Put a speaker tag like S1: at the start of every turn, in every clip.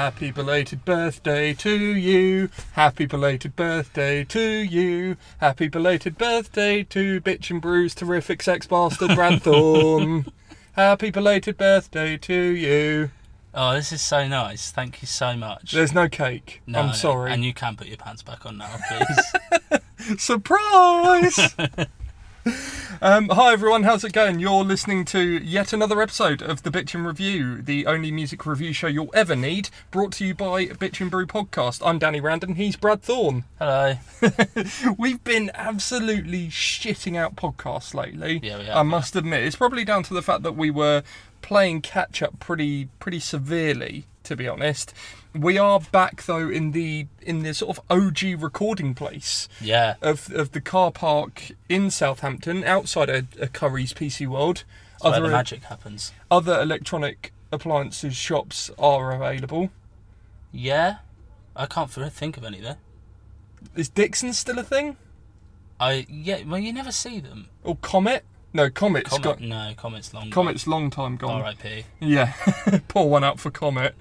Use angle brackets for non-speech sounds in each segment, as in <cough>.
S1: Happy belated birthday to you. Happy belated birthday to you. Happy belated birthday to Bitchin' Brew's terrific sex bastard <laughs> Brad Thorne. Happy belated birthday to you.
S2: Oh, this is so nice. Thank you so much.
S1: There's no cake.
S2: No,
S1: I'm sorry.
S2: And you can put your pants back on now, please. <laughs>
S1: Surprise! <laughs> um, hi everyone, how's it going? You're listening to yet another episode of the Bitchin' Review, the only music review show you'll ever need, brought to you by Bitchin' Brew Podcast. I'm Danny Randon, he's Brad Thorne.
S2: Hello. <laughs>
S1: We've been absolutely shitting out podcasts lately.
S2: Yeah, we have,
S1: I must admit, it's probably down to the fact that we were playing catch up pretty pretty severely, to be honest. We are back though in the in the sort of OG recording place
S2: Yeah.
S1: of of the car park in Southampton, outside a, a Curry's PC World.
S2: That's where the
S1: Other
S2: magic happens.
S1: other electronic appliances shops are available.
S2: Yeah. I can't think of any there.
S1: Is Dixon still a thing?
S2: I yeah. Well, you never see them.
S1: Or Comet? No, Comet's
S2: Comet,
S1: got
S2: no, Comet's long.
S1: Comet's long time gone.
S2: R.I.P.
S1: Yeah, <laughs> pour one out for Comet.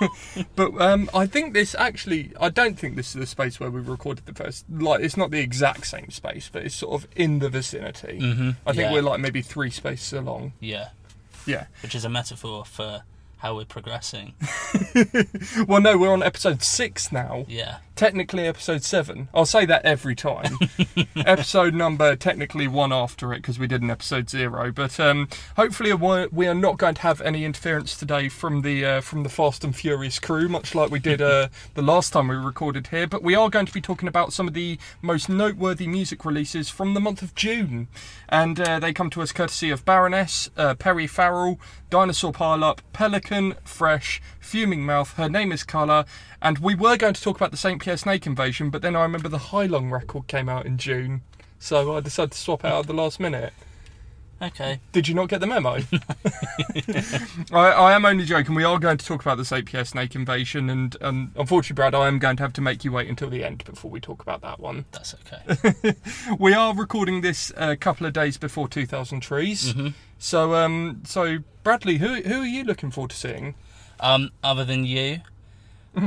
S1: <laughs> but um, I think this actually, I don't think this is the space where we recorded the first. Like, it's not the exact same space, but it's sort of in the vicinity.
S2: Mhm,
S1: I think
S2: yeah.
S1: we're like maybe three spaces along.
S2: Yeah,
S1: Yeah.
S2: which is a metaphor for how we're progressing. <laughs>
S1: Well, no, we're on episode six now.
S2: Yeah.
S1: Technically, episode seven. I'll say that every time. <laughs> episode number, technically one after it because we did an episode zero. But um, hopefully, we- are not going to have any interference today from the uh, from the Fast and Furious crew, much like we did uh, <laughs> the last time we recorded here. But we are going to be talking about some of the most noteworthy music releases from the month of June, and uh, they come to us courtesy of Baroness, uh, Perry Farrell, Dinosaur Pile Up, Pelican, Fresh, Fuming Mouth. Her name is Calla. And we were going to talk about the St. Pierre Snake Invasion, but then I remember the High Long record came out in June. So I decided to swap out at the last minute.
S2: Okay.
S1: Did you not get the memo? <laughs> I, I am only joking. We are going to talk about the St. Pierre Snake Invasion, and, and unfortunately, Brad, I am going to have to make you wait until the end before we talk about that one.
S2: That's okay. <laughs>
S1: We are recording this a couple of days before 2000 Trees.
S2: Mhm.
S1: So, um, so Bradley, who who are you looking forward to seeing?
S2: Um, other than you,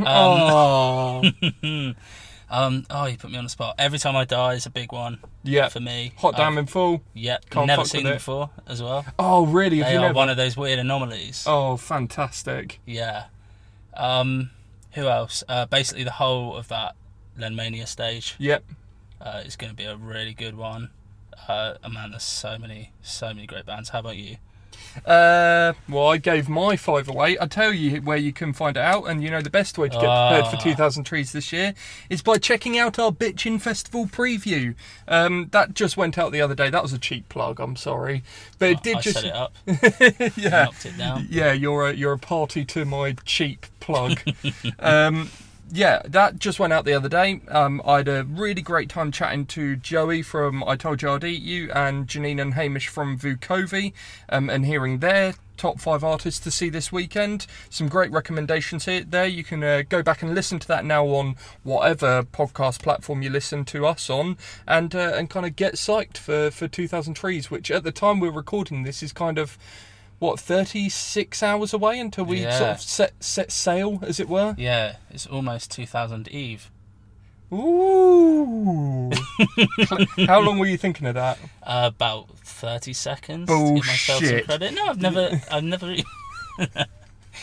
S1: oh, <laughs>
S2: um, oh, you put me on the spot. Every time I die is a big one
S1: yeah,
S2: for me.
S1: Hot Damn in Full.
S2: Yep.
S1: Can't
S2: never
S1: fuck
S2: seen
S1: with
S2: them
S1: it.
S2: before as well.
S1: Oh, really? Have
S2: They
S1: you
S2: are
S1: never?
S2: one of those weird anomalies.
S1: Oh, fantastic.
S2: Yeah. Um, who else? Uh, basically, the whole of that Lenmania stage
S1: Yep.
S2: uh, is going to be a really good one. Uh, and man, there's so many, so many great bands. How about you?
S1: Uh, well, I gave my five away. I tell you where you can find it out, and you know the best way to get prepared for
S2: Ah.
S1: 2000 Trees this year is by checking out our Bitchin' Festival preview. Um, that just went out the other day. That was a cheap plug. I'm sorry, but it did
S2: I
S1: just
S2: set it up, <laughs>
S1: yeah.
S2: knocked it down.
S1: Yeah, you're a you're a party to my cheap plug. <laughs> um, yeah, that just went out the other day. Um, I had a really great time chatting to Joey from I Told You I'd Eat You and Janine and Hamish from Vukovi um, and hearing their top five artists to see this weekend. Some great recommendations here there. You can uh, go back and listen to that now on whatever podcast platform you listen to us on and uh, and kind of get psyched for, for 2000 Trees, which at the time we're recording this is kind of what 36 hours away until we sort of set set sail as it were
S2: Yeah, it's almost 2000 Eve.
S1: ooh <laughs> how long were you thinking of that
S2: Uh, about 30 seconds. To give myself some
S1: Bullshit.
S2: credit. No, I've never, I've never. <laughs>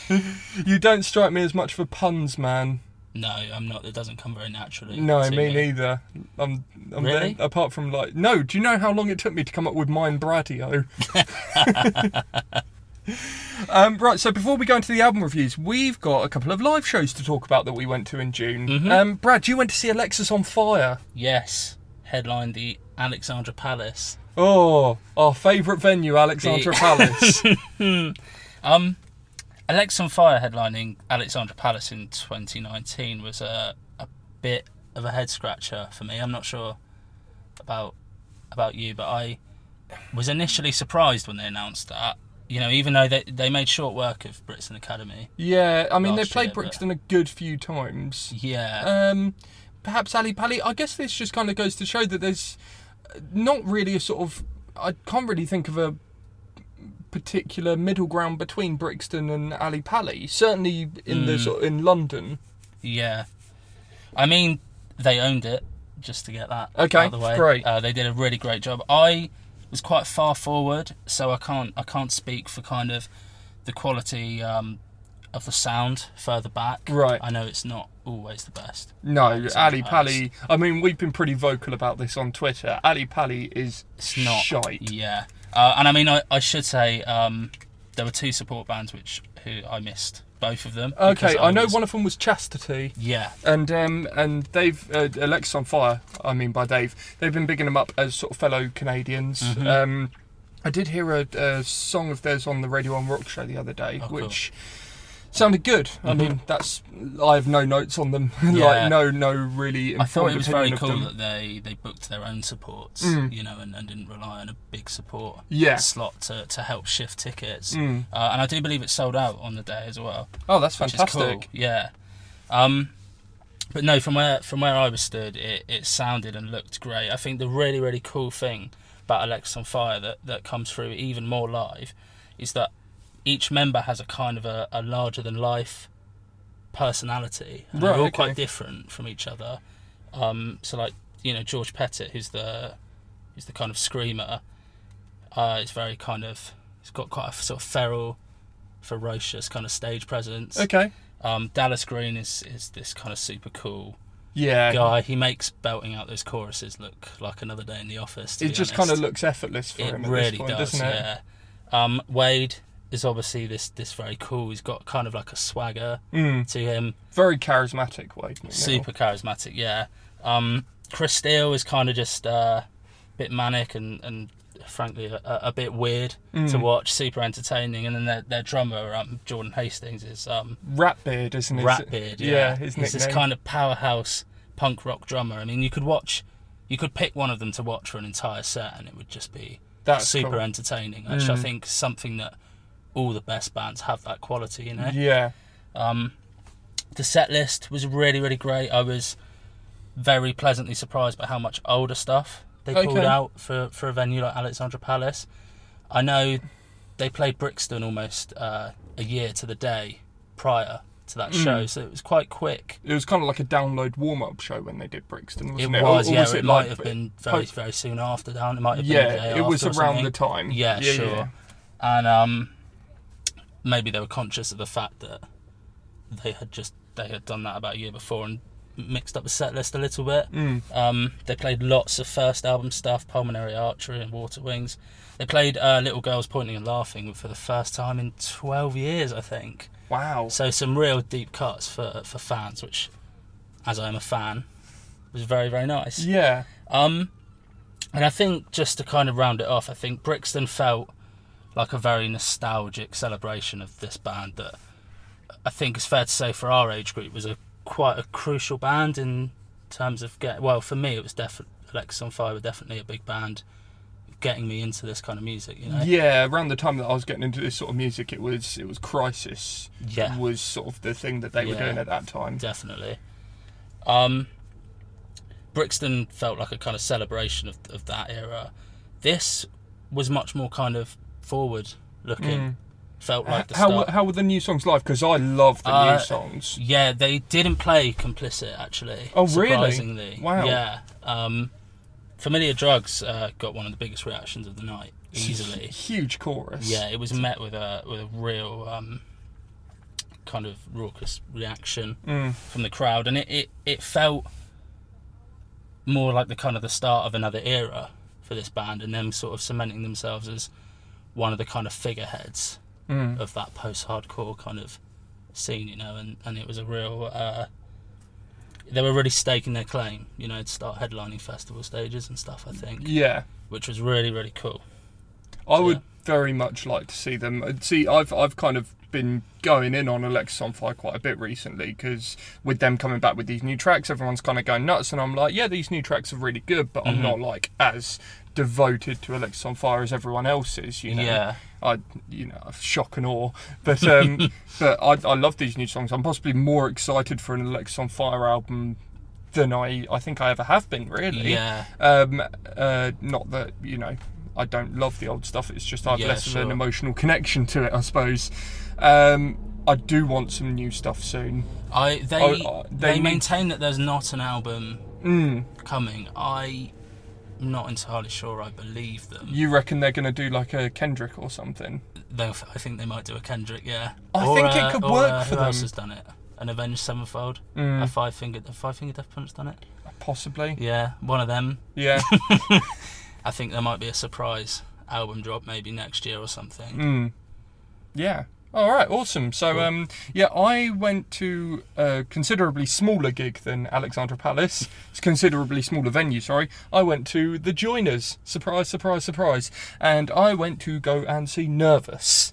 S2: <laughs>
S1: you don't strike me as much of a puns man
S2: No, I'm not. It doesn't come very naturally.
S1: no
S2: to
S1: me neither i'm, I'm
S2: Really?
S1: there, apart from like no do you know how long it took me to come up with mine bradio <laughs> Um, right, so before we go into the album reviews, we've got a couple of live shows to talk about that we went to in June.
S2: Mhm.
S1: Um, Brad, you went to see Alexisonfire.
S2: Yes, headlined the Alexandra Palace.
S1: Oh, our favourite venue, Alexandra
S2: The-
S1: Palace. <laughs>
S2: Um, Alex on Fire headlining Alexandra Palace in 2019 was a a bit of a head scratcher for me. I'm not sure about about you, but I was initially surprised when they announced that. You know, even though they they made short work of Brixton Academy.
S1: yeah, I mean, they played
S2: year, but-
S1: Brixton a good few times.
S2: Yeah,
S1: Um, perhaps Ali Pali. I guess this just kind of goes to show that there's not really a sort of. I can't really think of a particular middle ground between Brixton and Ali Pally. Certainly in the
S2: Mm.
S1: sort in London.
S2: Yeah. I mean, they owned it, just to get that
S1: Okay,
S2: out of the way.
S1: great.
S2: Uh, they did a really great job. I was quite far forward, so I can't I can't speak for kind of the quality um, of the sound further back.
S1: Right.
S2: I know it's not always the best.
S1: No, Ali Pally. I mean, we've been pretty vocal about this on Twitter. Ali Pally is
S2: It's not.
S1: shite.
S2: Yeah. Uh, and I mean, I, I should say um, there were two support bands which who I missed both of them.
S1: Okay, I know
S2: was-
S1: one of them was Chastity,
S2: Yeah.
S1: and um, and they've uh, Alexisonfire. I mean, by Dave, they've been bigging them up as sort of fellow Canadians.
S2: Mhm.
S1: Um, I did hear a, a song of theirs on the Radio One Rock show the other day,
S2: Oh, cool.
S1: Sounded good. I
S2: Mhm.
S1: mean, that's I have no notes on them, <laughs>
S2: Yeah.
S1: like no no really.
S2: I thought it was very cool that they, they booked their own supports,
S1: Mm.
S2: you know, and, and didn't rely on a big support
S1: Yeah.
S2: slot to, to help shift tickets.
S1: Mm.
S2: Uh, and I do believe it sold out on the day as well,
S1: Oh, that's fantastic.
S2: cool. Yeah. Um, but no, from where from where I was stood, it, it sounded and looked great. I think the really really cool thing about Alexisonfire that, that comes through even more live is that each member has a kind of a, a larger than life personality. And
S1: Right,
S2: they're all
S1: okay.
S2: quite different from each other. Um, so like you know George Pettit, who's the who's the kind of screamer, uh, is very kind of he's got quite a sort of feral, ferocious kind of stage presence.
S1: Okay.
S2: Um, Dallas Green is is this kind of super cool
S1: Yeah.
S2: guy. He makes belting out those choruses look like another day in the office.
S1: It just
S2: honest.
S1: kind of looks effortless for
S2: It
S1: him at
S2: really
S1: this point,
S2: does,
S1: doesn't it?
S2: yeah. Um, Wade is obviously this this very cool. He's got kind of like a swagger
S1: Mm.
S2: to him.
S1: Very charismatic, Wade. MacNeil.
S2: Super charismatic, yeah. Um, Chris Steele is kind of just uh, a bit manic and, and frankly a, a bit weird to
S1: Mm.
S2: watch. Super entertaining, and then their, their drummer um, Jordan Hastings is um,
S1: Ratbeard, isn't it?
S2: Ratbeard. Yeah,
S1: Yeah, his
S2: he's this kind of powerhouse punk rock drummer. I mean, you could watch, you could pick one of them to watch for an entire set, and it would just be
S1: That's
S2: super
S1: cool.
S2: entertaining. I
S1: Mm.
S2: think something that all the best bands have that quality. You know.
S1: Yeah.
S2: Um, the set list was really, really great. I was very pleasantly surprised by how much older stuff they pulled out for, for a venue like Alexandra Palace. I know they played Brixton almost uh, a year to the day prior to that
S1: Mm.
S2: show, so it was quite quick.
S1: It was kind of like a download warm up show when they did Brixton, wasn't it?
S2: it was,
S1: Or- or
S2: yeah. it, might
S1: like-
S2: have been very, very soon after down. It might have been the day
S1: Yeah, it was around
S2: something.
S1: the time.
S2: Yeah,
S1: yeah
S2: sure.
S1: yeah.
S2: and um, maybe they were conscious of the fact that they had just they had done that about a year before and mixed up the set list a little bit.
S1: Mm.
S2: Um, they played lots of first album stuff, Pulmonary Archery and Water Wings. They played uh, Little Girls Pointing and Laughing for the first time in 12 years, I think.
S1: Wow.
S2: So some real deep cuts for for fans, which, as I am a fan, was very very nice.
S1: Yeah.
S2: Um, and I think just to kind of round it off, I think Brixton felt like a very nostalgic celebration of this band that I think it's fair to say for our age group was a quite a crucial band in terms of get. Well, for me, it was definitely Alexisonfire were definitely a big band, getting me into this kind of music. You know.
S1: Yeah, around the time that I was getting into this sort of music, it was it was Crisis
S2: Yeah.
S1: was sort of the thing that they were
S2: Yeah.
S1: doing at that time.
S2: definitely. Um, Brixton felt like a kind of celebration of, of that era. This was much more kind of forward looking.
S1: Mm.
S2: Felt like the
S1: how
S2: start.
S1: how were the new songs live? Because I love the
S2: Uh,
S1: new songs.
S2: Yeah, they didn't play Complicit actually.
S1: Oh, really? Wow.
S2: Yeah. Um, Familiar Drugs uh, got one of the biggest reactions of the night, easily.
S1: Huge chorus.
S2: Yeah, it was met with a with a real um, kind of raucous reaction
S1: Mm.
S2: from the crowd, and it, it, it felt more like the kind of the start of another era for this band, and them sort of cementing themselves as one of the kind of figureheads
S1: Mm.
S2: of that post-hardcore kind of scene, you know, and, and it was a real. Uh, they were really staking their claim, you know, to start headlining festival stages and stuff. I think,
S1: Yeah.
S2: which was really really cool.
S1: I would very much like to see them. Uh, See, I've I've kind of been going in on Alexisonfire quite a bit recently because with them coming back with these new tracks, everyone's kind of going nuts, and I'm like, yeah, these new tracks are really good, but I'm
S2: Mhm.
S1: not like as devoted to Alexisonfire as everyone else is. You know,
S2: Yeah,
S1: I you know shock and awe, but um, <laughs> but I I love these new songs. I'm possibly more excited for an Alexisonfire album than I I think I ever have been really.
S2: yeah,
S1: Um, uh, not that you know, I don't love the old stuff. It's just I have
S2: Yeah,
S1: less of an emotional connection to it, I suppose. Um, I do want some new stuff soon.
S2: I they
S1: Oh, uh, they
S2: they, maintain that there's not an album
S1: Mm.
S2: coming. I'm not entirely sure. I believe them.
S1: You reckon they're going to do like a Kendrick or something?
S2: Though I think they might do a Kendrick. Yeah.
S1: I
S2: Or,
S1: think it
S2: uh,
S1: could
S2: or,
S1: work
S2: uh,
S1: for
S2: who else has done it? An Avenged Sevenfold.
S1: Mm.
S2: A five finger. A five finger Death Punch done it.
S1: Possibly.
S2: Yeah, one of them.
S1: Yeah. <laughs>
S2: I think there might be a surprise album drop maybe next year or something.
S1: Mm. Yeah. All right. Awesome. So, um, yeah, I went to a considerably smaller gig than Alexandra Palace. It's a considerably smaller venue. Sorry. I went to the Joiners. Surprise! Surprise! Surprise! And I went to go and see Nervus.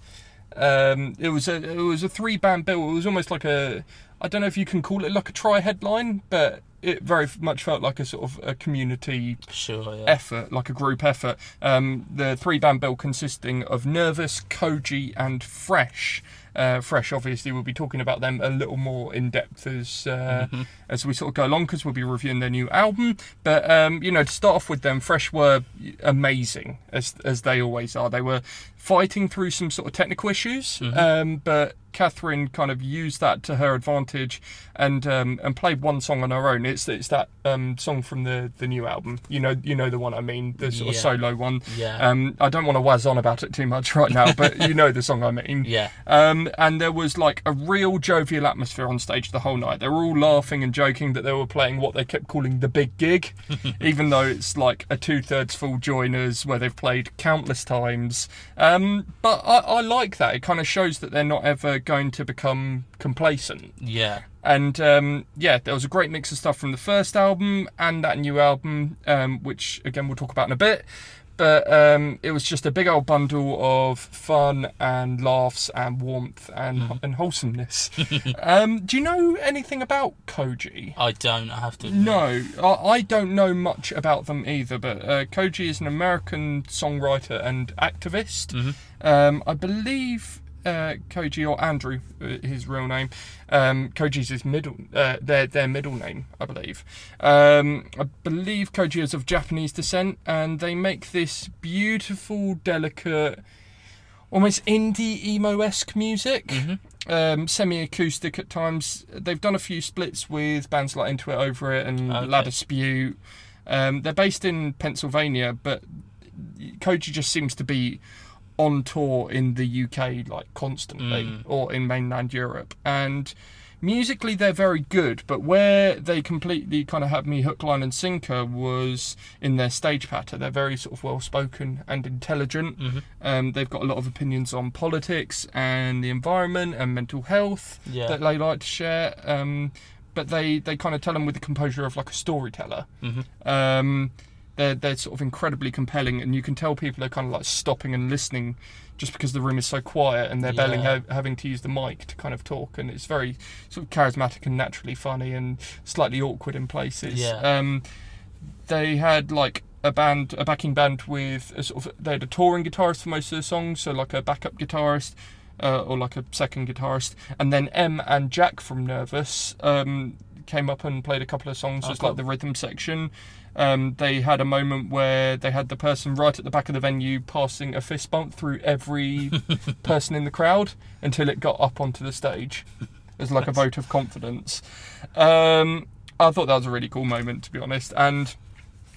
S1: Um, it was a it was a three band bill. It was almost like a I don't know if you can call it like a tri headline, but it very much felt like a sort of a community
S2: Sure. Yeah.
S1: effort, like a group effort. Um, the three band bill consisting of Nervus, Koji, and Fresh. Uh, Fresh, obviously, we'll be talking about them a little more in depth as uh,
S2: Mhm.
S1: as we sort of go along because we'll be reviewing their new album. But um, you know, to start off with them, Fresh were amazing as as they always are. They were fighting through some sort of technical issues,
S2: Mhm.
S1: um, but Kathryn kind of used that to her advantage and um, and played one song on her own. It's it's that um, song from the the new album. You know you know the one I mean, the sort of solo one.
S2: Yeah.
S1: Um, I don't want to wazz on about it too much right now, but you know the song I mean. <laughs>
S2: yeah.
S1: Um, and there was like a real jovial atmosphere on stage the whole night. They were all laughing and joking that they were playing what they kept calling the big gig, <laughs> even though it's like a two thirds full joiners where they've played countless times. Um, but I, I like that. It kind of shows that they're not ever going to become complacent.
S2: Yeah.
S1: And um, yeah, there was a great mix of stuff from the first album and that new album, um, which again we'll talk about in a bit. But um, it was just a big old bundle of fun and laughs and warmth and, and wholesomeness. <laughs> um, do you know anything about Koji?
S2: I don't. I have to. admit.
S1: No, I, I don't know much about them either. But uh, Koji is an American songwriter and activist.
S2: Mhm.
S1: Um, I believe uh, Koji or Andrew, uh, his real name. Um, Koji's his middle, uh, their their middle name, I believe. Um, I believe Koji is of Japanese descent, and they make this beautiful, delicate, almost indie emo esque music.
S2: Mhm.
S1: Um, semi-acoustic at times. They've done a few splits with bands like Into It Over It and
S2: Okay.
S1: Um, they're based in Pennsylvania, but Koji just seems to be on tour in the UK like constantly
S2: Mm.
S1: or in mainland Europe. And musically they're very good, but where they completely kind of had me hook, line and sinker was in their stage patter. They're very sort of well spoken and intelligent.
S2: Mhm.
S1: Um, they've got a lot of opinions on politics and the environment and mental health
S2: Yeah.
S1: that they like to share. Um, but they, they kind of tell them with the composure of like a storyteller.
S2: Mhm.
S1: Um, they're they're sort of incredibly compelling, and you can tell people are kind of like stopping and listening just because the room is so quiet, and they're barely ha- having to use the mic to kind of talk, and it's very sort of charismatic and naturally funny and slightly awkward in places.
S2: Yeah.
S1: Um, they had like a band, a backing band with a sort of they had a touring guitarist for most of the songs, so like a backup guitarist. Uh, or like a second guitarist, and then Em and Jack from Nervus um, came up and played a couple of songs
S2: Oh,
S1: as
S2: cool.
S1: like the rhythm section. Um, they had a moment where they had the person right at the back of the venue passing a fist bump through every <laughs> person in the crowd until it got up onto the stage as like a vote of confidence. Um, I thought that was a really cool moment, to be honest. And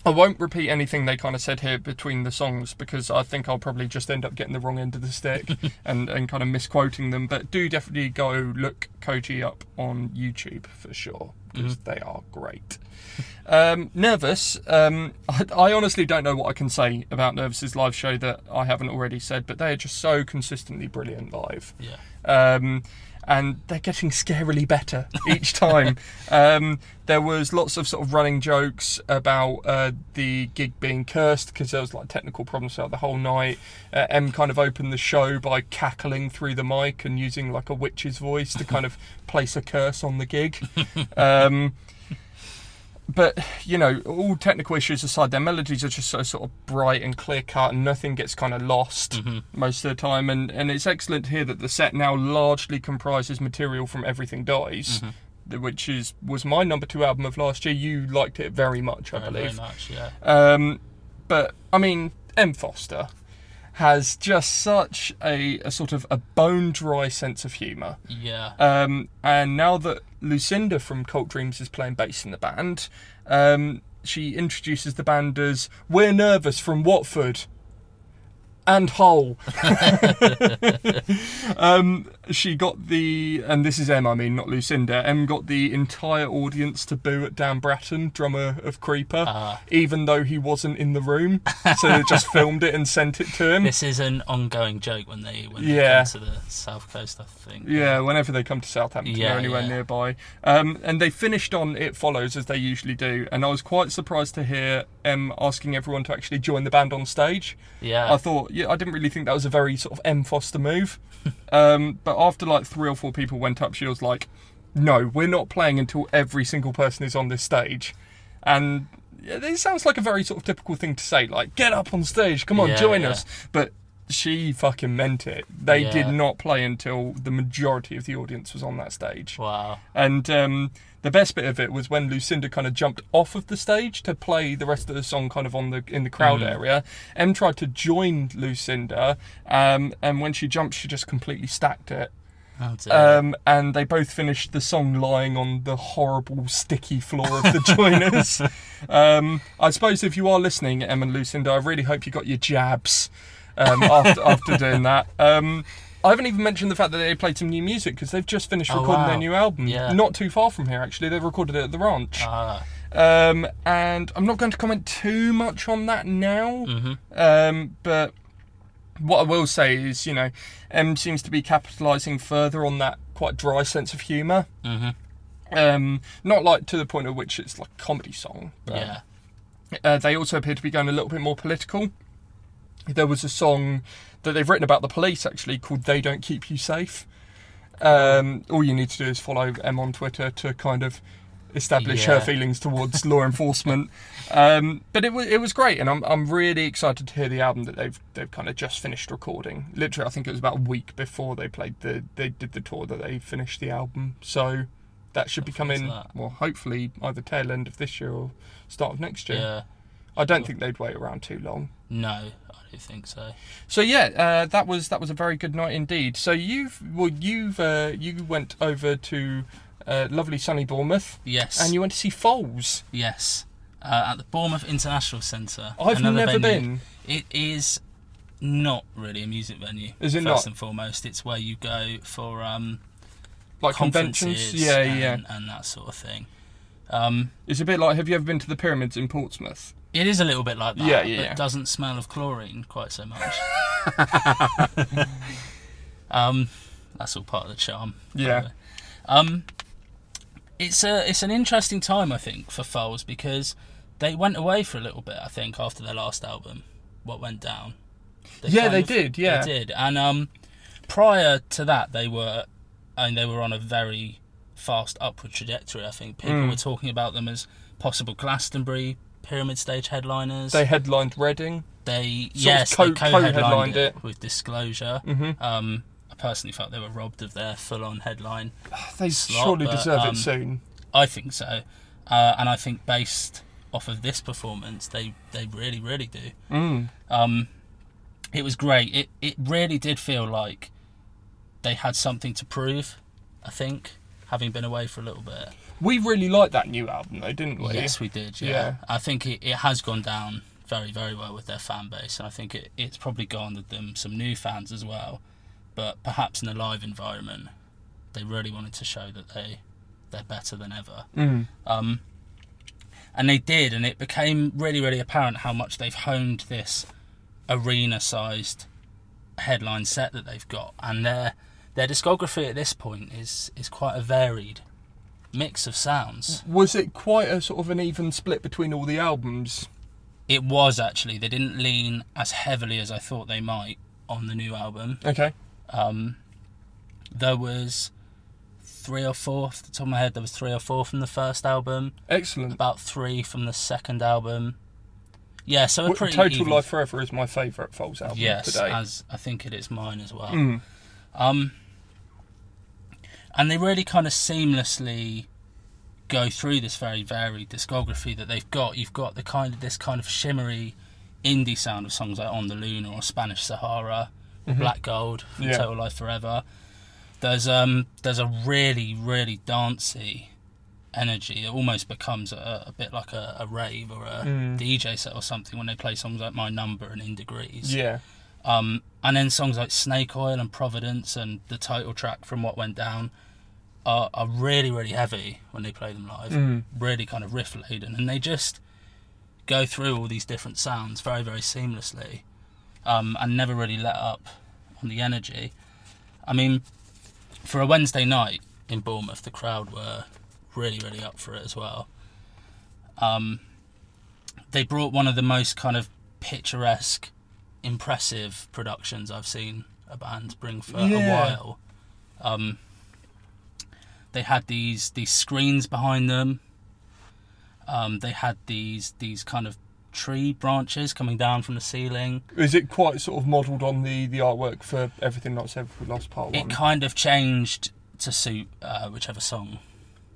S1: I won't repeat anything they kind of said here between the songs because I think I'll probably just end up getting the wrong end of the stick <laughs> and, and kind of misquoting them. But do definitely go look Koji up on YouTube for sure because they are great. <laughs> Um, Nervus, um, I, <laughs> I honestly don't know what I can say about Nervus's live show that I haven't already said, but they are just so consistently brilliant live
S2: Yeah.
S1: um, and they're getting scarily better each time. <laughs> um, there was lots of sort of running jokes about uh, the gig being cursed because there was like technical problems throughout the whole night. Uh, Em kind of opened the show by cackling through the mic and using like a witch's voice to kind of place a curse on the gig. Um, but you know, all technical issues aside, their melodies are just so sort of bright and clear cut, and nothing gets kind of lost
S2: Mhm.
S1: most of the time. And and it's excellent to hear that the set now largely comprises material from Everything Dies,
S2: Mhm.
S1: which is was my number two album of last year. You liked it very much, I
S2: Very,
S1: believe.
S2: very much. Yeah.
S1: Um, but I mean, Em. Foster has just such a, a sort of a bone dry sense of humour.
S2: Yeah.
S1: Um, and now that Lucinda from Cult Dreams is playing bass in the band, um, she introduces the band as We're Nervus from Watford and Hull. <laughs> <laughs> um, she got the, and this is Em, I mean, not Lucinda. Em got the entire audience to boo at Dan Bratton, drummer of Creeper,
S2: Ah.
S1: even though he wasn't in the room. so they just <laughs> filmed it and sent it to him.
S2: This is an ongoing joke when they when they
S1: Yeah.
S2: come to the south coast, I think.
S1: Yeah, whenever they come to Southampton
S2: Yeah,
S1: or anywhere
S2: yeah.
S1: nearby. Um, and they finished on It Follows as they usually do. And I was quite surprised to hear Em asking everyone to actually join the band on stage.
S2: Yeah.
S1: I thought, yeah, I didn't really think that was a very sort of Em Foster move. <laughs> um, but after like three or four people went up, she was like, no, we're not playing until every single person is on this stage. And it sounds like a very sort of typical thing to say, like, get up on stage, come on,
S2: Yeah,
S1: join
S2: yeah.
S1: us. But she fucking meant it. They did not play until the majority of the audience was on that stage.
S2: wow.
S1: And um, the best bit of it was when Lucinda kind of jumped off of the stage to play the rest of the song kind of on the in the crowd
S2: Mhm.
S1: area. Em tried to join Lucinda, um, and when she jumped, she just completely stacked it.
S2: Oh.
S1: Um, and they both finished the song lying on the horrible sticky floor of the joiners. <laughs> um, I suppose if you are listening, Em and Lucinda, I really hope you got your jabs um, after after doing that. Um, I haven't even mentioned the fact that they played some new music because they've just finished
S2: Oh,
S1: recording
S2: wow.
S1: their new album.
S2: Yeah.
S1: Not too far from here, actually. They've recorded it at the ranch.
S2: ah.
S1: Um, and I'm not going to comment too much on that now.
S2: hmm
S1: Um, but what I will say is, you know, Em seems to be capitalising further on that quite dry sense of humour.
S2: hmm
S1: Um, not like to the point at which it's like a comedy song. But,
S2: Yeah.
S1: Uh, they also appear to be going a little bit more political. There was a song that they've written about the police actually called "They Don't Keep You Safe." Um, all you need to do is follow Em on Twitter to kind of establish her feelings towards law enforcement. Um, but it was it was great, and I'm I'm really excited to hear the album that they've they've kind of just finished recording. Literally, I think it was about a week before they played the they did the tour that they finished the album. So that should be
S2: How fun is
S1: coming well, hopefully either tail end of this year or start of next year.
S2: Yeah.
S1: I don't think they'd wait around too long.
S2: No, Don't think so.
S1: So yeah, uh, that was that was a very good night indeed. So you've well you've uh, you went over to uh, lovely sunny Bournemouth
S2: Yes.
S1: and you went to see Foals.
S2: Yes. Uh, at the Bournemouth International Centre.
S1: I've never
S2: venue.
S1: been.
S2: It is not really a music venue.
S1: Is it
S2: first
S1: not?
S2: and foremost, it's where you go for um,
S1: Like conventions. Yeah,
S2: and,
S1: yeah.
S2: and that sort of thing. Um,
S1: It's a bit like have you ever been to the pyramids in Portsmouth?
S2: It is a little bit like that,
S1: Yeah, yeah,
S2: but
S1: yeah.
S2: doesn't smell of chlorine quite so much. <laughs> um, that's all part of the charm.
S1: Yeah.
S2: Um, it's a it's an interesting time I think for Foals because they went away for a little bit. I think after their last album, what went down.
S1: Yeah, they
S2: of-
S1: did, yeah.
S2: they did. And um, prior to that, they were, and they were on a very fast upward trajectory. I think people
S1: Mm.
S2: were talking about them as possible Glastonbury Pyramid Stage headliners.
S1: They headlined Reading.
S2: They yes,
S1: co-
S2: they co-headlined,
S1: co-headlined
S2: it,
S1: it.
S2: with Disclosure.
S1: hmm
S2: Um, I personally felt they were robbed of their full-on headline. <sighs>
S1: They
S2: Slot,
S1: surely
S2: but,
S1: deserve
S2: um,
S1: it soon.
S2: I think so, uh, and I think based off of this performance, they they really really do.
S1: Mm.
S2: Um, it was great. It it really did feel like they had something to prove. I think having been away for a little bit.
S1: We really liked that new album though, didn't we?
S2: Yes, we did. Yeah,
S1: Yeah.
S2: I think it, it has gone down very very well with their fan base, and I think it, it's probably garnered them some new fans as well. But perhaps in a live environment, they really wanted to show that they they're better than ever.
S1: Mm.
S2: Um, and they did, and it became really, really apparent how much they've honed this arena-sized headline set that they've got, and their their discography at this point is is quite a varied mix of sounds.
S1: Was it quite a sort of an even split between all the albums?
S2: It was actually they didn't lean as heavily as I thought they might on the new album.
S1: Okay.
S2: Um, there was three or four off the top of my head. There was three or four from the first album.
S1: Excellent.
S2: about three from the second album. Yeah, so a pretty
S1: Total
S2: even-
S1: Life Forever is my favourite Foals album
S2: Yes,
S1: today.
S2: as I think it is mine as well.
S1: Mm.
S2: Um, and they really kind of seamlessly go through this very varied discography that they've got. You've got the kind of this kind of shimmery indie sound of songs like On the Luna or Spanish Sahara or
S1: Mhm.
S2: Black Gold from
S1: Yeah.
S2: Total Life Forever. There's um there's a really really dancey energy. It almost becomes a, a bit like a, a rave or a
S1: Mm.
S2: DJ set or something when they play songs like My Number and In Degrees.
S1: Yeah.
S2: Um, and then songs like Snake Oil and Providence and the title track from What Went Down are, are really, really heavy when they play them live.
S1: Mm.
S2: Really kind of riff laden. And they just go through all these different sounds very, very seamlessly um, and never really let up on the energy. I mean, for a Wednesday night in Bournemouth, the crowd were really, really up for it as well. Um, they brought one of the most kind of picturesque impressive productions I've seen a band bring for a while. Um, they had these these screens behind them. Um, they had these these kind of tree branches coming down from the ceiling.
S1: Is it quite sort of modelled on the, the artwork for Everything Not Said for Lost Part 1?
S2: It kind of changed to suit uh, whichever song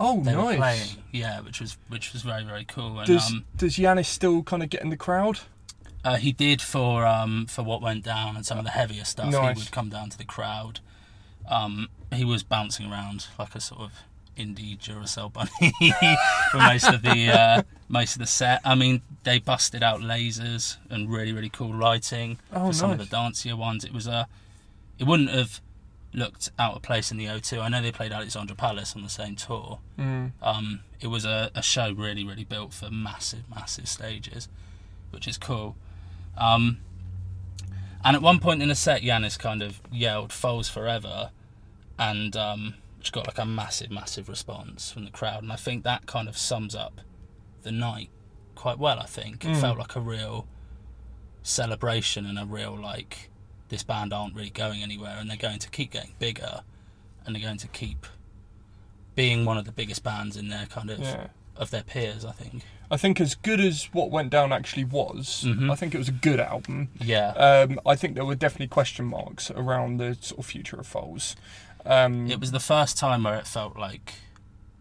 S1: oh,
S2: they were
S1: nice.
S2: playing. Yeah, which was which was very very cool. And
S1: Does,
S2: um,
S1: does Yannis still kind of get in the crowd?
S2: Uh, he did for um, for what went down and some of the heavier stuff.
S1: Nice.
S2: He would come down to the crowd. Um, he was bouncing around like a sort of indie Duracell bunny <laughs> for most of the uh, most of the set. I mean, they busted out lasers and really really cool lighting
S1: Oh,
S2: for some of the dancier ones. It was a it wouldn't have looked out of place in the O2. I know they played Alexandra Palace on the same tour.
S1: Mm.
S2: Um, it was a, a show really, really built for massive, massive stages, which is cool. Um, and at one point in the set, Yannis kind of yelled "Foals forever," and um, which got like a massive, massive response from the crowd. And I think that kind of sums up the night quite well. I think it
S1: Mm.
S2: felt like a real celebration and a real like this band aren't really going anywhere, and they're going to keep getting bigger, and they're going to keep being one of the biggest bands in their kind of
S1: Yeah.
S2: of their peers. I think.
S1: I think as good as What Went Down actually was,
S2: Mhm.
S1: I think it was a good album.
S2: Yeah.
S1: Um, I think there were definitely question marks around the sort of future of Foals. Um,
S2: It was the first time where it felt like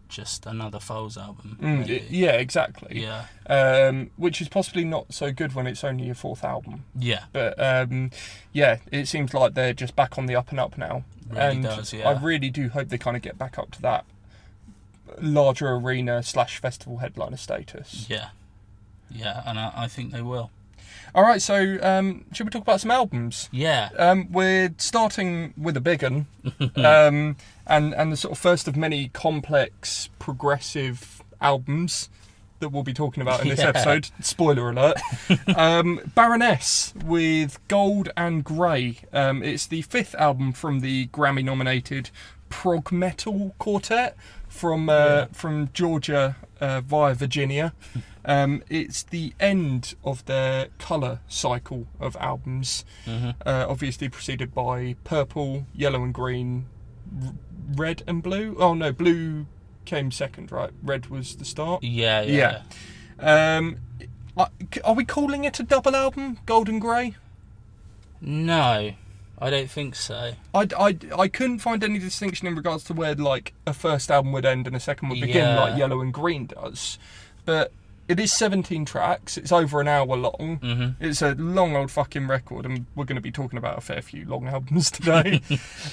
S2: just another Foals album.
S1: mm, yeah, exactly.
S2: yeah,
S1: Um, which is possibly not so good when it's only your fourth album.
S2: yeah,
S1: But um, yeah, it seems like they're just back on the up and up now.
S2: really
S1: and
S2: does. Yeah,
S1: I really do hope they kind of get back up to that larger arena slash festival headliner status.
S2: yeah, yeah, and I, I think they will.
S1: All right, so um, should we talk about some albums?
S2: Yeah,
S1: Um, we're starting with a big one, <laughs> um, and and the sort of first of many complex progressive albums that we'll be talking about in this <laughs>
S2: Yeah.
S1: episode. Spoiler alert: <laughs> um, Baroness with Gold and Grey. Um, it's the fifth album from the Grammy-nominated prog metal quartet from uh,
S2: Yeah.
S1: from Georgia uh, via Virginia. Um, it's the end of their colour cycle of albums
S2: hmm
S1: uh, obviously preceded by purple, yellow and green, r- red and blue. Oh no, blue came second, right? Red was the start.
S2: yeah, yeah,
S1: Yeah. Um, are we calling it a double album, Gold and Grey?
S2: No, I don't think so.
S1: I, I, I couldn't find any distinction in regards to where like a first album would end and a second would begin,
S2: Yeah.
S1: like Yellow and Green does. But it is 17 tracks. It's over an hour long.
S2: hmm
S1: It's a long old fucking record, and we're going to be talking about a fair few long albums <laughs> today.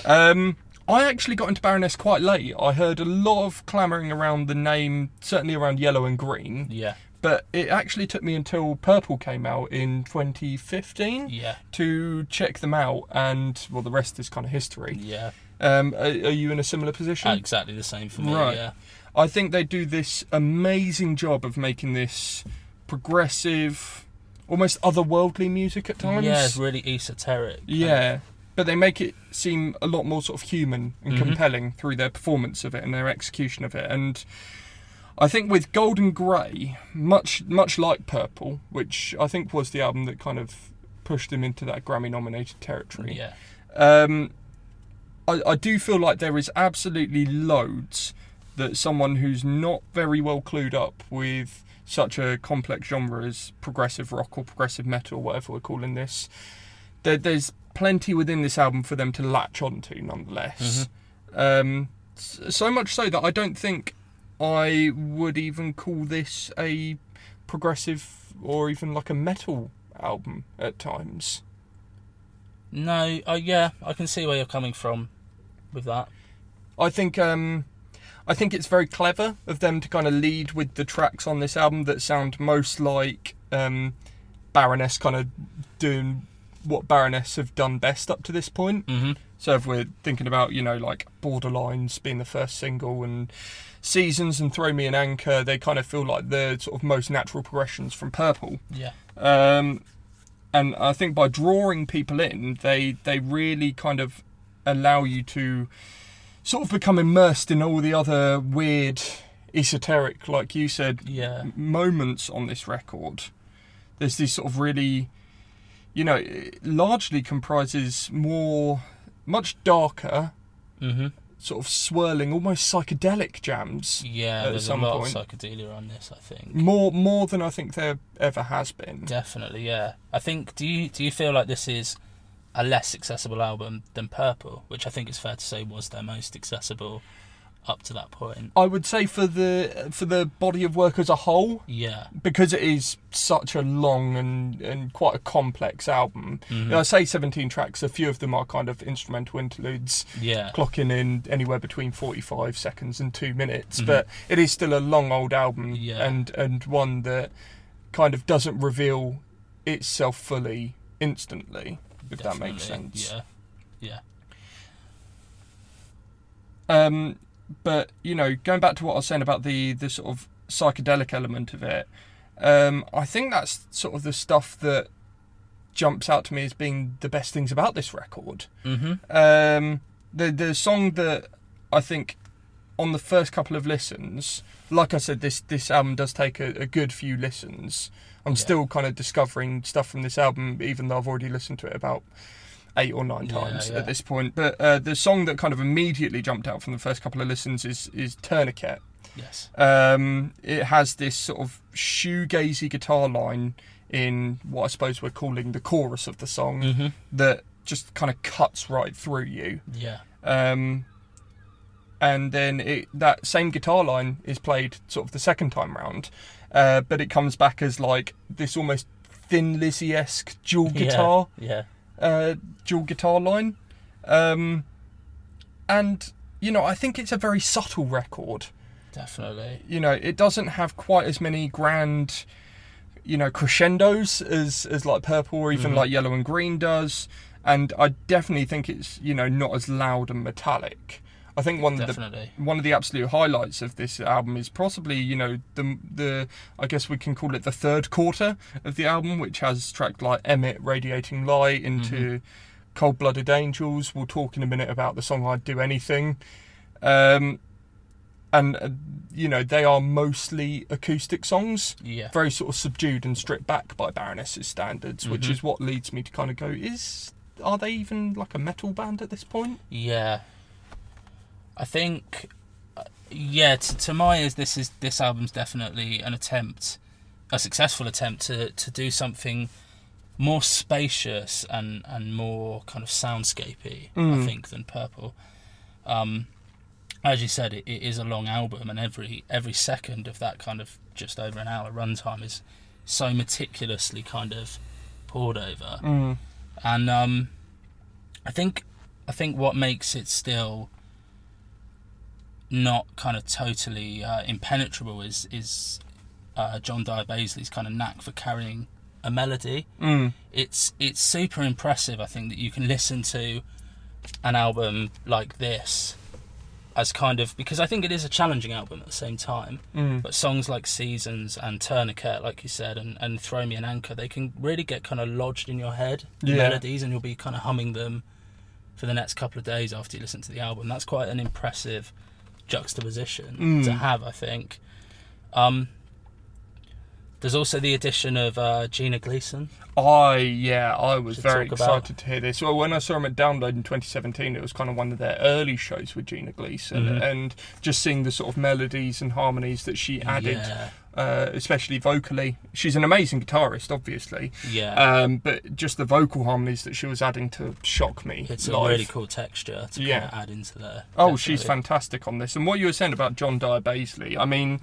S1: um, I actually got into Baroness quite late. I heard a lot of clamouring around the name, certainly around Yellow and Green,
S2: Yeah,
S1: but it actually took me until Purple came out in 2015
S2: yeah,
S1: to check them out, and well, the rest is kind of history.
S2: yeah.
S1: Um, are, are you in a similar position?
S2: Uh, exactly the same for me.
S1: Right.
S2: Yeah,
S1: I think they do this amazing job of making this progressive, almost otherworldly music at times.
S2: yeah, it's really esoteric. of.
S1: Yeah, but they make it seem a lot more sort of human and
S2: Mhm.
S1: compelling through their performance of it and their execution of it. And I think with Gold and Grey, much much like Purple, which I think was the album that kind of pushed them into that Grammy-nominated territory.
S2: yeah,
S1: Um, I, I do feel like there is absolutely loads that someone who's not very well clued up with such a complex genre as progressive rock or progressive metal, whatever we're calling this, there, there's plenty within this album for them to latch onto, nonetheless. Um, so much so that I don't think I would even call this a progressive or even like a metal album at times.
S2: No, uh, yeah, I can see where you're coming from with that.
S1: I think um, I think it's very clever of them to kind of lead with the tracks on this album that sound most like um, Baroness kind of doing what Baroness have done best up to this point.
S2: Mm-hmm.
S1: So if we're thinking about you know like Borderlines being the first single and Seasons and Throw Me an Anchor, they kind of feel like the sort of most natural progressions from Purple.
S2: Yeah.
S1: Um, and I think by drawing people in, they they really kind of allow you to sort of become immersed in all the other weird, esoteric, like you said,
S2: Yeah.
S1: moments on this record. There's these sort of really, you know, it largely comprises more, much darker,
S2: Mm-hmm.
S1: sort of swirling, almost psychedelic jams.
S2: Yeah,
S1: At
S2: there's
S1: some
S2: a lot
S1: point.
S2: of psychedelia on this, I think.
S1: More, more than I think there ever has been.
S2: Definitely, yeah. I think. Do you do you feel like this is a less accessible album than Purple, which I think is fair to say was their most accessible up to that point?
S1: I would say for the for the body of work as a whole,
S2: Yeah.
S1: because it is such a long and, and quite a complex album.
S2: Mhm.
S1: I say 17 tracks, a few of them are kind of instrumental interludes,
S2: Yeah.
S1: clocking in anywhere between 45 seconds and two minutes,
S2: Mhm.
S1: but it is still a long old album
S2: Yeah.
S1: and, and one that kind of doesn't reveal itself fully instantly, if that makes sense.
S2: Yeah. Yeah.
S1: Um, but you know, going back to what I was saying about the the sort of psychedelic element of it, um, I think that's sort of the stuff that jumps out to me as being the best things about this record.
S2: Mm-hmm.
S1: Um, the the song that I think on the first couple of listens, like I said, this this album does take a, a good few listens. I'm
S2: Yeah.
S1: still kind of discovering stuff from this album, even though I've already listened to it about eight or nine
S2: Yeah,
S1: times
S2: yeah.
S1: at this point. But uh, the song that kind of immediately jumped out from the first couple of listens is is Tourniquet.
S2: Yes.
S1: Um, it has this sort of shoegazy guitar line in what I suppose we're calling the chorus of the song
S2: Mm-hmm.
S1: that just kind of cuts right through you.
S2: Yeah.
S1: Um, and then it, that same guitar line is played sort of the second time round, uh, but it comes back as like this almost Thin Lizzy esque dual guitar,
S2: Yeah.
S1: uh, dual guitar line. Um, and you know, I think it's a very subtle record.
S2: Definitely.
S1: You know, it doesn't have quite as many grand, you know, crescendos as as like Purple or even
S2: Mhm.
S1: like Yellow and Green does. And I definitely think it's you know not as loud and metallic. I think one of the one of the absolute highlights of this album is possibly you know the the I guess we can call it the third quarter of the album, which has tracks like Emmett, Radiating Light, into Cold Blooded Angels. We'll talk in a minute about the song I'd Do Anything, um, and uh, you know they are mostly acoustic songs,
S2: Yeah.
S1: very sort of subdued and stripped back by Baroness's standards, which
S2: Mhm.
S1: is what leads me to kind of go is. Are they even like a metal band at this point?
S2: Yeah. I think, uh, yeah. To, to my ears, this is this album's definitely an attempt, a successful attempt to to do something more spacious and and more kind of soundscapey. I
S1: Mm.
S2: think than Purple. Um, as you said, it, it is a long album, and every every second of that kind of just over an hour runtime is so meticulously kind of poured over
S1: Mm.
S2: and um, I think I think what makes it still not kind of totally uh, impenetrable is is uh, John Dyer Baizley's kind of knack for carrying a melody.
S1: Mm.
S2: It's it's super impressive. I think that you can listen to an album like this as kind of because I think it is a challenging album at the same time.
S1: Mm.
S2: But songs like Seasons and Tourniquet, like you said, and, and Throw Me an Anchor, they can really get kind of lodged in your head,
S1: Yeah.
S2: melodies, and you'll be kind of humming them for the next couple of days after you listen to the album. That's quite an impressive juxtaposition
S1: Mm.
S2: to have, I think. Um, there's also the addition of uh, Gina Gleason.
S1: I yeah, I was very excited to hear this. Well, when I saw him at Download in 2017, it was kind of one of their early shows with Gina Gleason,
S2: Mhm.
S1: and just seeing the sort of melodies and harmonies that she added,
S2: Yeah,
S1: uh, especially vocally. She's an amazing guitarist, obviously,
S2: yeah.
S1: um, but just the vocal harmonies that she was adding to shock me.
S2: it's a really cool texture to
S1: Yeah.
S2: kind of add into there.
S1: Oh, she's fantastic on this. And what you were saying about John Dyer Baizley, I mean,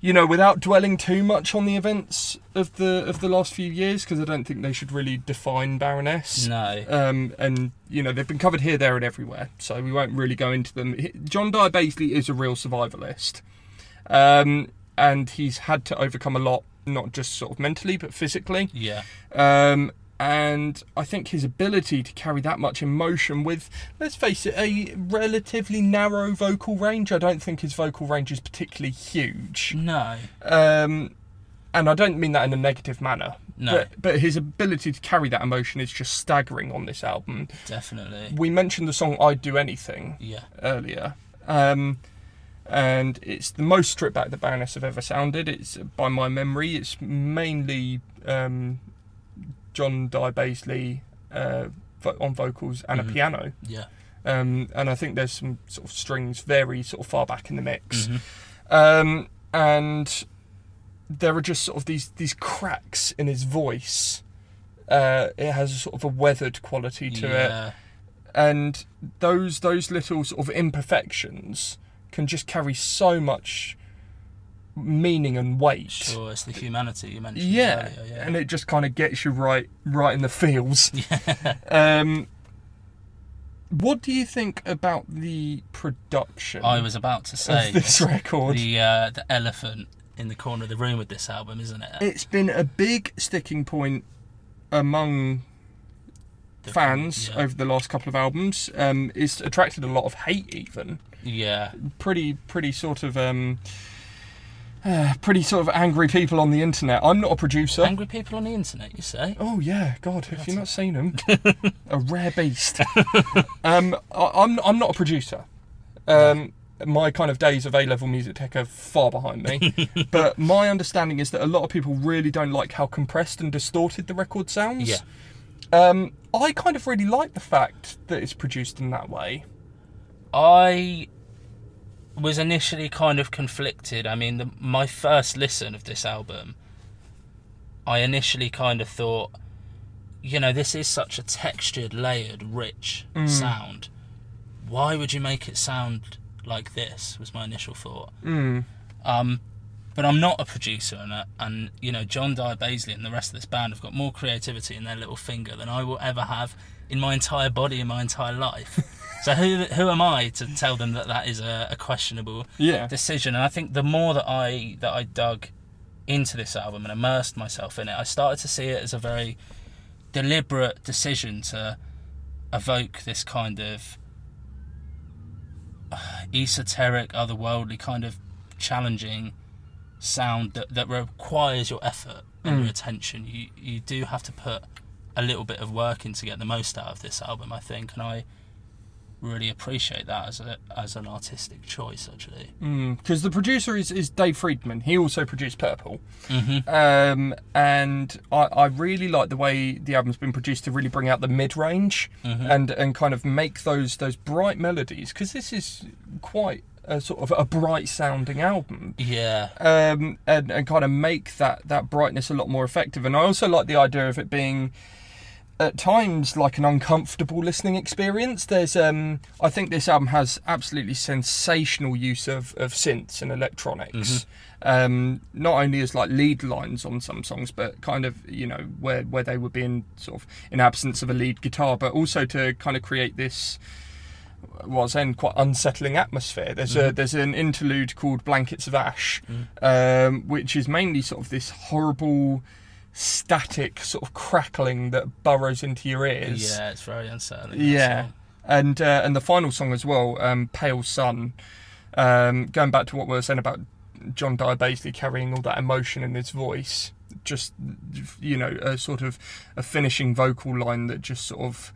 S1: you know, without dwelling too much on the events of the of the last few years, because I don't think they should really define Baroness.
S2: No.
S1: Um, and you know they've been covered here, there, and everywhere, so we won't really go into them. John Dyer Baizley is a real survivalist, um, and he's had to overcome a lot, not just sort of mentally but physically.
S2: Yeah.
S1: Um, and I think his ability to carry that much emotion with, let's face it, a relatively narrow vocal range. I don't think his vocal range is particularly huge.
S2: No.
S1: Um, and I don't mean that in a negative manner.
S2: No.
S1: But, but his ability to carry that emotion is just staggering on this album.
S2: Definitely.
S1: We mentioned the song I'd Do Anything
S2: Yeah.
S1: earlier. Um, and it's the most stripped back the Baroness have ever sounded. It's by my memory. It's mainly um, John Dyer Baizley uh, on vocals and
S2: Mhm.
S1: a piano.
S2: Yeah.
S1: Um, and I think there's some sort of strings very sort of far back in the mix.
S2: Mhm.
S1: Um, and there are just sort of these these cracks in his voice. Uh, it has a sort of a weathered quality to it
S2: yeah.
S1: and those those little sort of imperfections can just carry so much meaning and weight.
S2: Sure, it's the humanity you mentioned
S1: Yeah,
S2: earlier. Yeah.
S1: and it just kind of gets you right right in the feels. <laughs>
S2: yeah.
S1: Um, what do you think about the production
S2: I was about to say
S1: this record?
S2: the uh, the elephant in the corner of the room with this album, isn't it?
S1: It's been a big sticking point among fans
S2: Yeah.
S1: over the last couple of albums. Um, it's attracted a lot of hate, even.
S2: yeah.
S1: pretty pretty sort of um uh, <sighs> pretty sort of angry people on the internet. I'm not a producer.
S2: Angry people on the internet, you say?
S1: Oh yeah, God! Have you not seen them? <laughs> a rare beast. um, I, I'm I'm not a producer. Um, my kind of days of A-level music tech are far behind me. <laughs> but my understanding is that a lot of people really don't like how compressed and distorted the record sounds.
S2: Yeah.
S1: Um, I kind of really like the fact that it's produced in that way.
S2: I was initially kind of conflicted. I mean, the, my first listen of this album, I initially kind of thought, you know, this is such a textured, layered, rich
S1: Mm.
S2: sound. Why would you make it sound like this? Was my initial thought.
S1: Mm.
S2: Um, but I'm not a producer, and, uh, and you know, John Dyer Baizley and the rest of this band have got more creativity in their little finger than I will ever have in my entire body in my entire life. <laughs> so who who am I to tell them that that is a, a questionable
S1: Yeah.
S2: decision? And I think the more that I that I dug into this album and immersed myself in it, I started to see it as a very deliberate decision to evoke this kind of uh, esoteric, otherworldly, kind of challenging sound that, that requires your effort and
S1: Mm.
S2: your attention. You you do have to put a little bit of work in to get the most out of this album, I think, and I really appreciate that as a as an artistic choice, actually.
S1: Because the producer is, is Dave Fridmann. He also produced Purple.
S2: Mm-hmm.
S1: Um, and I, I really like the way the album's been produced to really bring out the mid range
S2: Mhm.
S1: and, and kind of make those those bright melodies. Because this is quite a sort of a bright sounding album.
S2: Yeah,
S1: Um, and, and kind of make that, that brightness a lot more effective. And I also like the idea of it being at times like an uncomfortable listening experience. There's um I think this album has absolutely sensational use of, of synths and electronics. Um not only as like lead lines on some songs, but kind of, you know, where where they would be in sort of in absence of a lead guitar, but also to kind of create this was then quite unsettling atmosphere. There's a there's an interlude called Blankets of Ash, um, which is mainly sort of this horrible static sort of crackling that burrows into your ears.
S2: yeah, it's very unsettling.
S1: Yeah. And uh, and the final song as well, um, Pale Sun. Um, going back to what we were saying about John Dyer Baizley carrying all that emotion in his voice, just you know, a sort of a finishing vocal line that just sort of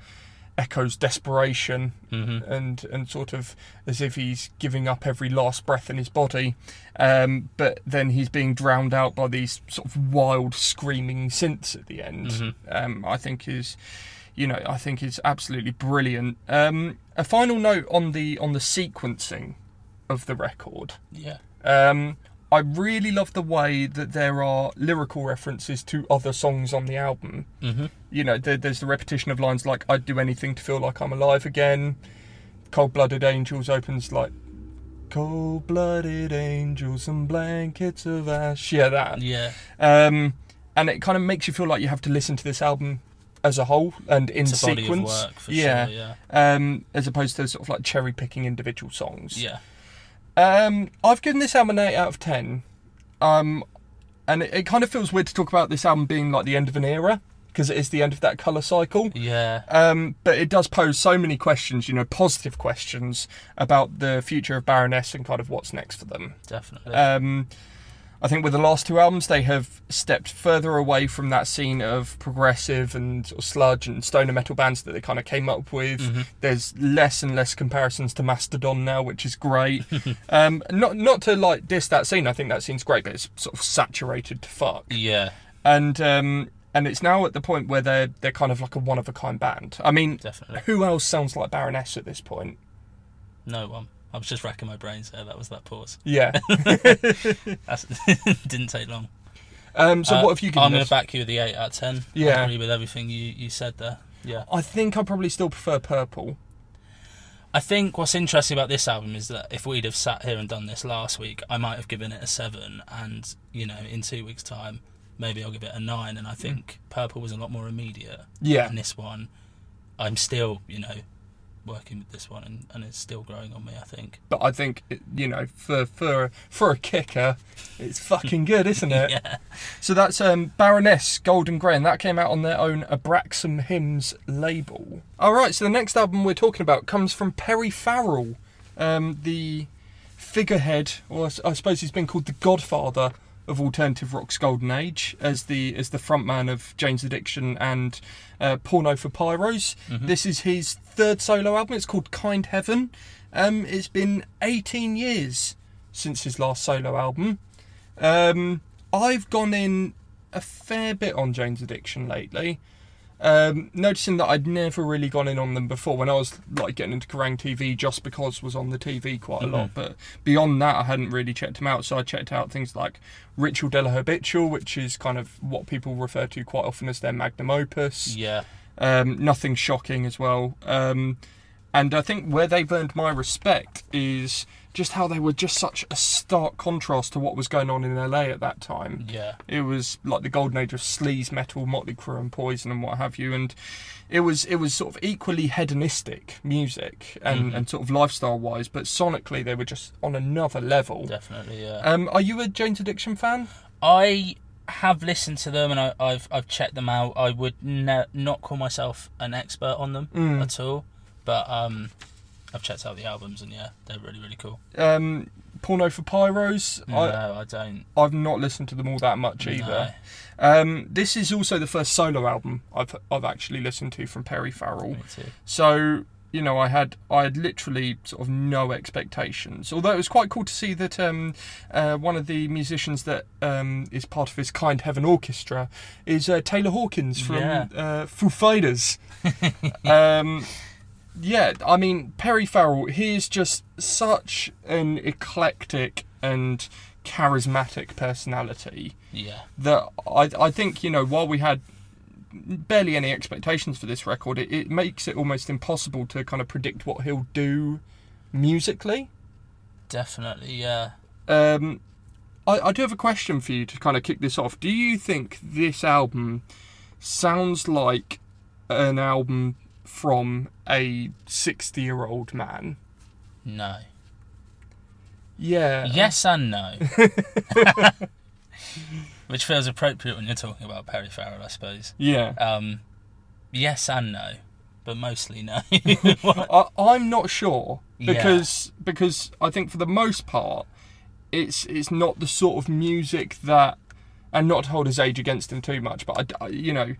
S1: echoes desperation
S2: Mhm.
S1: and and sort of as if he's giving up every last breath in his body, um, but then he's being drowned out by these sort of wild screaming synths at the end.
S2: Mhm.
S1: Um, I think is, you know, I think is absolutely brilliant. Um, a final note on the on the sequencing of the record.
S2: Yeah.
S1: I really love the way that there are lyrical references to other songs on the album
S2: hmm
S1: you know, there, there's the repetition of lines like "I'd do anything to feel like I'm alive again." Cold-blooded angels opens like Cold blooded angels and blankets of ash. Yeah, that.
S2: Yeah,
S1: Um, and it kind of makes you feel like you have to listen to this album as a whole and in
S2: it's a body
S1: sequence.
S2: of work for
S1: yeah.
S2: sure. Yeah,
S1: Um, as opposed to sort of like cherry picking individual songs.
S2: yeah,
S1: Um, I've given this album an eight out of ten. Um, and it, it kind of feels weird to talk about this album being like the end of an era because it is the end of that color cycle.
S2: yeah.
S1: Um, but it does pose so many questions, you know, positive questions about the future of Baroness and kind of what's next for them.
S2: Definitely.
S1: Um, I think with the last two albums, they have stepped further away from that scene of progressive and sort of sludge and stoner metal bands that they kind of came up with.
S2: Mm-hmm.
S1: There's less and less comparisons to Mastodon now, which is great. <laughs> um, not not to like diss that scene. I think that scene's great, but it's sort of saturated to fuck.
S2: yeah,
S1: And um, and it's now at the point where they're they're kind of like a one of a kind band. I mean,
S2: definitely.
S1: who else sounds like Baroness at this point?
S2: No one. I was just racking my brains there. That was that pause.
S1: Yeah. <laughs>
S2: That's, <laughs> didn't take long.
S1: Um, so
S2: Uh,
S1: what have you given
S2: I'm going to back you with the eight out of ten.
S1: Yeah.
S2: I agree with everything you, you said there. Yeah.
S1: I think I probably still prefer Purple.
S2: I think what's interesting about this album is that if we'd have sat here and done this last week, I might have given it a seven, and you know, in two weeks' time, maybe I'll give it a nine. And I think Purple was a lot more immediate.
S1: Yeah.
S2: And this one, I'm still, you know, working with this one, and, and it's still growing on me. I think.
S1: But I think you know, for for for a kicker, it's fucking good, <laughs> isn't it?
S2: Yeah.
S1: So that's um, Baroness Gold and Grey, and that came out on their own Abraxan Hymns label. All right, so the next album we're talking about comes from Perry Farrell, um, the figurehead, or I suppose he's been called the godfather of alternative rock's golden age, as the as the frontman of Jane's Addiction and uh, Porno for Pyros. This is his third solo album. It's called Kind Heaven. Um, it's been 18 years since his last solo album. Um, I've gone in a fair bit on Jane's Addiction lately. Um, noticing that I'd never really gone in on them before when I was like getting into Kerrang TV just because was on the TV quite a lot. But beyond that, I hadn't really checked them out. So I checked out things like Ritual de lo Habitual, which is kind of what people refer to quite often as their magnum opus.
S2: Yeah.
S1: Um, nothing shocking as well. Um, and I think where they've earned my respect is just how they were just such a stark contrast to what was going on in LA at that time.
S2: Yeah.
S1: It was like the golden age of sleaze metal, Motley Crue, and Poison, and what have you. And it was it was sort of equally hedonistic music and, and sort of lifestyle wise, but sonically they were just on another level.
S2: Definitely. Yeah.
S1: Um, are you a Jane's Addiction fan?
S2: I have listened to them and I, I've I've checked them out. I would ne- not call myself an expert on them
S1: Mm.
S2: at all, but um, I've checked out the albums and yeah, they're really really cool.
S1: Um, Porno for Pyros.
S2: No,
S1: I,
S2: I, don't.
S1: I've not listened to them all that much either.
S2: No,
S1: Um, this is also the first solo album I've I've actually listened to from Perry Farrell.
S2: me too.
S1: So you know, I had I had literally sort of no expectations. Although it was quite cool to see that um, uh, one of the musicians that um, is part of his Kind Heaven Orchestra is uh, Taylor Hawkins from
S2: Yeah.
S1: uh, Foo Fighters. <laughs> um, yeah, I mean Perry Farrell. He is just such an eclectic and charismatic personality
S2: Yeah,
S1: that I, I think you know while we had barely any expectations for this record it, it makes it almost impossible to kind of predict what he'll do musically
S2: definitely. Yeah.
S1: um, I, I do have a question for you to kind of kick this off do you think this album sounds like an album from a 60 year old man
S2: No.
S1: yeah
S2: Yes and no. <laughs> <laughs> Which feels appropriate when you're talking about Perry Farrell, I suppose.
S1: yeah
S2: Um, yes and no, but mostly no. <laughs>
S1: I, I'm not sure
S2: Yeah.
S1: because because I think for the most part, it's it's not the sort of music that, and not to hold his age against him too much, but I, I- you know,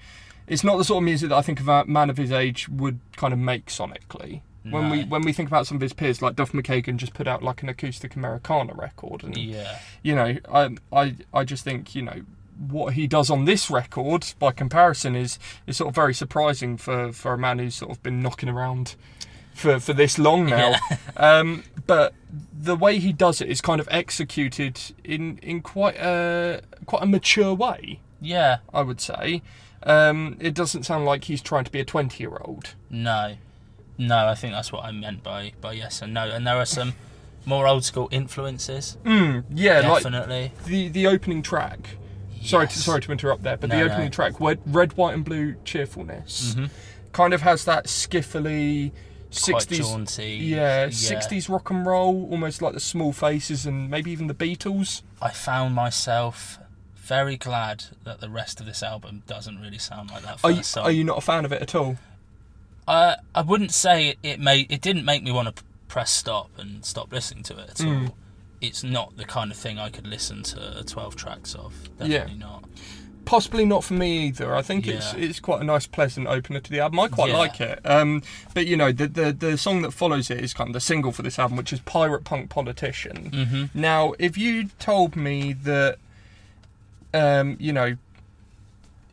S1: it's not the sort of music that I think of a man of his age would kind of make sonically. When we when we think about some of his peers, like Duff McKagan just put out like an acoustic Americana record, and
S2: yeah.
S1: you know, I I I just think you know what he does on this record by comparison is is sort of very surprising for for a man who's sort of been knocking around for for this long now. <laughs> Um, but the way he does it is kind of executed in in quite a quite a mature way,
S2: Yeah.
S1: I would say. Um, it doesn't sound like he's trying to be a twenty year old.
S2: No, no. I think that's what I meant by by yes and no. And there are some more old school influences.
S1: Mm, yeah, like
S2: definitely.
S1: the the opening track. Sorry, to, sorry to interrupt there, but
S2: No,
S1: the
S2: no.
S1: opening track, Red, Red, White, and Blue Cheerfulness,
S2: Mhm.
S1: kind of has that skiffily sixties,
S2: jaunty.
S1: yeah, sixties rock and roll, almost like the Small Faces and maybe even the Beatles.
S2: I found myself very glad that the rest of this album doesn't really sound like that
S1: Are you,
S2: song.
S1: are you not a fan of it at all?
S2: I I wouldn't say it, it made it didn't make me want to press stop and stop listening to it at
S1: Mm.
S2: all. It's not the kind of thing I could listen to 12 tracks of.
S1: Yeah.
S2: Definitely not.
S1: Possibly not for me either. I think it's
S2: Yeah.
S1: it's quite a nice, pleasant opener to the album. I quite
S2: Yeah.
S1: like it. Um, but you know, the, the the song that follows it is kind of the single for this album, which is "Pirate Punk Politician."
S2: hmm
S1: Now, if you told me that, um, you know,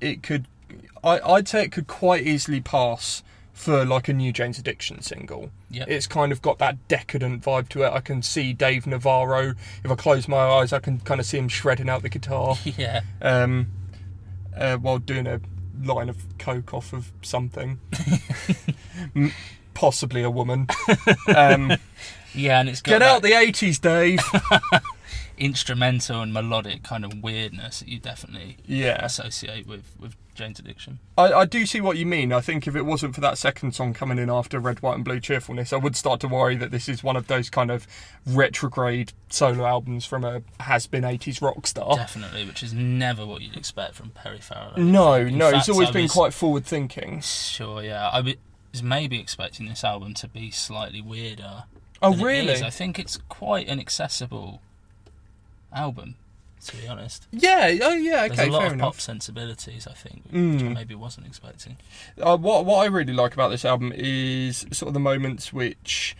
S1: it could, I, I'd say it could quite easily pass for like a new Jane's Addiction single.
S2: Yep.
S1: It's kind of got that decadent vibe to it. I can see Dave Navarro. If I close my eyes, I can kind of see him shredding out the guitar <laughs>
S2: Yeah.
S1: um, uh, while doing a line of coke off of something. <laughs> M- Possibly a woman. <laughs> Um,
S2: Yeah, and it's got
S1: get
S2: that
S1: out the 80s, Dave.
S2: Instrumental and melodic kind of weirdness that you definitely
S1: yeah.
S2: associate with, with Jane's Addiction.
S1: I, I do see what you mean. I think if it wasn't for that second song coming in after Red, White, and Blue Cheerfulness, I would start to worry that this is one of those kind of retrograde solo albums from a has been 80s rock star.
S2: Definitely, which is never what you'd expect from Perry Farrell.
S1: No,
S2: In
S1: no,
S2: fact,
S1: he's always
S2: I
S1: been
S2: was-
S1: quite forward thinking.
S2: Sure, yeah. I was maybe expecting this album to be slightly weirder.
S1: Oh, really?
S2: I think it's quite an accessible album, to be honest.
S1: Yeah, oh, yeah, Okay.
S2: There's a lot
S1: fair
S2: of
S1: enough.
S2: pop sensibilities, I think, which I
S1: Mm.
S2: maybe wasn't expecting.
S1: Uh, what what I really like about this album is sort of the moments which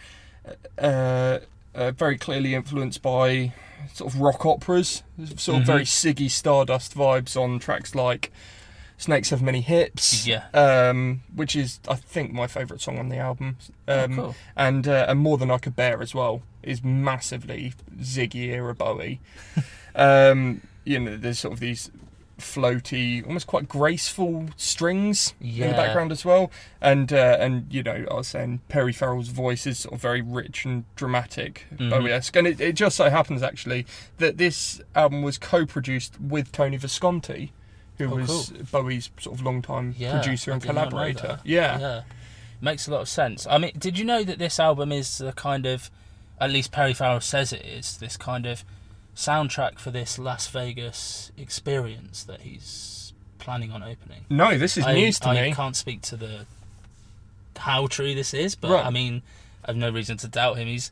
S1: uh, are very clearly influenced by sort of rock operas, sort of
S2: Mhm.
S1: very Ziggy Stardust vibes on tracks like Snakes Have Many Hips,
S2: Yeah.
S1: um, which is I think my favourite song on the album, um,
S2: oh, cool.
S1: and uh, and More Than I Could Bear as well is massively Ziggy era Bowie. <laughs> um, you know, there's sort of these floaty, almost quite graceful strings in the background as well, and uh, and you know, I was saying Perry Farrell's voice is sort of very rich and dramatic,
S2: Mhm.
S1: Bowie-esque, and it, it just so happens actually that this album was co-produced with Tony Visconti. Who
S2: Oh,
S1: was Bowie's sort of long-time
S2: Yeah,
S1: producer and
S2: did not know
S1: collaborator? Yeah.
S2: Yeah. Makes a lot of sense. I mean, did you know that this album is the kind of, at least Perry Farrell says it is, this kind of soundtrack for this Las Vegas experience that he's planning on opening?
S1: No, this is
S2: I,
S1: news to
S2: I
S1: me.
S2: I can't speak to the how true this is, but
S1: Right.
S2: I mean, I've no reason to doubt him. He's,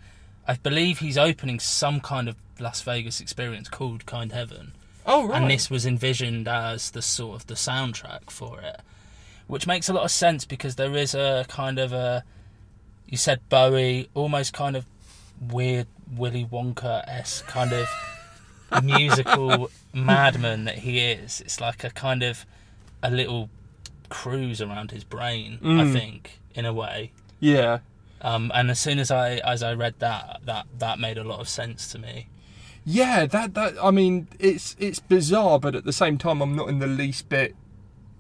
S2: I believe he's opening some kind of Las Vegas experience called Kind Heaven,
S1: Oh right.
S2: and this was envisioned as the sort of the soundtrack for it, which makes a lot of sense because there is a kind of a, you said Bowie, almost kind of weird Willy Wonka esque kind of musical <laughs> madman that he is. It's like a kind of a little cruise around his brain, I
S1: Mm.
S2: think, in a way.
S1: yeah.
S2: Um, and as soon as I as I read that, that that made a lot of sense to me.
S1: Yeah, that that I mean, it's it's bizarre, but at the same time, I'm not in the least bit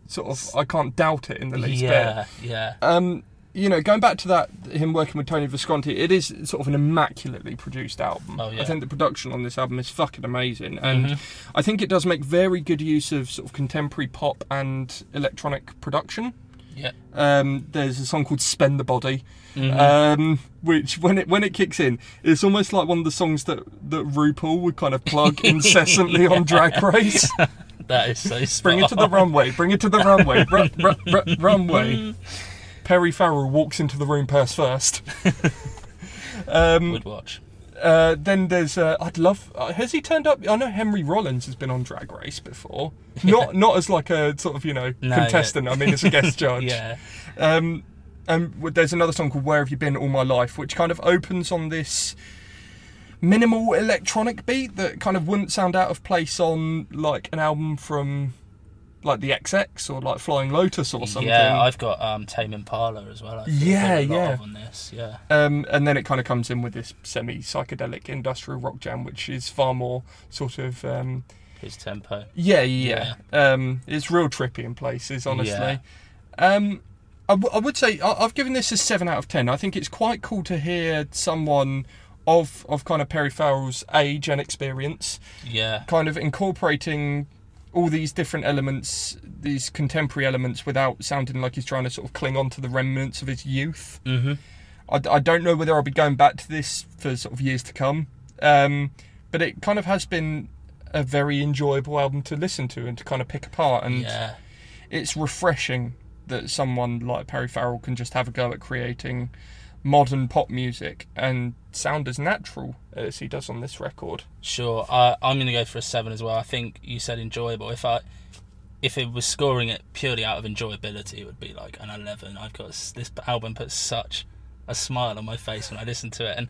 S1: sort of. I can't doubt it in the least
S2: bit. yeah,
S1: yeah. Um, you know, going back to that, him working with Tony Visconti, it is sort of an immaculately produced album.
S2: Oh, yeah.
S1: I think the production on this album is fucking amazing, and
S2: Mhm.
S1: I think it does make very good use of sort of contemporary pop and electronic production.
S2: yeah.
S1: Um, there's a song called "Spend the Body,"
S2: Mhm.
S1: um, which when it when it kicks in, it's almost like one of the songs that that RuPaul would kind of plug <laughs> incessantly on Drag Race. <laughs>
S2: that is so
S1: Bring it to the runway. Bring it to the runway. Ru- ru- ru- runway. Perry Farrell walks into the room purse first. <laughs> um,
S2: Would watch.
S1: uh, then there's uh, I'd love. Uh, has he turned up? I know Henry Rollins has been on Drag Race before. Not not as like a sort of you know
S2: No,
S1: contestant. I mean as a guest judge.
S2: Yeah,
S1: Um, and there's another song called "Where Have You Been All My Life," which kind of opens on this minimal electronic beat that kind of wouldn't sound out of place on like an album from like the XX or like Flying Lotus or something.
S2: yeah. I've got um, Tame Impala as well. I think,
S1: Yeah,
S2: a lot
S1: yeah.
S2: of on this. Yeah,
S1: Um, and then it kind of comes in with this semi psychedelic industrial rock jam, which is far more sort of um,
S2: his tempo.
S1: yeah, yeah. Um, it's real trippy in places, honestly.
S2: Yeah.
S1: Um, I, w- I would say I- I've given this a seven out of ten. I think it's quite cool to hear someone of of kind of Perry Farrell's age and experience,
S2: Yeah.
S1: kind of incorporating all these different elements, these contemporary elements, without sounding like he's trying to sort of cling on to the remnants of his youth.
S2: Mhm.
S1: I, I don't know whether I'll be going back to this for sort of years to come, um, but it kind of has been a very enjoyable album to listen to and to kind of pick apart, and
S2: Yeah.
S1: it's refreshing that someone like Perry Farrell can just have a go at creating modern pop music and sound as natural as he does on this record.
S2: Sure. Uh, I'm going to go for a seven as well. I think you said enjoyable. If I, if it was scoring it purely out of enjoyability, it would be like an eleven. I've got this album puts such a smile on my face when I listen to it, and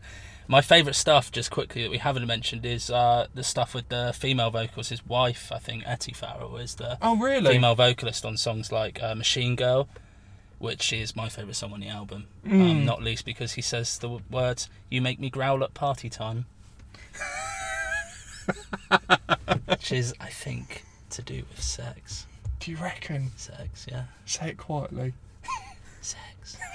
S2: my favourite stuff, just quickly that we haven't mentioned, is uh, the stuff with the female vocals. His wife, I think, Etty Farrell, is the
S1: Oh, really?
S2: female vocalist on songs like uh, Machine Girl, which is my favourite song on the album.
S1: Mm.
S2: Um, not least because he says the words, You make me growl at party time. <laughs> which is, I think, to do with sex.
S1: Do you reckon?
S2: Sex, yeah.
S1: Say it quietly.
S2: Sex. <laughs>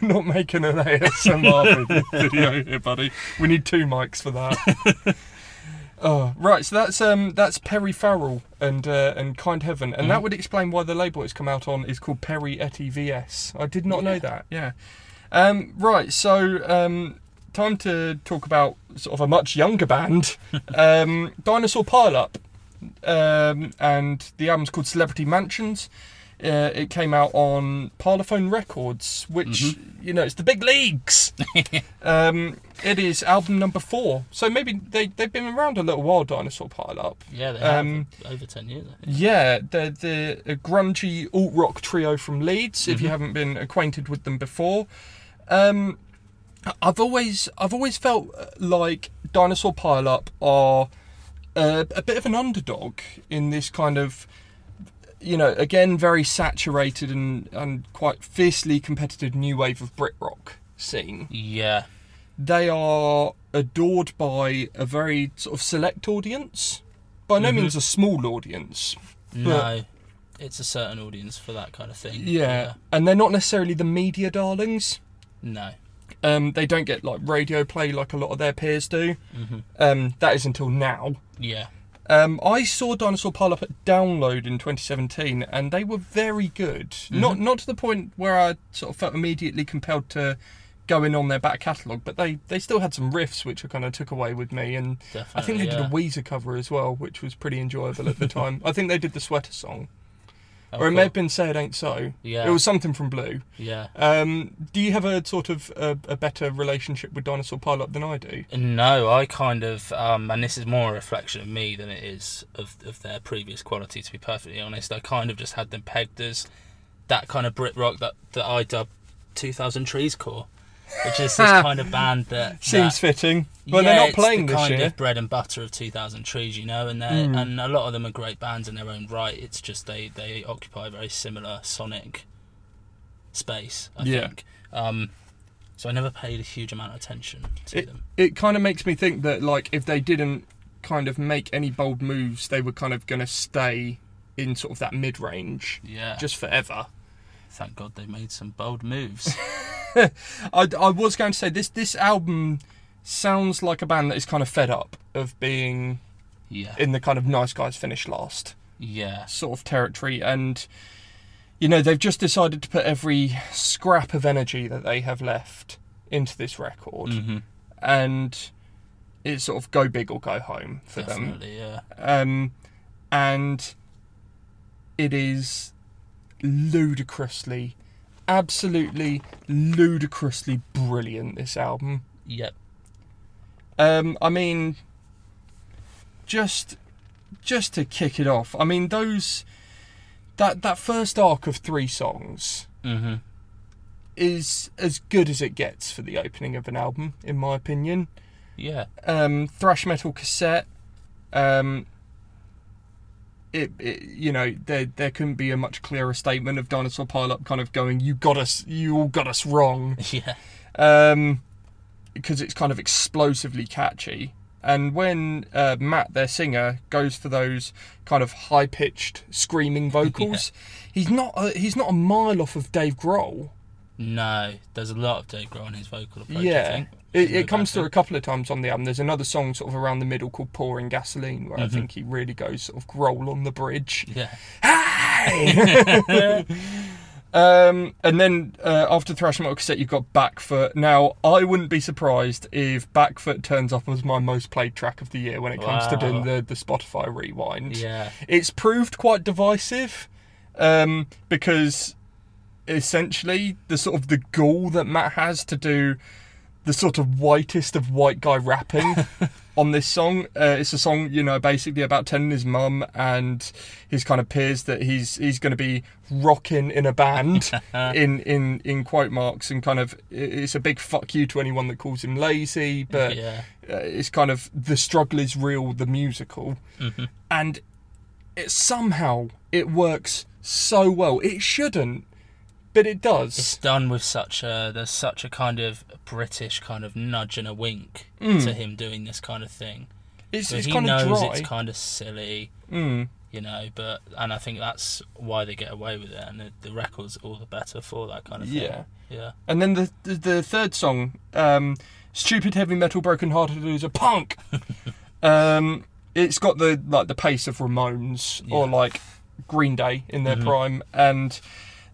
S1: We're not making an ASMR <laughs> video here, buddy. We need two mics for that. <laughs> Oh, right, so that's um that's Perry Farrell and uh, and Kind Heaven, and that
S2: Mhm.
S1: would explain why the label it's come out on is called Perry Etty VS. I did not know that. Yeah. Um, right, so um, time to talk about sort of a much younger band, <laughs> um, Dinosaur Pile Up, um, and the album's called Celebrity Mansions. Uh, it came out on Parlophone Records, which you know it's the big leagues. <laughs> um, it is album number four, so maybe they they've been around a little while. Dinosaur Pile Up.
S2: Yeah, they have
S1: Um,
S2: over 10 years. Think.
S1: Yeah, they're the a grungy alt rock trio from Leeds. If you
S2: Mhm.
S1: haven't been acquainted with them before, um, I've always I've always felt uh, like Dinosaur Pile Up are uh, a bit of an underdog in this kind of you know again very saturated and and quite fiercely competitive new wave of Brit rock scene.
S2: Yeah.
S1: They are adored by a very sort of select audience. By no
S2: Mhm.
S1: means a small audience,
S2: No. It's a certain audience for that kind of thing.
S1: Yeah, and they're not necessarily the media darlings.
S2: No.
S1: Um, they don't get like radio play like a lot of their peers do.
S2: hmm
S1: Um, that is until now.
S2: Yeah.
S1: Um, I saw Dinosaur Pile Up at Download in 2017, and they were very good. Not
S2: Mhm.
S1: not to the point where I sort of felt immediately compelled to go in on their back catalogue, but they, they still had some riffs which I kind of took away with me, and
S2: Definitely.
S1: I think they
S2: yeah.
S1: did a Weezer cover as well, which was pretty enjoyable at the <laughs> time. I think they did the Sweater song, or it may have been Say It Ain't So.
S2: Yeah.
S1: It was something from Blue.
S2: Yeah.
S1: Um, do you have a sort of a, a better relationship with Dinosaur Pile Up than I do?
S2: No, I kind of, um, and this is more a reflection of me than it is of, of their previous quality. To be perfectly honest, I kind of just had them pegged as that kind of Brit rock that, that I dub 2000 Trees Core, which is this kind of band that
S1: Seems
S2: that-
S1: fitting. Well,
S2: yeah,
S1: they're not
S2: it's
S1: playing
S2: the
S1: this
S2: kind
S1: year.
S2: of bread and butter of 2000 Trees, you know, and they
S1: Mm.
S2: and a lot of them are great bands in their own right. It's just they they occupy a very similar sonic space. I
S1: Yeah.
S2: think. Um, so I never paid a huge amount of attention to them.
S1: It kind of makes me think that, like, if they didn't kind of make any bold moves, they were kind of going to stay in sort of that mid range
S2: Yeah.
S1: just forever.
S2: Thank God they made some bold moves. <laughs> <laughs>
S1: I, I was going to say this this album sounds like a band that is kind of fed up of being
S2: yeah.
S1: in the kind of nice guys finish last
S2: yeah.
S1: sort of territory and you know they've just decided to put every scrap of energy that they have left into this record
S2: hmm
S1: and it's sort of go big or go home for them
S2: Yeah.
S1: um, and it is ludicrously absolutely ludicrously brilliant this album
S2: Yep.
S1: um, I mean, just just to kick it off, I mean those that that first arc of three songs
S2: hmm
S1: is as good as it gets for the opening of an album, in my opinion.
S2: Yeah.
S1: Um, thrash metal cassette. Um, it, it you know there there couldn't be a much clearer statement of Dinosaur Pile Up kind of going you got us you all got us wrong <laughs>
S2: Yeah.
S1: um, because it's kind of explosively catchy. And when uh, Matt, their singer, goes for those kind of high-pitched screaming vocals, <laughs> he's not a, he's not a mile off of Dave Grohl.
S2: No, there's a lot of Dave Grohl on his vocal approach. I
S1: yeah,
S2: think.
S1: it, it comes through a couple of times on the album. There's another song sort of around the middle called "Pouring Gasoline," where I
S2: Mhm.
S1: think he really goes sort of Grohl on the bridge.
S2: Yeah.
S1: Hey! <laughs> um, and then uh, after Thrash Metal Cassette, you've got Backfoot. Now, I wouldn't be surprised if Backfoot turns up as my most played track of the year when it comes to doing the, the Spotify rewind.
S2: Yeah.
S1: It's proved quite divisive um, because essentially the sort of the goal that Matt has to do the sort of whitest of white guy rapping <laughs> on this song. Uh, it's a song, you know, basically about telling his mum and his kind of peers that he's he's going to be rocking in a band <laughs> in in in quote marks and kind of it's a big fuck you to anyone that calls him lazy, but
S2: yeah.
S1: uh, it's kind of the struggle is real, the musical,
S2: Mhm.
S1: and it somehow it works so well. It shouldn't, but it does.
S2: It's done with such a there's such a kind of British kind of nudge and a wink
S1: Mm.
S2: to him doing this kind of thing.
S1: It's, it's
S2: he
S1: kind of
S2: knows
S1: dry.
S2: it's kind of silly,
S1: Mm.
S2: you know, but and I think that's why they get away with it, and the, the record's all the better for that kind of thing.
S1: Yeah.
S2: Yeah.
S1: And then the the, the third song, um, "Stupid Heavy Metal Broken Hearted Loser Punk." <laughs> um, it's got the like the pace of Ramones or like Green Day in their
S2: Mhm.
S1: prime, and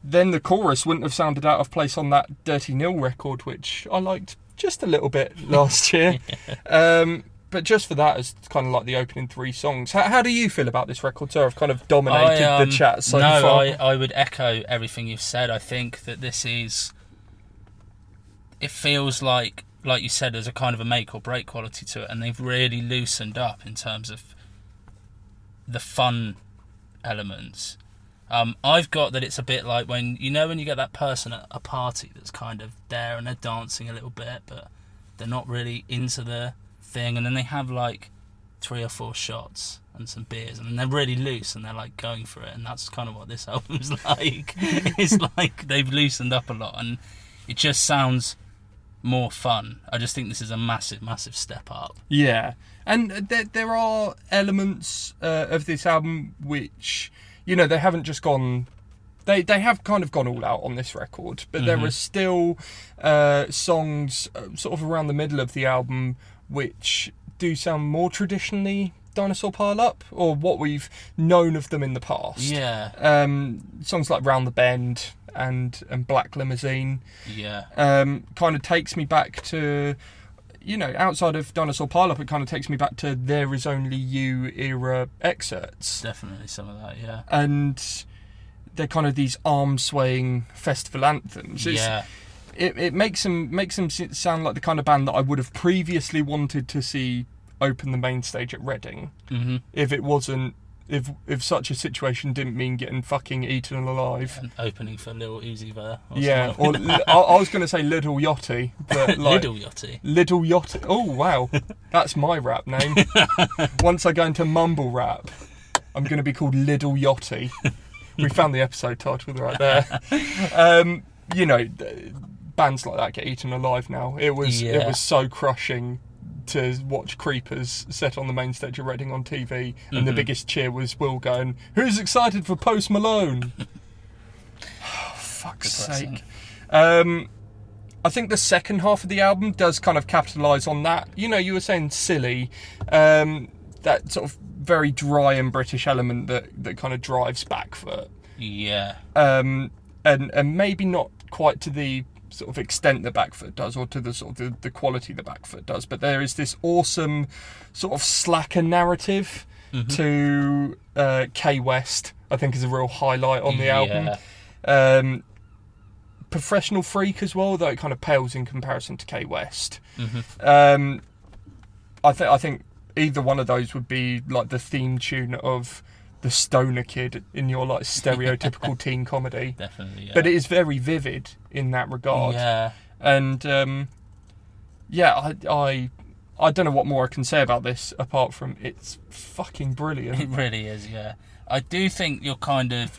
S1: then the chorus wouldn't have sounded out of place on that Dirty Nil record, which I liked just a little bit <laughs> last year. um, but just for that, as kind of like the opening three songs. How, how do you feel about this record, sir? I've kind of dominated
S2: I, um,
S1: the chat so
S2: no,
S1: far.
S2: I, I would echo everything you've said. I think that this is. It feels like, like you said, there's a kind of a make or break quality to it, and they've really loosened up in terms of the fun elements. Um, I've got that it's a bit like when you know when you get that person at a party that's kind of there and they're dancing a little bit, but they're not really into the thing, and then they have like three or four shots and some beers, and they're really loose and they're like going for it, and that's kind of what this <laughs> album's like. <laughs> it's like they've loosened up a lot, and it just sounds more fun. I just think this is a massive, massive step up.
S1: Yeah, and there there are elements uh, of this album which you know they haven't just gone. They they have kind of gone all out on this record, but there
S2: Mhm.
S1: are still uh, songs uh, sort of around the middle of the album which do sound more traditionally Dinosaur Pile Up or what we've known of them in the past.
S2: Yeah,
S1: Um, songs like Round the Bend and and Black Limousine
S2: yeah,
S1: um, kind of takes me back to, you know, outside of Dinosaur Pile Up, it kind of takes me back to There Is Only You era excerpts.
S2: definitely some of that. Yeah,
S1: And they're kind of these arm swaying festival anthems. It's,
S2: yeah,
S1: It, it makes them makes them sound like the kind of band that I would have previously wanted to see open the main stage at Reading
S2: hmm
S1: if it wasn't if if such a situation didn't mean getting fucking eaten alive.
S2: opening for Little Uzi Vert. Or
S1: Yeah, or <laughs> li- I, I was going to say Little Yachty, but <laughs> like
S2: Little Yachty.
S1: Little Yacht. Oh wow, that's my rap name. <laughs> Once I go into mumble rap, I'm going to be called Little Yachty. We found the episode title right there. Um, you know, bands like that get eaten alive now. It was it was so crushing to watch Creepers set on the main stage of Reading on TV, and the
S2: Mhm.
S1: biggest cheer was Will going, "Who's excited for Post Malone?" <laughs> oh, fuck's sake. Um, I think the second half of the album does kind of capitalise on that. You know, you were saying silly, um, that sort of very dry and British element that, that kind of drives Backfoot,
S2: Yeah,
S1: um, and and maybe not quite to the sort of extent the back foot does, or to the sort of the, quality the back foot does. But there is this awesome sort of slacker narrative
S2: Mhm.
S1: to uh, K West. I think is a real highlight on the album um, professional freak as well, though it kind of pales in comparison to K West.
S2: Mhm.
S1: Um, I think I think either one of those would be like the theme tune of the stoner kid in your like stereotypical <laughs> teen comedy.
S2: Definitely. Yeah.
S1: But it is very vivid in that regard,
S2: Yeah.
S1: and um, yeah, I, I I don't know what more I can say about this apart from it's fucking brilliant. <laughs>
S2: It really is, yeah. I do think you're kind of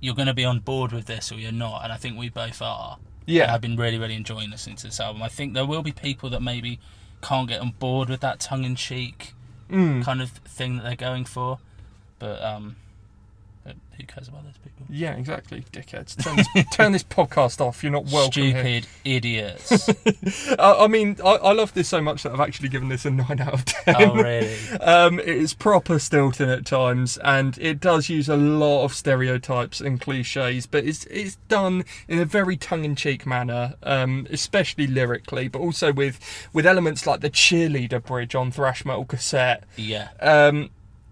S2: you're going to be on board with this or you're not, and I think we both are. And
S1: Yeah,
S2: I've been really, really enjoying listening to this album. I think there will be people that maybe can't get on board with that tongue-in-cheek
S1: mm.
S2: kind of thing that they're going for, but um, Who cares about those people?
S1: Yeah, exactly, dickheads. Turn this, <laughs> turn this podcast off. You're not welcome here.
S2: Stupid idiots. <laughs>
S1: I, I mean, I, I love this so much that I've actually given this a nine out of ten.
S2: oh, really? <laughs>
S1: Um, it is proper Stilton at times, and it does use a lot of stereotypes and cliches, but it's it's done in a very tongue-in-cheek manner, um, especially lyrically, but also with with elements like the cheerleader bridge on thrash metal cassette.
S2: Yeah.
S1: Um,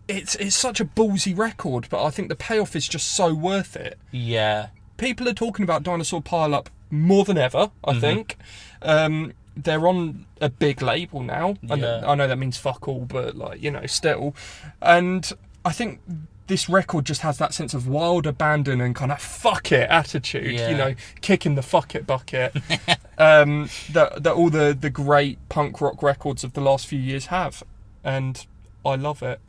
S1: it's it's such a ballsy record, but I think the payoff is just so worth it.
S2: Yeah.
S1: People are talking about Dinosaur Pile Up more than ever. I
S2: Mhm.
S1: think um, they're on a big label now.
S2: Yeah.
S1: I know that means fuck all, but like you know, still. And I think this record just has that sense of wild abandon and kind of fuck it attitude.
S2: Yeah.
S1: You know, kicking the fuck it bucket. <laughs> um, that that all the the great punk rock records of the last few years have, and I love it.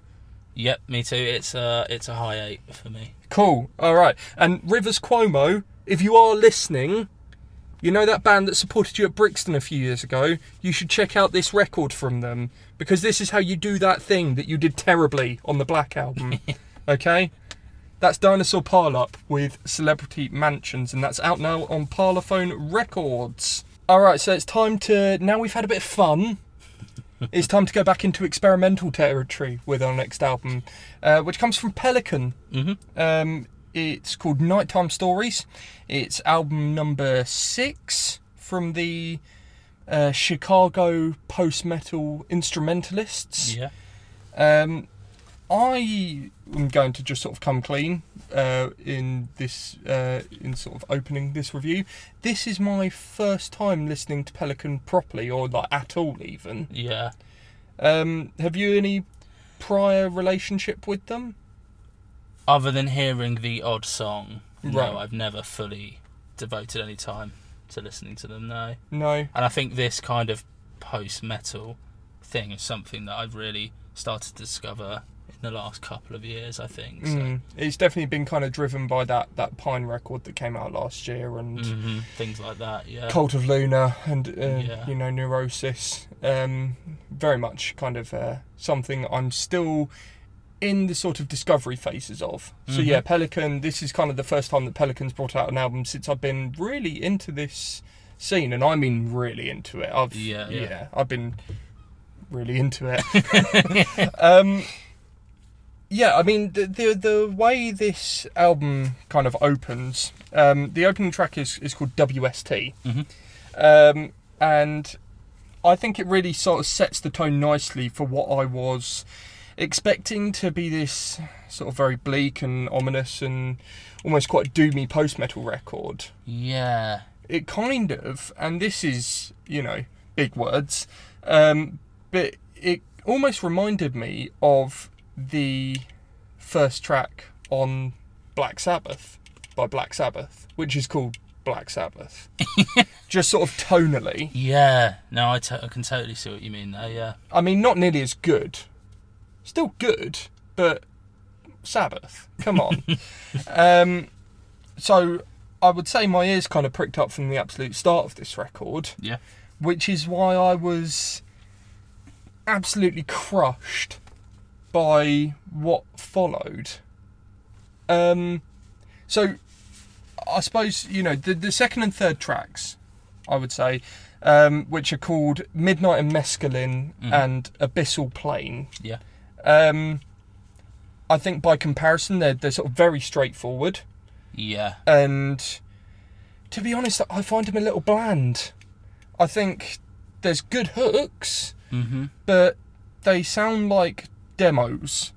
S2: Yep, me too. It's a it's a high eight for me.
S1: Cool. All right. And Rivers Cuomo, if you are listening, you know that band that supported you at Brixton a few years ago. You should check out this record from them because this is how you do that thing that you did terribly on the Black album. <laughs> okay. That's Dinosaur Pile with Celebrity Mansions, and that's out now on Parlophone Records. All right, so it's time to now we've had a bit of fun. It's time to go back into experimental territory with our next album, uh, which comes from Pelican.
S2: Mm-hmm.
S1: Um, it's called Nighttime Stories. It's album number six from the uh, Chicago post metal instrumentalists.
S2: Yeah.
S1: Um, I am going to just sort of come clean uh, in this, uh, in sort of opening this review. This is my first time listening to Pelican properly, or like at all, even.
S2: Yeah.
S1: Um, have you any prior relationship with them?
S2: Other than hearing the odd song, no, I've never fully devoted any time to listening to them. No.
S1: No.
S2: And I think this kind of post metal thing is something that I've really started to discover in the last couple of years, I think. So.
S1: Mm, it's definitely been kind of driven by that, that Pine record that came out last year and
S2: hmm Things like that, yeah.
S1: Cult of Luna and uh,
S2: Yeah.
S1: you know Neurosis. Um, very much kind of uh, something I'm still in the sort of discovery phases of. So
S2: Mhm.
S1: yeah, Pelican. This is kind of the first time that Pelican's brought out an album since I've been really into this scene, and I mean really into it. I've
S2: Yeah, yeah.
S1: I've been really into it. <laughs> <laughs> um, yeah, I mean the, the the way this album kind of opens. Um, the opening track is is called WST,
S2: Mhm.
S1: um, and I think it really sort of sets the tone nicely for what I was expecting to be this sort of very bleak and ominous and almost quite doomy post metal record
S2: Yeah.
S1: it kind of, and this is, you know, big words, um, but it almost reminded me of the first track on Black Sabbath by Black Sabbath, which is called Black Sabbath. <laughs> Just sort of tonally.
S2: Yeah. No, I, can totally see what you mean there, yeah.
S1: I mean, not nearly as good. Still good, but Sabbath. Come on. <laughs> um, so I would say my ears kind of pricked up from the absolute start of this record.
S2: Yeah.
S1: Which is why I was absolutely crushed by what followed. Um, so I suppose you know the the second and third tracks, I would say, um, which are called Midnight and Mescaline
S2: Mhm.
S1: and Abyssal Plain.
S2: Yeah.
S1: Um, I think by comparison, they're they're sort of very straightforward,
S2: Yeah.
S1: and to be honest, I find them a little bland. I think there's good hooks,
S2: hmm
S1: but they sound like demos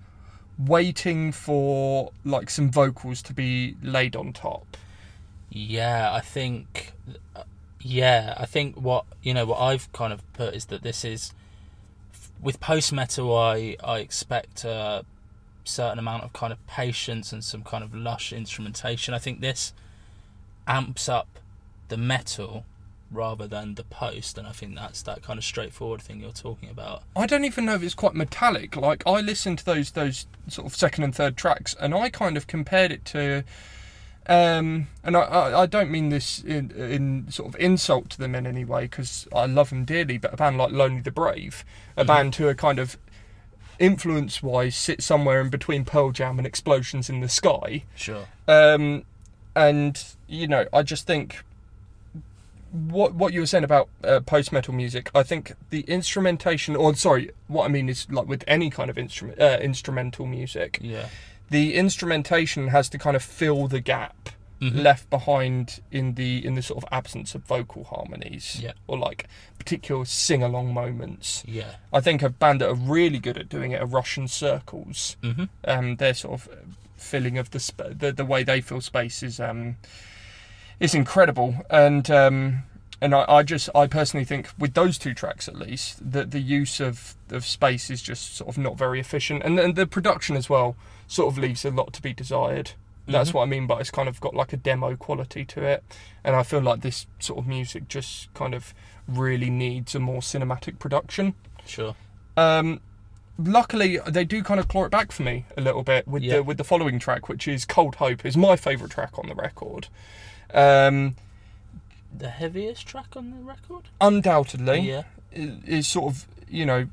S1: waiting for like some vocals to be laid on top.
S2: Yeah, I think. Yeah, I think what you know what I've kind of put is that this is with post metal. I I expect a certain amount of kind of patience and some kind of lush instrumentation. I think this amps up the metal rather than the post, and I think that's that kind of straightforward thing you're talking about.
S1: I don't even know if it's quite metallic. Like I listened to those those sort of second and third tracks, and I kind of compared it to, um, and I I, I don't mean this in, in sort of insult to them in any way because I love them dearly, but a band like Lonely the Brave, a
S2: Mhm.
S1: band who are kind of influence wise sit somewhere in between Pearl Jam and Explosions in the Sky.
S2: Sure.
S1: Um, and you know, I just think what what you were saying about uh, post metal music. I think the instrumentation, or sorry, what I mean is like with any kind of instrument uh, instrumental music,
S2: Yeah.
S1: the instrumentation has to kind of fill the gap
S2: Mhm.
S1: left behind in the in the sort of absence of vocal harmonies
S2: Yeah.
S1: or like particular sing along moments.
S2: Yeah.
S1: I think a band that are really good at doing it are Russian Circles
S2: hmm
S1: um, their sort of filling of the, sp- the the way they fill space is um, is incredible, and um, and I, I just I personally think with those two tracks at least that the use of, of space is just sort of not very efficient, and then the production as well sort of leaves a lot to be desired. That's
S2: Mhm.
S1: what I mean by it's kind of got like a demo quality to it, and I feel like this sort of music just kind of really needs a more cinematic production.
S2: Sure.
S1: Um, luckily, they do kind of claw it back for me a little bit with
S2: Yeah.
S1: the with the following track, which is "Cold Hope," is my favourite track on the record. Um,
S2: The heaviest track on the record?
S1: undoubtedly,
S2: Yeah.
S1: is sort of you know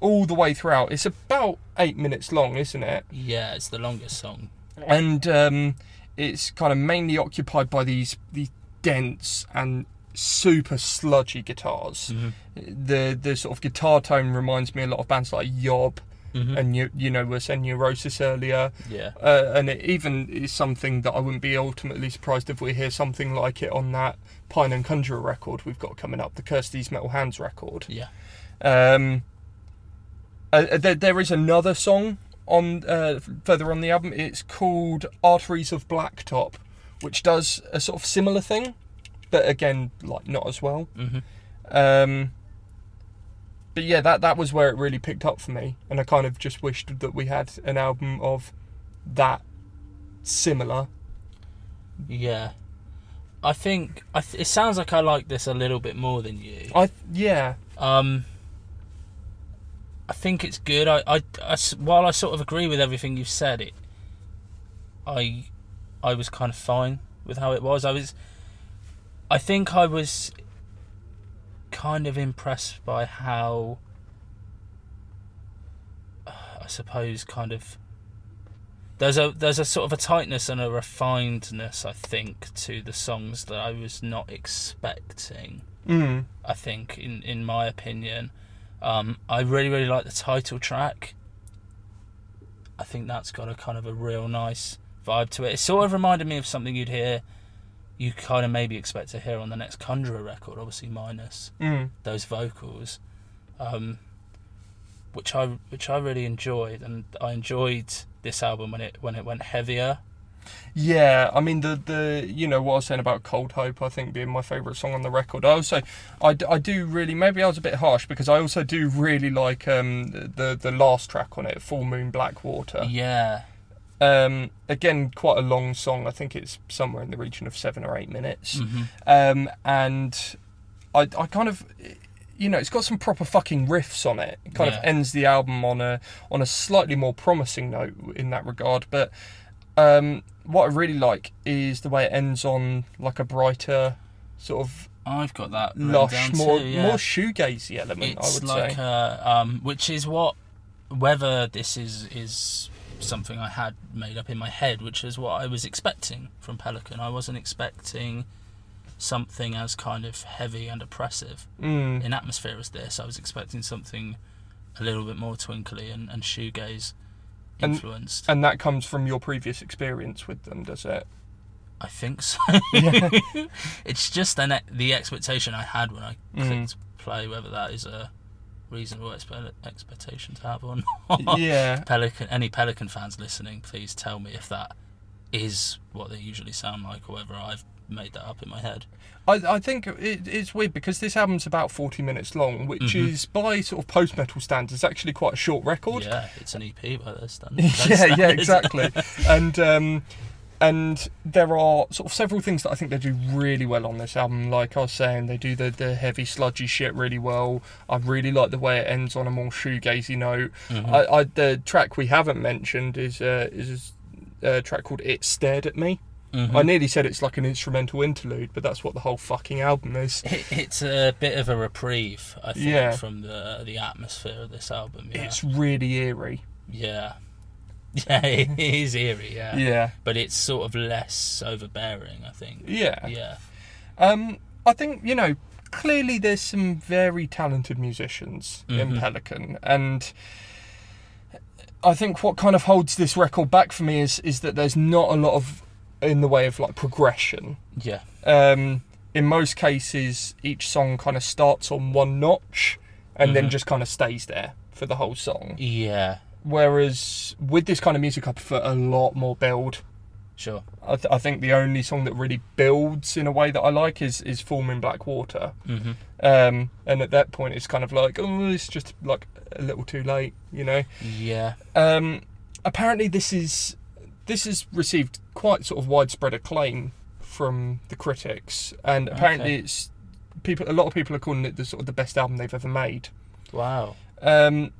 S1: all the way throughout. It's about eight minutes long, isn't it?
S2: Yeah, it's the longest song.
S1: And um, it's kind of mainly occupied by these these dense and super sludgy guitars.
S2: Mm-hmm.
S1: The the sort of guitar tone reminds me a lot of bands like Yob
S2: Mm-hmm.
S1: and you you know saying Neurosis earlier.
S2: yeah.
S1: Uh, and it even is something that I wouldn't be ultimately surprised if we hear something like it on that Pijn and Conjurer record we've got coming up, the Curse These Metal Hands record.
S2: Yeah.
S1: Um, uh, uh, there, there is another song on uh, further on the album. It's called Arteries of Blacktop, which does a sort of similar thing, but again, like not as well.
S2: Mm-hmm.
S1: Um, but yeah, that that was where it really picked up for me, and I kind of just wished that we had an album of that similar.
S2: Yeah. I think I th- it sounds like I like this a little bit more than you.
S1: I yeah,
S2: Um, I think it's good. I I while I sort of agree with everything you've said, it, I, I was kind of fine with how it was. I was, I think I was kind of impressed by how, I suppose, kind of. There's a there's a sort of a tightness and a refinedness, I think, to the songs that I was not expecting.
S1: mm,
S2: I think, in in my opinion. Um, I really really like the title track. I think that's got a kind of a real nice vibe to it. It sort of reminded me of something you'd hear, you kind of maybe expect to hear on the next Conjurer record, obviously minus
S1: mm.
S2: those vocals, um, which I which I really enjoyed, and I enjoyed this album when it when it went heavier.
S1: Yeah, I mean the the you know what I was saying about Cold Hope, I think being my favourite song on the record. I also I do really maybe I was a bit harsh because I also do really like um the the last track on it, Full Moon Blackwater.
S2: Yeah,
S1: Um, again, quite a long song. I think it's somewhere in the region of seven or eight minutes.
S2: hmm
S1: Um, and I I kind of you know it's got some proper fucking riffs on it. It kind of ends the album on a on a slightly more promising note in that regard, but. Um, what I really like is the way it ends on like a brighter, sort of
S2: I've got that
S1: lush,
S2: down
S1: more
S2: too, yeah.
S1: more shoegazy element. I would
S2: like
S1: say.
S2: uh, um, which is what whether this is is something I had made up in my head, which is what I was expecting from Pelican. I wasn't expecting something as kind of heavy and oppressive
S1: Mm.
S2: in atmosphere as this. I was expecting something a little bit more twinkly and, and shoegaze influenced.
S1: And that comes from your previous experience with them, does it?
S2: I think so.
S1: Yeah. <laughs>
S2: it's just an, the expectation I had when I
S1: Mm.
S2: play, whether that is a reasonable expe- expectation to have on. <laughs>
S1: yeah.
S2: Pelican, any Pelican fans listening, please tell me if that is what they usually sound like, or whether I've made that up in my head.
S1: I, I think it, it's weird because this album's about 40 minutes long, which
S2: Mhm.
S1: is by sort of post metal standards actually quite a short record.
S2: Yeah, it's an EP by those standards. <laughs>
S1: yeah, yeah, <laughs> exactly. and um, and there are sort of several things that I think they do really well on this album. Like I was saying, they do the the heavy sludgy shit really well. I really like the way it ends on a more shoegazy note.
S2: Mhm.
S1: I, I the track we haven't mentioned is uh, is a track called "It Stared at Me,"
S2: Mhm.
S1: I nearly said it's like an instrumental interlude, but that's what the whole fucking album is.
S2: It, it's a bit of a reprieve, I think,
S1: Yeah.
S2: from the the atmosphere of this album. Yeah,
S1: It's really eerie.
S2: yeah, <laughs> yeah. It is eerie, yeah.
S1: Yeah.
S2: but it's sort of less overbearing. I think.
S1: Yeah.
S2: Yeah,
S1: Um, I think you know clearly there's some very talented musicians in
S2: Mhm.
S1: Pelican, and I think what kind of holds this record back for me is is that there's not a lot of in the way of like progression.
S2: yeah,
S1: Um, in most cases, each song kind of starts on one notch and then
S2: Mhm.
S1: just kind of stays there for the whole song.
S2: yeah.
S1: Whereas with this kind of music, I prefer a lot more build.
S2: Sure.
S1: I, th- I think the only song that really builds in a way that I like is is "Full Moon Black Water,"
S2: hmm
S1: um, and at that point, it's kind of like, oh, it's just like a little too late, you know.
S2: Yeah.
S1: Um, apparently, this is this has received quite sort of widespread acclaim from the critics, and apparently,
S2: Okay.
S1: it's people. A lot of people are calling it the sort of the best album they've ever made.
S2: Wow.
S1: Um,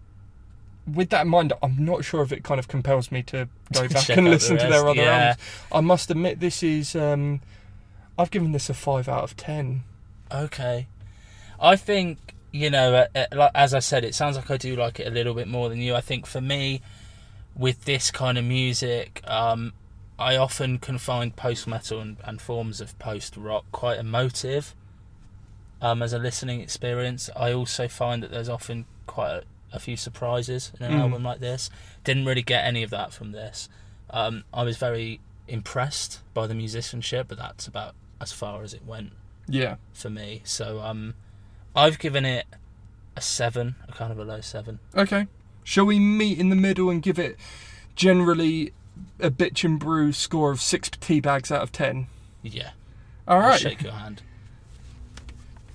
S1: with that in mind, I'm not sure if it kind of compels me to go <laughs> back and
S2: out the
S1: listen to their other
S2: yeah.
S1: albums. I must admit, this is. Um, I've given this a five out of ten.
S2: Okay. I think you know, uh, uh, as I said, it sounds like I do like it a little bit more than you. I think for me, with this kind of music, um, I often can find post metal and, and forms of post rock quite emotive. Um, as a listening experience, I also find that there's often quite a, a few surprises in an
S1: Mm.
S2: album like this. Didn't really get any of that from this. Um, I was very impressed by the musicianship, but that's about as far as it went
S1: Yeah.
S2: for me. So um, I've given it a seven, a kind of a low seven.
S1: Okay. Shall we meet in the middle and give it generally a Bitchin' Brew score of six tea bags out of ten?
S2: Yeah.
S1: All right.
S2: I'll shake your hand.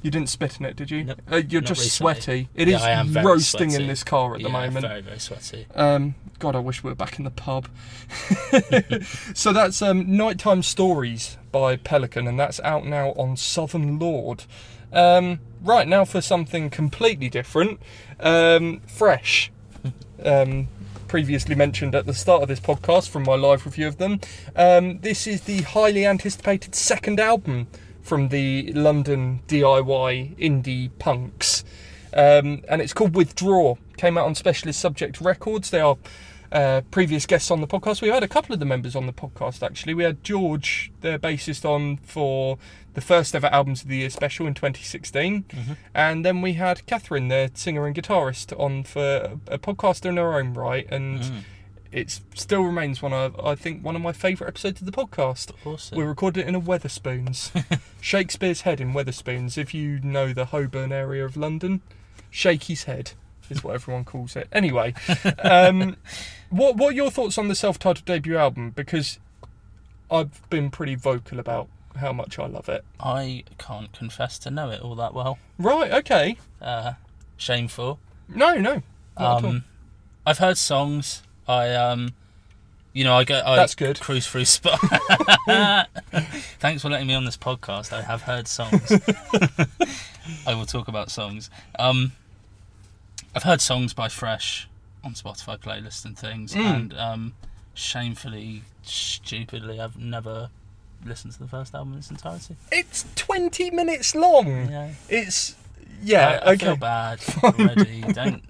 S1: You didn't spit in it, did you?
S2: Nope.
S1: Uh, you're just
S2: recently.
S1: sweaty. It
S2: Yeah,
S1: is
S2: I am very
S1: roasting
S2: sweaty.
S1: in this car at the
S2: yeah,
S1: moment.
S2: very very sweaty.
S1: Um, God, I wish we were back in the pub. <laughs> so that's um, Nighttime Stories by Pelican, and that's out now on Southern Lord. Um, right now for something completely different, um, fresh. Um, previously mentioned at the start of this podcast from my live review of them. Um, this is the highly anticipated second album from the London DIY indie punks. Um, and it's called Withdraw. Came out on Specialist Subject Records. They are uh, previous guests on the podcast. We had a couple of the members on the podcast actually. We had George, their bassist, on for the first ever Albums of the Year special in 2016,
S2: Mhm.
S1: and then we had Kathryn, their singer and guitarist, on for a, a podcaster in her own right, and
S2: Mm,
S1: it still remains one of I think one of my favourite episodes of the podcast.
S2: awesome.
S1: We recorded it in a Wetherspoons, <laughs> Shakespeare's Head in Wetherspoons. If you know the Holborn area of London, Shakey's Head is what everyone calls it. Anyway, <laughs> um, what what are your thoughts on the self-titled debut album? Because I've been pretty vocal about how much I love it.
S2: I can't confess to know it all that well.
S1: Right. Okay.
S2: Uh, shameful.
S1: No. No. Not at all.
S2: Um, I've heard songs. I um, you know, I go. I
S1: That's good.
S2: Cruise through spot. <laughs> Thanks for letting me on this podcast. I have heard songs. <laughs> I will talk about songs. Um, I've heard songs by Fresh on Spotify playlists and things,
S1: Mm.
S2: and um, shamefully, stupidly, I've never listened to the first album in its entirety.
S1: It's 20 minutes long.
S2: Yeah,
S1: It's yeah.
S2: I, I
S1: okay.
S2: feel bad <laughs> already. Don't.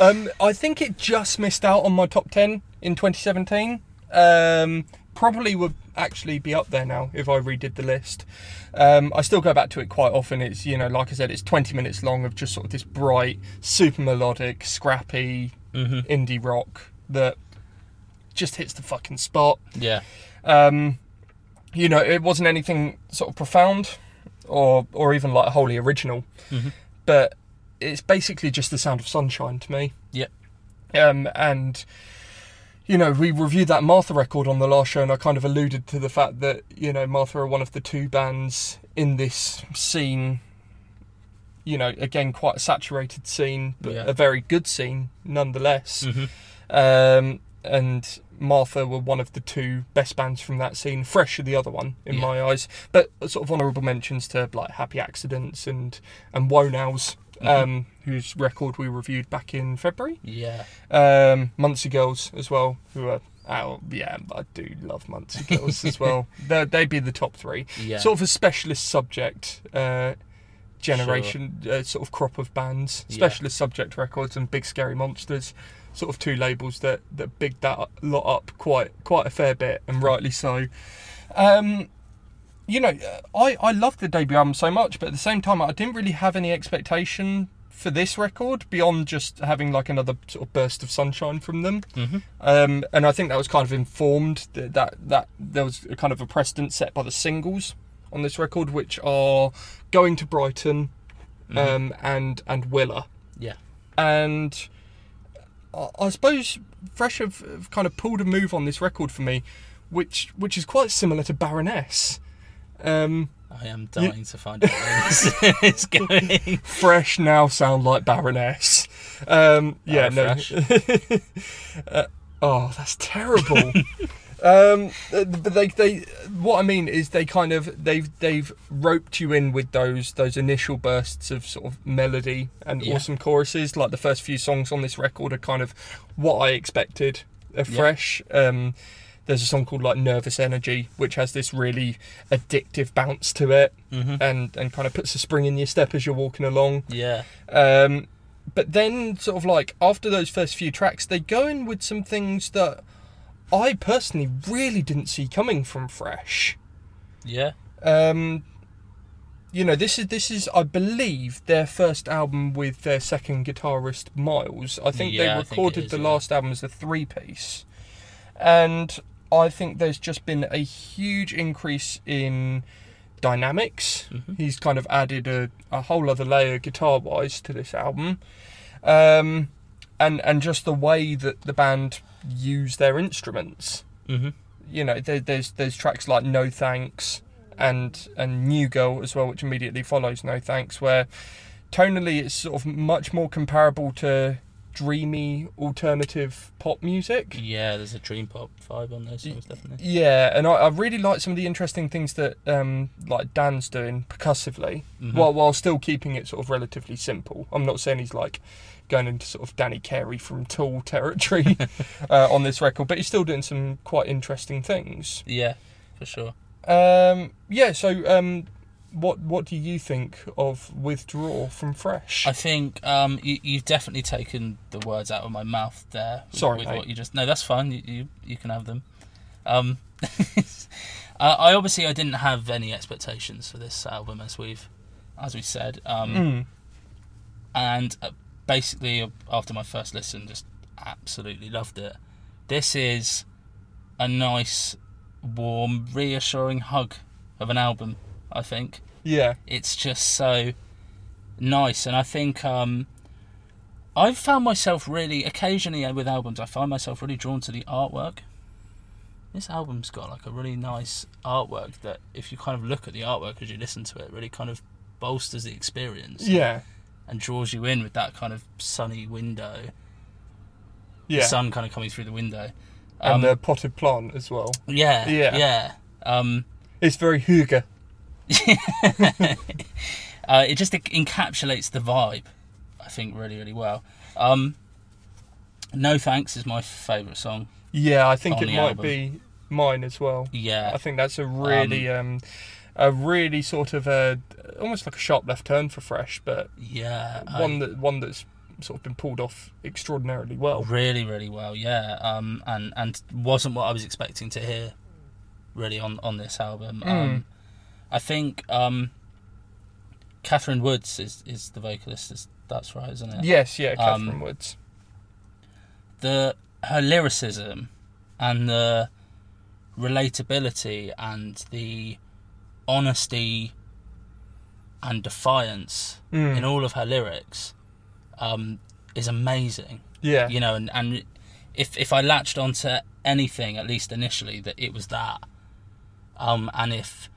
S1: Um, I think it just missed out on my top 10 in 2017. Um, probably would actually be up there now if I redid the list. Um, I still go back to it quite often. It's, you know, like I said, it's 20 minutes long of just sort of this bright, super melodic, scrappy
S2: hmm
S1: indie rock that just hits the fucking spot.
S2: Yeah,
S1: Um, you know, it wasn't anything sort of profound or or even like wholly original,
S2: Mhm.
S1: but it's basically just the sound of sunshine to me.
S2: Yep.
S1: Um, and you know, we reviewed that Martha record on the last show, and I kind of alluded to the fact that you know Martha are one of the two bands in this scene. You know, again, quite a saturated scene, but
S2: Yeah.
S1: a very good scene nonetheless.
S2: hmm
S1: Um, and Martha were one of the two best bands from that scene. Fresh are the other one in
S2: Yeah.
S1: my eyes, but sort of honourable mentions to like Happy Accidents and and Woahnows,
S2: Mhm.
S1: um, whose record we reviewed back in February.
S2: yeah,
S1: Um, Muncie Girls as well, who are Oh yeah, I do love Muncie Girls as well. <laughs> They're, they'd be the top three.
S2: Yeah.
S1: Sort of a specialist subject uh, generation, uh, sort of crop of bands.
S2: Yeah.
S1: Specialist subject records and Big Scary Monsters, sort of two labels that that bigged that lot up quite quite a fair bit, and rightly so. Um, you know, I I loved the debut album so much, but at the same time, I didn't really have any expectation for this record beyond just having like another sort of burst of sunshine from them.
S2: Mhm.
S1: Um, and I think that was kind of informed that, that that there was a kind of a precedent set by the singles on this record, which are "Going to Brighton" um, and and "Willa."
S2: Yeah.
S1: And I, I suppose Fresh have, have kind of pulled a move on this record for me, which which is quite similar to Baroness. Um,
S2: I am dying to find out where this <laughs> is going.
S1: Fresh now sound like Baroness. Um, yeah, no. <laughs> Uh, oh, that's terrible. <laughs> um, uh, but they, they, what I mean is they kind of they've they've roped you in with those those initial bursts of sort of melody and
S2: Yeah.
S1: awesome choruses. Like the first few songs on this record are kind of what I expected of
S2: Yeah.
S1: Um, there's a song called like Nervous Energy, which has this really addictive bounce to it
S2: hmm
S1: and and kind of puts a spring in your step as you're walking along.
S2: Yeah.
S1: Um, but then, sort of like after those first few tracks, they go in with some things that I personally really didn't see coming from Fresh.
S2: Yeah.
S1: Um, you know, this is this is I believe their first album with their second guitarist Miles. I think
S2: Yeah,
S1: they
S2: I think
S1: recorded
S2: is,
S1: the
S2: yeah.
S1: last album as a three piece, and I think there's just been a huge increase in dynamics.
S2: Mhm.
S1: He's kind of added a, a whole other layer guitar wise to this album, um, and and just the way that the band use their instruments
S2: hmm
S1: you know there, there's there's tracks like no thanks and and new girl as well which immediately follows no thanks where tonally it's sort of much more comparable to dreamy alternative pop music
S2: Yeah, there's a dream pop vibe on those songs, definitely.
S1: yeah and I, I really like some of the interesting things that um like dan's doing percussively
S2: Mhm.
S1: while while still keeping it sort of relatively simple i'm not saying he's like going into sort of danny carey from tool territory <laughs> uh, on this record but he's still doing some quite interesting things
S2: Yeah, for sure.
S1: Um, yeah. So, um, what what do you think of withdraw from Fresh?
S2: I think um, you, you've definitely taken the words out of my mouth there.
S1: Sorry,
S2: with what you just. No, that's fine. You you, you can have them. Um, <laughs> uh, I obviously I didn't have any expectations for this album, as we've as we said, um,
S1: Mm.
S2: and uh, basically after my first listen, just absolutely loved it. This is a nice, warm, reassuring hug of an album. I think
S1: Yeah.
S2: it's just so nice and i think um i've found myself really occasionally with albums i find myself really drawn to the artwork this album's got like a really nice artwork that if you kind of look at the artwork as you listen to it really kind of bolsters the experience
S1: Yeah.
S2: And draws you in with that kind of sunny window
S1: Yeah.
S2: the sun kind of coming through the window
S1: and
S2: um,
S1: the potted plant as well.
S2: yeah
S1: Yeah.
S2: yeah um
S1: It's very hygge. <laughs>
S2: uh, it just encapsulates the vibe, I think, really, really well. Um, no Thanks is my favourite song.
S1: Yeah, I think it might
S2: album.
S1: be mine as well.
S2: Yeah,
S1: I think that's a really um, a really sort of a almost like a sharp left turn for Fresh, but
S2: yeah. I-
S1: one that one that's sort of been pulled off extraordinarily well.
S2: really, really well. Yeah, um, and and wasn't what I was expecting to hear, really on on this album.
S1: Mm.
S2: Um, I think um, Kathryn Woods is is the vocalist. Is, that's right, isn't it?
S1: Yes, yeah,
S2: Um,
S1: Kathryn Woods.
S2: the her lyricism and the relatability and the honesty and defiance
S1: Mm.
S2: in all of her lyrics um, is amazing.
S1: Yeah.
S2: You know, and, and if if I latched onto anything, at least initially, that it was that. Um, and if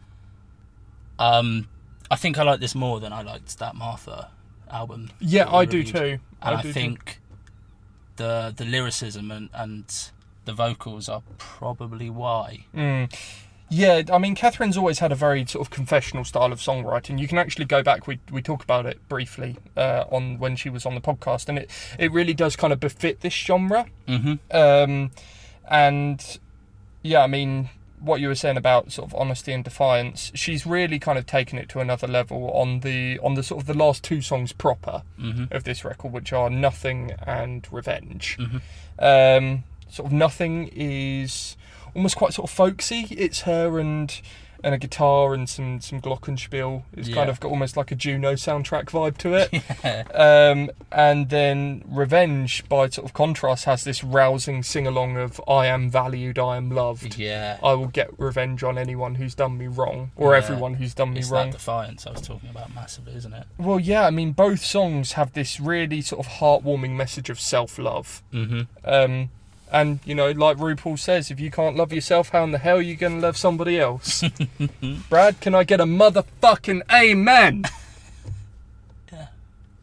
S2: um, I think I like this more than I liked that Martha album.
S1: Yeah, I do too.
S2: And I,
S1: do too.
S2: think the the lyricism and, and the vocals are probably why.
S1: Mm. Yeah, I mean, Kathryn's always had a very sort of confessional style of songwriting. You can actually go back. We we talk about it briefly uh, on when she was on the podcast, and it it really does kind of befit this genre.
S2: hmm
S1: Um, and yeah, I mean, what you were saying about sort of honesty and defiance, she's really kind of taken it to another level on the on the sort of the last two songs proper
S2: hmm
S1: of this record, which are Nothing and Revenge.
S2: Mhm.
S1: Um, sort of Nothing is almost quite sort of folksy. It's her and and a guitar and some some glockenspiel. It's kind of got almost like a Juno soundtrack vibe to it. <laughs>
S2: Yeah.
S1: Um, and then Revenge, by sort of contrast, has this rousing sing along of "I am valued, I am loved."
S2: Yeah.
S1: I will get revenge on anyone who's done me wrong, or
S2: Yeah.
S1: everyone who's done me
S2: It's
S1: wrong.
S2: that defiance I was talking about massively, isn't it?
S1: Well, yeah, I mean, both songs have this really sort of heartwarming message of self love.
S2: Mm-hmm.
S1: Um, and, you know, like RuPaul says, if you can't love yourself, how in the hell are you going to love somebody else? <laughs> Brad, can I get a motherfucking amen? <laughs>
S2: Yeah.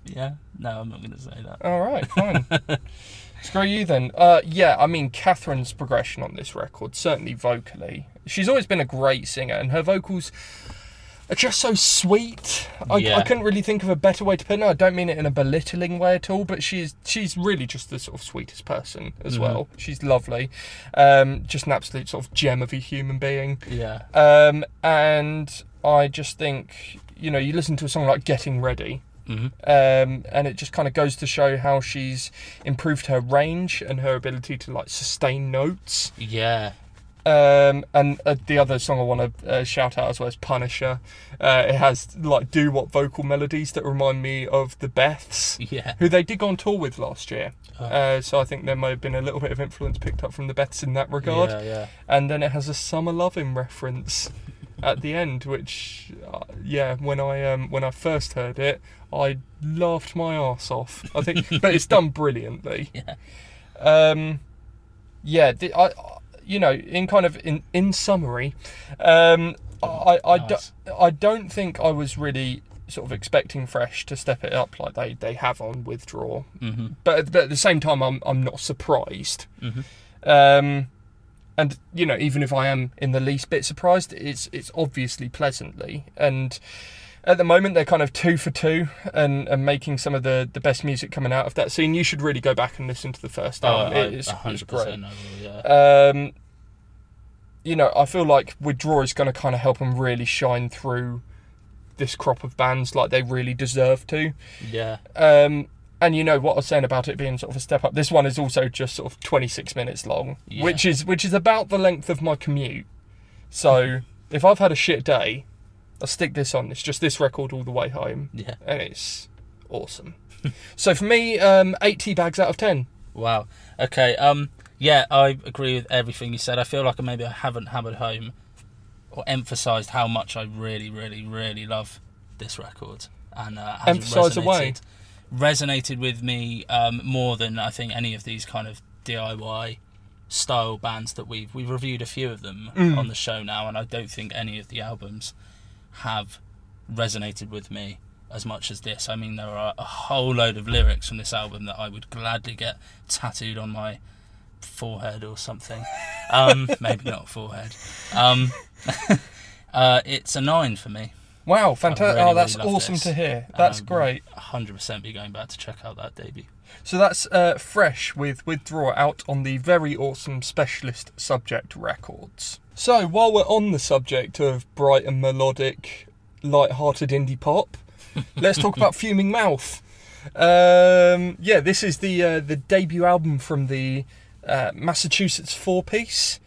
S2: Yeah. No, I'm not going to say that.
S1: All right, fine. <laughs> Screw you then. Uh, yeah, I mean, Kathryn's progression on this record, certainly vocally, she's always been a great singer, and her vocals are just so sweet. I,
S2: Yeah.
S1: I couldn't really think of a better way to put it. No, I don't mean it in a belittling way at all, but she's she's really just the sort of sweetest person as
S2: Mhm.
S1: well. She's lovely, um, just an absolute sort of gem of a human being.
S2: Yeah.
S1: Um, and I just think, you know, you listen to a song like Getting Ready,
S2: Mm-hmm.
S1: um, and it just kind of goes to show how she's improved her range and her ability to like sustain notes.
S2: Yeah.
S1: Um, and uh, the other song I want to uh, shout out as well is Punisher. Uh, it has like do what vocal melodies that remind me of the Beths, <laughs>
S2: Yeah.
S1: who they did go on tour with last year.
S2: Oh.
S1: Uh, so I think there may have been a little bit of influence picked up from the Beths in that regard.
S2: Yeah, yeah.
S1: And then it has a Summer Loving reference at the end, which uh, yeah, when I um, when I first heard it, I laughed my ass off. I think, <laughs> but it's done brilliantly.
S2: Yeah.
S1: Um, yeah, the, I, you know, in kind of in in summary, um, I I,
S2: Nice.
S1: do, I don't think I was really sort of expecting Fresh to step it up like they, they have on Withdraw,
S2: Mm-hmm.
S1: but but at the same time, I'm I'm not surprised.
S2: Mm-hmm.
S1: Um, and you know, even if I am in the least bit surprised, it's it's obviously pleasantly. And at the moment, they're kind of two for two, and, and making some of the, the best music coming out of that scene. You should really go back and listen to the first
S2: Oh,
S1: album.
S2: I,
S1: it is, it's
S2: 100%
S1: great.
S2: Will, yeah.
S1: Um, you know, I feel like Withdraw is going to kind of help them really shine through this crop of bands like they really deserve to.
S2: Yeah.
S1: Um, and you know what I was saying about it being sort of a step up. This one is also just sort of 26 minutes long,
S2: Yeah.
S1: which is which is about the length of my commute. So if I've had a shit day, I'll stick this on. It's just this record all the way home,
S2: Yeah.
S1: and it's awesome. <laughs> so for me, um, eight tea bags out of ten.
S2: Wow. Okay. Um. Yeah, I agree with everything you said. I feel like maybe I haven't hammered home or emphasised how much I really, really, really love this record, and uh, has
S1: Emphasise away.
S2: resonated, resonated with me um, more than I think any of these kind of DIY style bands that we've we've reviewed a few of them
S1: Mm.
S2: on the show now, and I don't think any of the albums have resonated with me as much as this. I mean, there are a whole load of lyrics from this album that I would gladly get tattooed on my forehead or something. Um, <laughs> maybe not forehead. Um, <laughs> uh, it's a nine for me.
S1: Wow, fantastic!
S2: really,
S1: oh, that's
S2: really
S1: awesome
S2: this.
S1: to hear. That's
S2: Um,
S1: great.
S2: 100% be going back to check out that debut.
S1: So that's uh, fresh with Withdraw out on the very awesome Specialist Subject Records. So while we're on the subject of bright and melodic, light-hearted indie pop, <laughs> let's talk about Fuming Mouth. Um, yeah, this is the uh, the debut album from the uh, Massachusetts four-piece.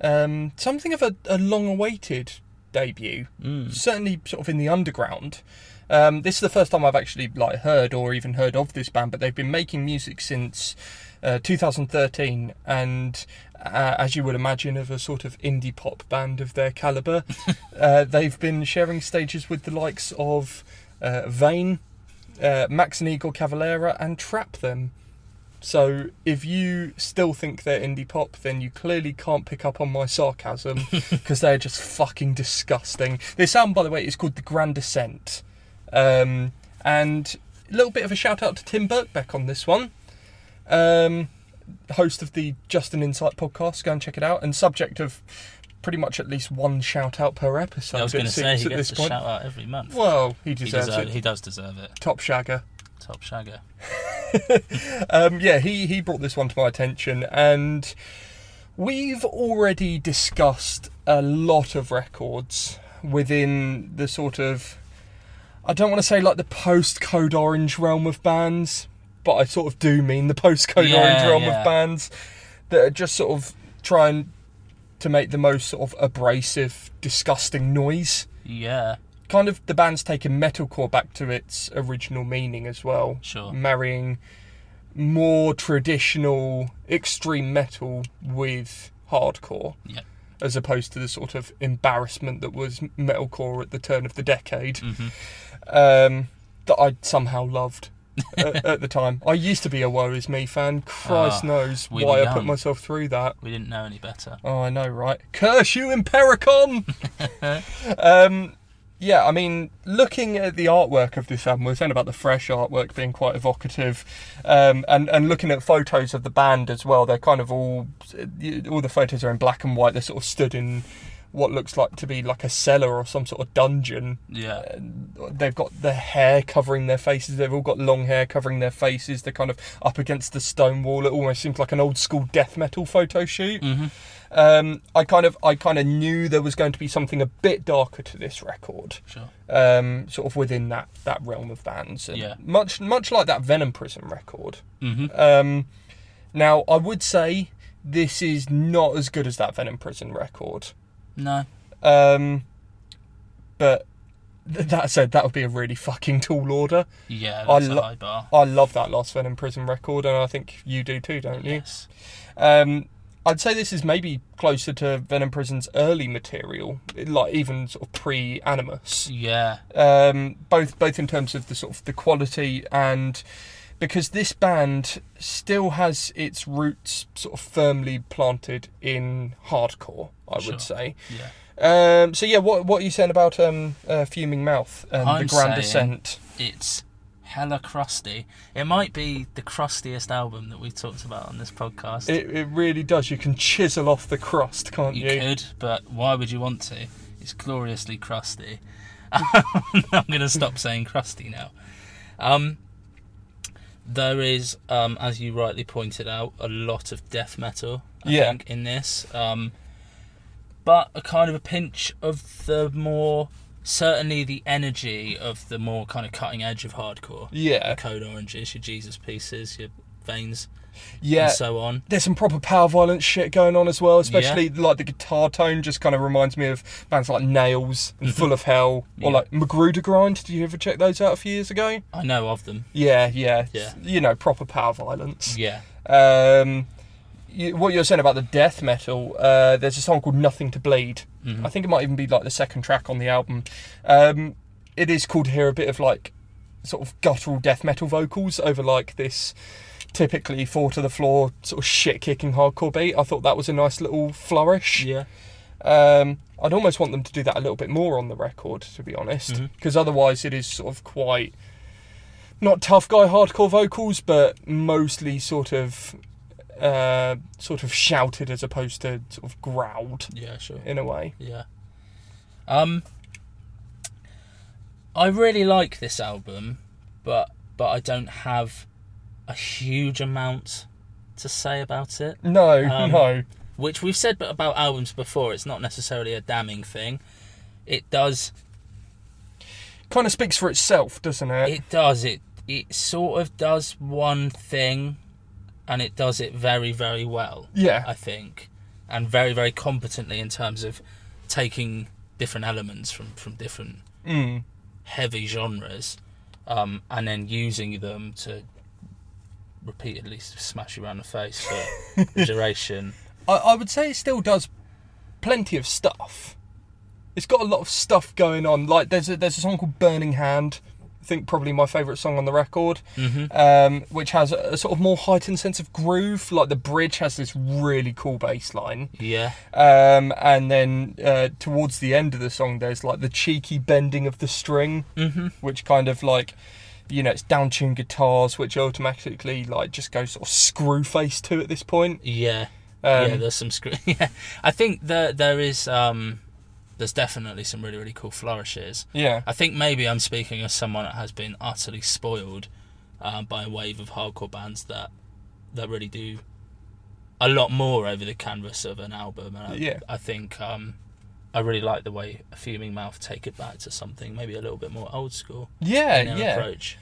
S1: Um, something of a, a long-awaited debut
S2: Mm.
S1: certainly sort of in the underground. Um, this is the first time I've actually like heard or even heard of this band, but they've been making music since uh, 2013, and uh, as you would imagine, of a sort of indie pop band of their caliber, <laughs> uh, they've been sharing stages with the likes of uh, Vein, uh, Max and Igor Cavalera, and Trap Them. So if you still think they're indie pop, then you clearly can't pick up on my sarcasm <laughs> because they're just fucking disgusting. This album, by the way, is called The Grand Descent. Um, and a little bit of a shout out to Tim Birkbeck on this one. Um, host of the Just an Insight podcast. Go and check it out. And subject of pretty much at least one shout out per episode.
S2: I was going to say he gets a
S1: point.
S2: shout out every month.
S1: Well, he
S2: he,
S1: deserves
S2: deserve,
S1: it.
S2: he does deserve it.
S1: Top shagger.
S2: Top shagger. <laughs>
S1: um, yeah, he, he brought this one to my attention, and We've already discussed a lot of records within the sort of I don't want to say like the post-Code Orange realm of bands, but I sort of do mean the postcode
S2: Yeah,
S1: Orange realm
S2: yeah.
S1: of bands that are just sort of trying to make the most sort of abrasive, disgusting noise.
S2: Yeah.
S1: Kind of the band's taken metalcore back to its original meaning as well.
S2: Sure.
S1: Marrying more traditional extreme metal with hardcore
S2: Yeah.
S1: As opposed to the sort of embarrassment that was metalcore at the turn of the decade
S2: hmm
S1: um, that I somehow loved at, <laughs> at the time. I used to be a Woe Is Me fan. Christ
S2: Ah,
S1: knows
S2: we
S1: why I put myself through that.
S2: We didn't know any better.
S1: Oh, I know, right? Curse you, Impericon! <laughs> um, yeah, I mean, looking at the artwork of this album, we we're saying about the fresh artwork being quite evocative, um, and and looking at photos of the band as well. They're kind of all all the photos are in black and white. They're sort of stood in what looks like to be like a cellar or some sort of dungeon.
S2: Yeah.
S1: They've got their hair covering their faces. They've all got long hair covering their faces. They're kind of up against the stone wall. It almost seems like an old school death metal photo shoot.
S2: hmm
S1: Um, I kind of, I kind of knew there was going to be something a bit darker to this record,
S2: Sure.
S1: um, sort of within that that realm of bands. And
S2: Yeah.
S1: Much, much like that Venom Prison record.
S2: hmm
S1: Um, now, I would say this is not as good as that Venom Prison record.
S2: No.
S1: Um, but th- that said, that would be a really fucking tall order.
S2: Yeah.
S1: I
S2: That's a
S1: lo-. I love that last Venom Prison record, and I think you do too, don't you?
S2: Yes.
S1: Um, I'd say this is maybe closer to Venom Prison's early material, like even sort of pre-Animus.
S2: Yeah.
S1: Um, both both in terms of the sort of the quality and because this band still has its roots sort of firmly planted in hardcore, I
S2: Sure.
S1: would say.
S2: Yeah.
S1: Um, so yeah, what what are you saying about um, uh, Fuming Mouth and
S2: I'm
S1: the Grand Descent?
S2: It's hella crusty. It might be the crustiest album that we've talked about on this podcast.
S1: It, it really does. You can chisel off the crust, can't
S2: you
S1: you?
S2: could, but why would you want to? It's gloriously crusty. <laughs> I'm going to stop saying crusty now. Um, there is, um, as you rightly pointed out, a lot of death metal. I
S1: Yeah.
S2: think in this, um, but a kind of a pinch of the more certainly the energy of the more kind of cutting edge of hardcore.
S1: Yeah,
S2: Your Code Oranges, your Jesus pieces, your Veins,
S1: yeah.
S2: and so on.
S1: There's some proper power violence shit going on as well, especially like the guitar tone just kind of reminds me of bands like Nails and Full of Hell or
S2: Yeah.
S1: like Magrudergrind. Did you ever check those out a few years ago?
S2: I know of them.
S1: Yeah, yeah.
S2: Yeah.
S1: You know, proper power violence.
S2: Yeah.
S1: Um, you, what you're saying about the death metal, uh, there's a song called Nothing to Bleed.
S2: Mhm.
S1: I think it might even be like the second track on the album. Um, it is cool to hear a bit of like sort of guttural death metal vocals over like this typically four to the floor sort of shit kicking hardcore beat. I thought that was a nice little flourish.
S2: Yeah.
S1: Um, I'd almost want them to do that a little bit more on the record, to be honest, because otherwise it is sort of quite not tough guy hardcore vocals, but mostly sort of uh, sort of shouted as opposed to sort of growled
S2: Yeah. Sure.
S1: in a way.
S2: Yeah. Um I really like this album, but but I don't have a huge amount to say about it.
S1: No,
S2: Um, <laughs>
S1: no.
S2: Which we've said about albums before, it's not necessarily a damning thing. It does
S1: Kind of speaks for itself, doesn't it?
S2: it does it it sort of does one thing and it does it very, very well.
S1: yeah.
S2: I think, and very very competently in terms of taking different elements from from different
S1: Mm.
S2: heavy genres, um, and then using them to repeatedly smash you around the face for the <laughs> duration.
S1: I, I would say it still does plenty of stuff. It's got a lot of stuff going on. Like there's a, there's a song called Burning Hand. I think probably my favourite song on the record,
S2: hmm
S1: um, which has a, a sort of more heightened sense of groove. Like the bridge has this really cool bass line,
S2: Yeah,
S1: um, and then uh, towards the end of the song, there's like the cheeky bending of the string,
S2: hmm
S1: which kind of like you know it's down-tuned guitars, which automatically like just go sort of screw face to at this point.
S2: yeah,
S1: Um,
S2: yeah. There's some screw. <laughs> Yeah, I think there there is um, there's definitely some really really cool flourishes.
S1: yeah.
S2: I think maybe I'm speaking as someone that has been utterly spoiled um, by a wave of hardcore bands that that really do a lot more over the canvas of an album. And I,
S1: Yeah.
S2: I think um, I really like the way Fuming Mouth take it back to something maybe a little bit more old school
S1: Yeah,
S2: in their
S1: yeah.
S2: approach.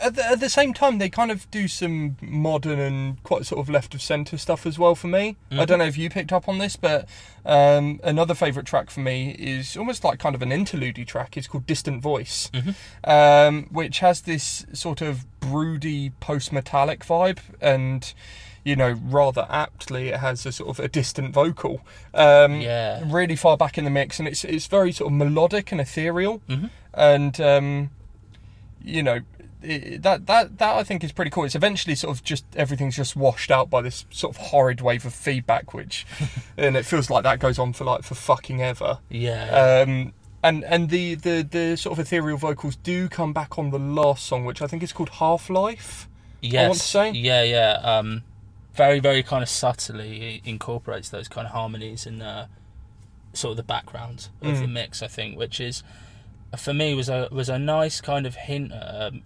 S1: At the, at the same time, they kind of do some modern and quite sort of left of centre stuff as well for me. I
S2: Mhm.
S1: don't know if you picked up on this, but um, another favourite track for me is almost like kind of an interlude track. It's called Distant Voice,
S2: Mhm.
S1: um, which has this sort of broody post metallic vibe and. You know, rather aptly, it has a sort of a distant vocal, um,
S2: Yeah.
S1: really far back in the mix, and it's it's very sort of melodic and ethereal
S2: hmm
S1: and um, you know it, that that that I think is pretty cool. It's eventually sort of just everything's just washed out by this sort of horrid wave of feedback, which <laughs> and it feels like that goes on for like for fucking ever.
S2: Yeah.
S1: Um, and and the, the the sort of ethereal vocals do come back on the last song, which I think is called Half Life.
S2: yes.
S1: want to say.
S2: Yeah, yeah. Um, very, very kind of subtly incorporates those kind of harmonies in the sort of the background of the
S1: Mm.
S2: mix. I think, which is for me was a was a nice kind of hint um,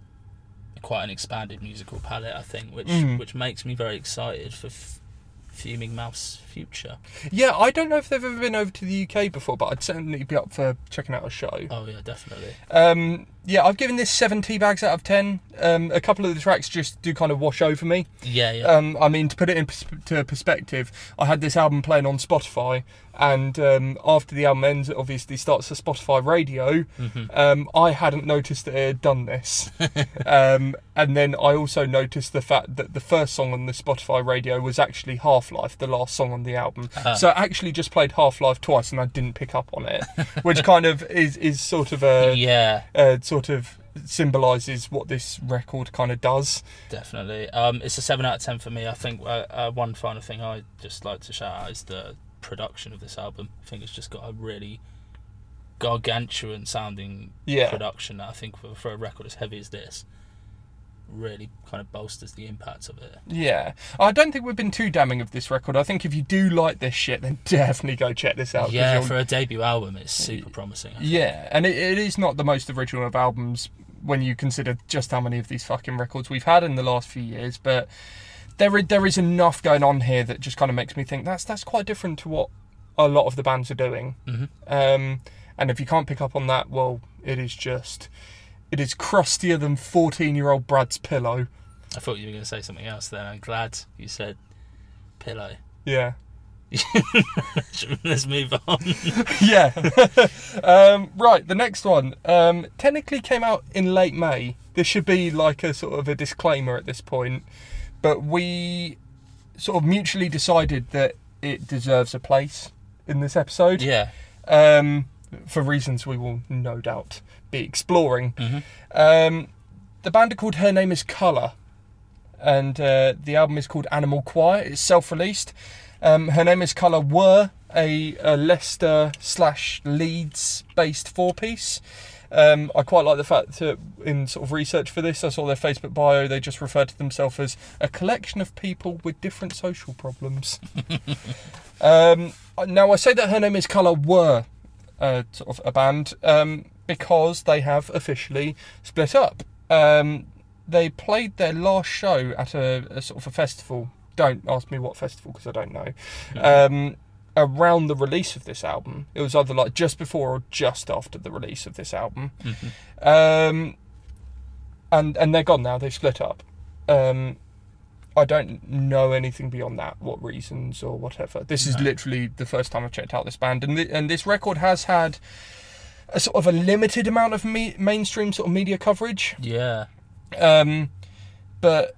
S2: quite an expanded musical palette. I think, which
S1: Mm.
S2: which makes me very excited for f- Fuming Mouth's future.
S1: Yeah, I don't know if they've ever been over to the UK before, but I'd certainly be up for checking out a show.
S2: Oh yeah, definitely.
S1: Um, yeah, I've given this seven tea bags out of ten. Um, a couple of the tracks just do kind of wash over me.
S2: Yeah, yeah.
S1: Um, I mean, to put it into perspective, I had this album playing on Spotify, and um, after the album ends, it obviously starts the Spotify radio.
S2: hmm
S1: Um, I hadn't noticed that it had done this, <laughs> um, and then I also noticed the fact that the first song on the Spotify radio was actually Half Life, the last song on the album.
S2: Ah.
S1: So I actually just played Half Life twice, and I didn't pick up on it, which kind of is is sort of a
S2: yeah,
S1: uh, sort of symbolises what this record kind of does.
S2: definitely. Um, it's a seven out of ten for me. I think uh, uh, one final thing I just like to shout out is the production of this album. I think it's just got a really gargantuan sounding
S1: Yeah.
S2: production. that I think for, for a record as heavy as this, really kind of bolsters the impact of it.
S1: Yeah, I don't think we've been too damning of this record. I think if you do like this shit, then <laughs> definitely go check this out.
S2: yeah, for a debut album, it's super promising.
S1: Yeah, and it, it is not the most original of albums when you consider just how many of these fucking records we've had in the last few years. But there is, there is enough going on here that just kind of makes me think that's that's quite different to what a lot of the bands are doing.
S2: Mhm.
S1: Um, and if you can't pick up on that, well, it is just it is crustier than fourteen-year-old Brad's pillow.
S2: I thought you were going to say something else. Then I'm glad you said pillow. <laughs>
S1: Yeah.
S2: Let's move on. <laughs>
S1: yeah. <laughs> um, right, the next one um, technically came out in late May. This should be like a sort of a disclaimer at this point, but we sort of mutually decided that it deserves a place in this episode
S2: yeah.
S1: um, for reasons we will no doubt be exploring.
S2: hmm
S1: Um, the band are called Her Name Is Calla, and uh, the album is called Animal Choir. It's self-released. Um, Her Name Is Calla were a, a Leicester slash Leeds based four-piece. Um, I quite like the fact that in sort of research for this, I saw their Facebook bio. They just referred to themselves as a collection of people with different social problems. <laughs> um, now, I say that Her Name Is Calla were uh, sort of a band um, because they have officially split up. Um, they played their last show at a, a sort of a festival. Don't ask me what festival because I don't know. Um, around the release of this album, it was either like just before or just after the release of this album.
S2: Mhm.
S1: Um, and and they're gone now. They've split up. Um, I don't know anything beyond that, what reasons or whatever. This is literally the first time I've checked out this band, and th- and this record has had a sort of a limited amount of me- mainstream sort of media coverage.
S2: Yeah.
S1: Um, but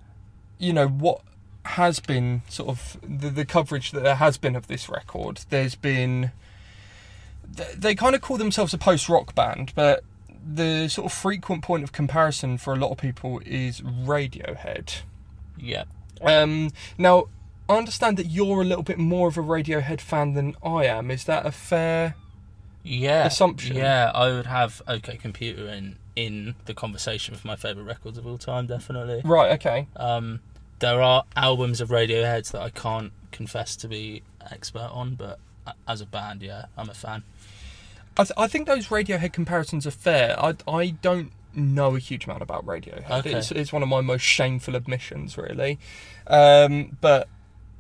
S1: you know what has been sort of the, the coverage that there has been of this record. There's been they, they kind of call themselves a post rock band, but the sort of frequent point of comparison for a lot of people is Radiohead.
S2: Yeah.
S1: Um, now, I understand that you're a little bit more of a Radiohead fan than I am. Is that a fair?
S2: Yeah.
S1: Assumption.
S2: Yeah, I would have OK Computer in in the conversation with my favourite records of all time, definitely.
S1: Right. Okay.
S2: Um, there are albums of Radioheads that I can't confess to be expert on, but as a band, yeah, I'm a fan.
S1: I, th- I think those Radiohead comparisons are fair. I, I don't know a huge amount about Radiohead.
S2: Okay.
S1: It's, it's one of my most shameful admissions, really. Um, but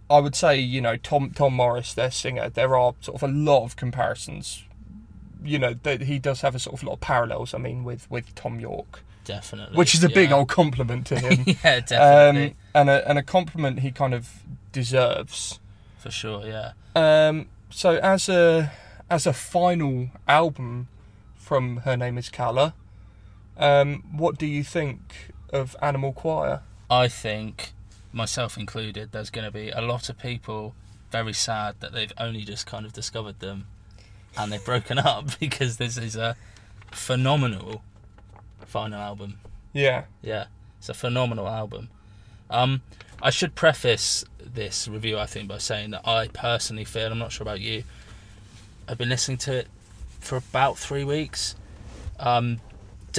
S1: I would say, you know, Tom Tom Morris, their singer, there are sort of a lot of comparisons. You know, that he does have a sort of lot of parallels. I mean, with with Thom Yorke,
S2: Definitely.
S1: which is a big old compliment to him. <laughs>
S2: yeah, definitely.
S1: um, and a and a compliment he kind of deserves.
S2: For sure, yeah.
S1: Um, so as a as a final album from Her Name Is Calla, um, what do you think of Animal Choir?
S2: I think, myself included, there's going to be a lot of people very sad that they've only just kind of discovered them and they've broken <laughs> up <laughs> because this is a phenomenal final album.
S1: Yeah,
S2: Yeah, it's a phenomenal album. Um, I should preface this review, I think, by saying that I personally feel, I'm not sure about you, I've been listening to it for about three weeks. Um,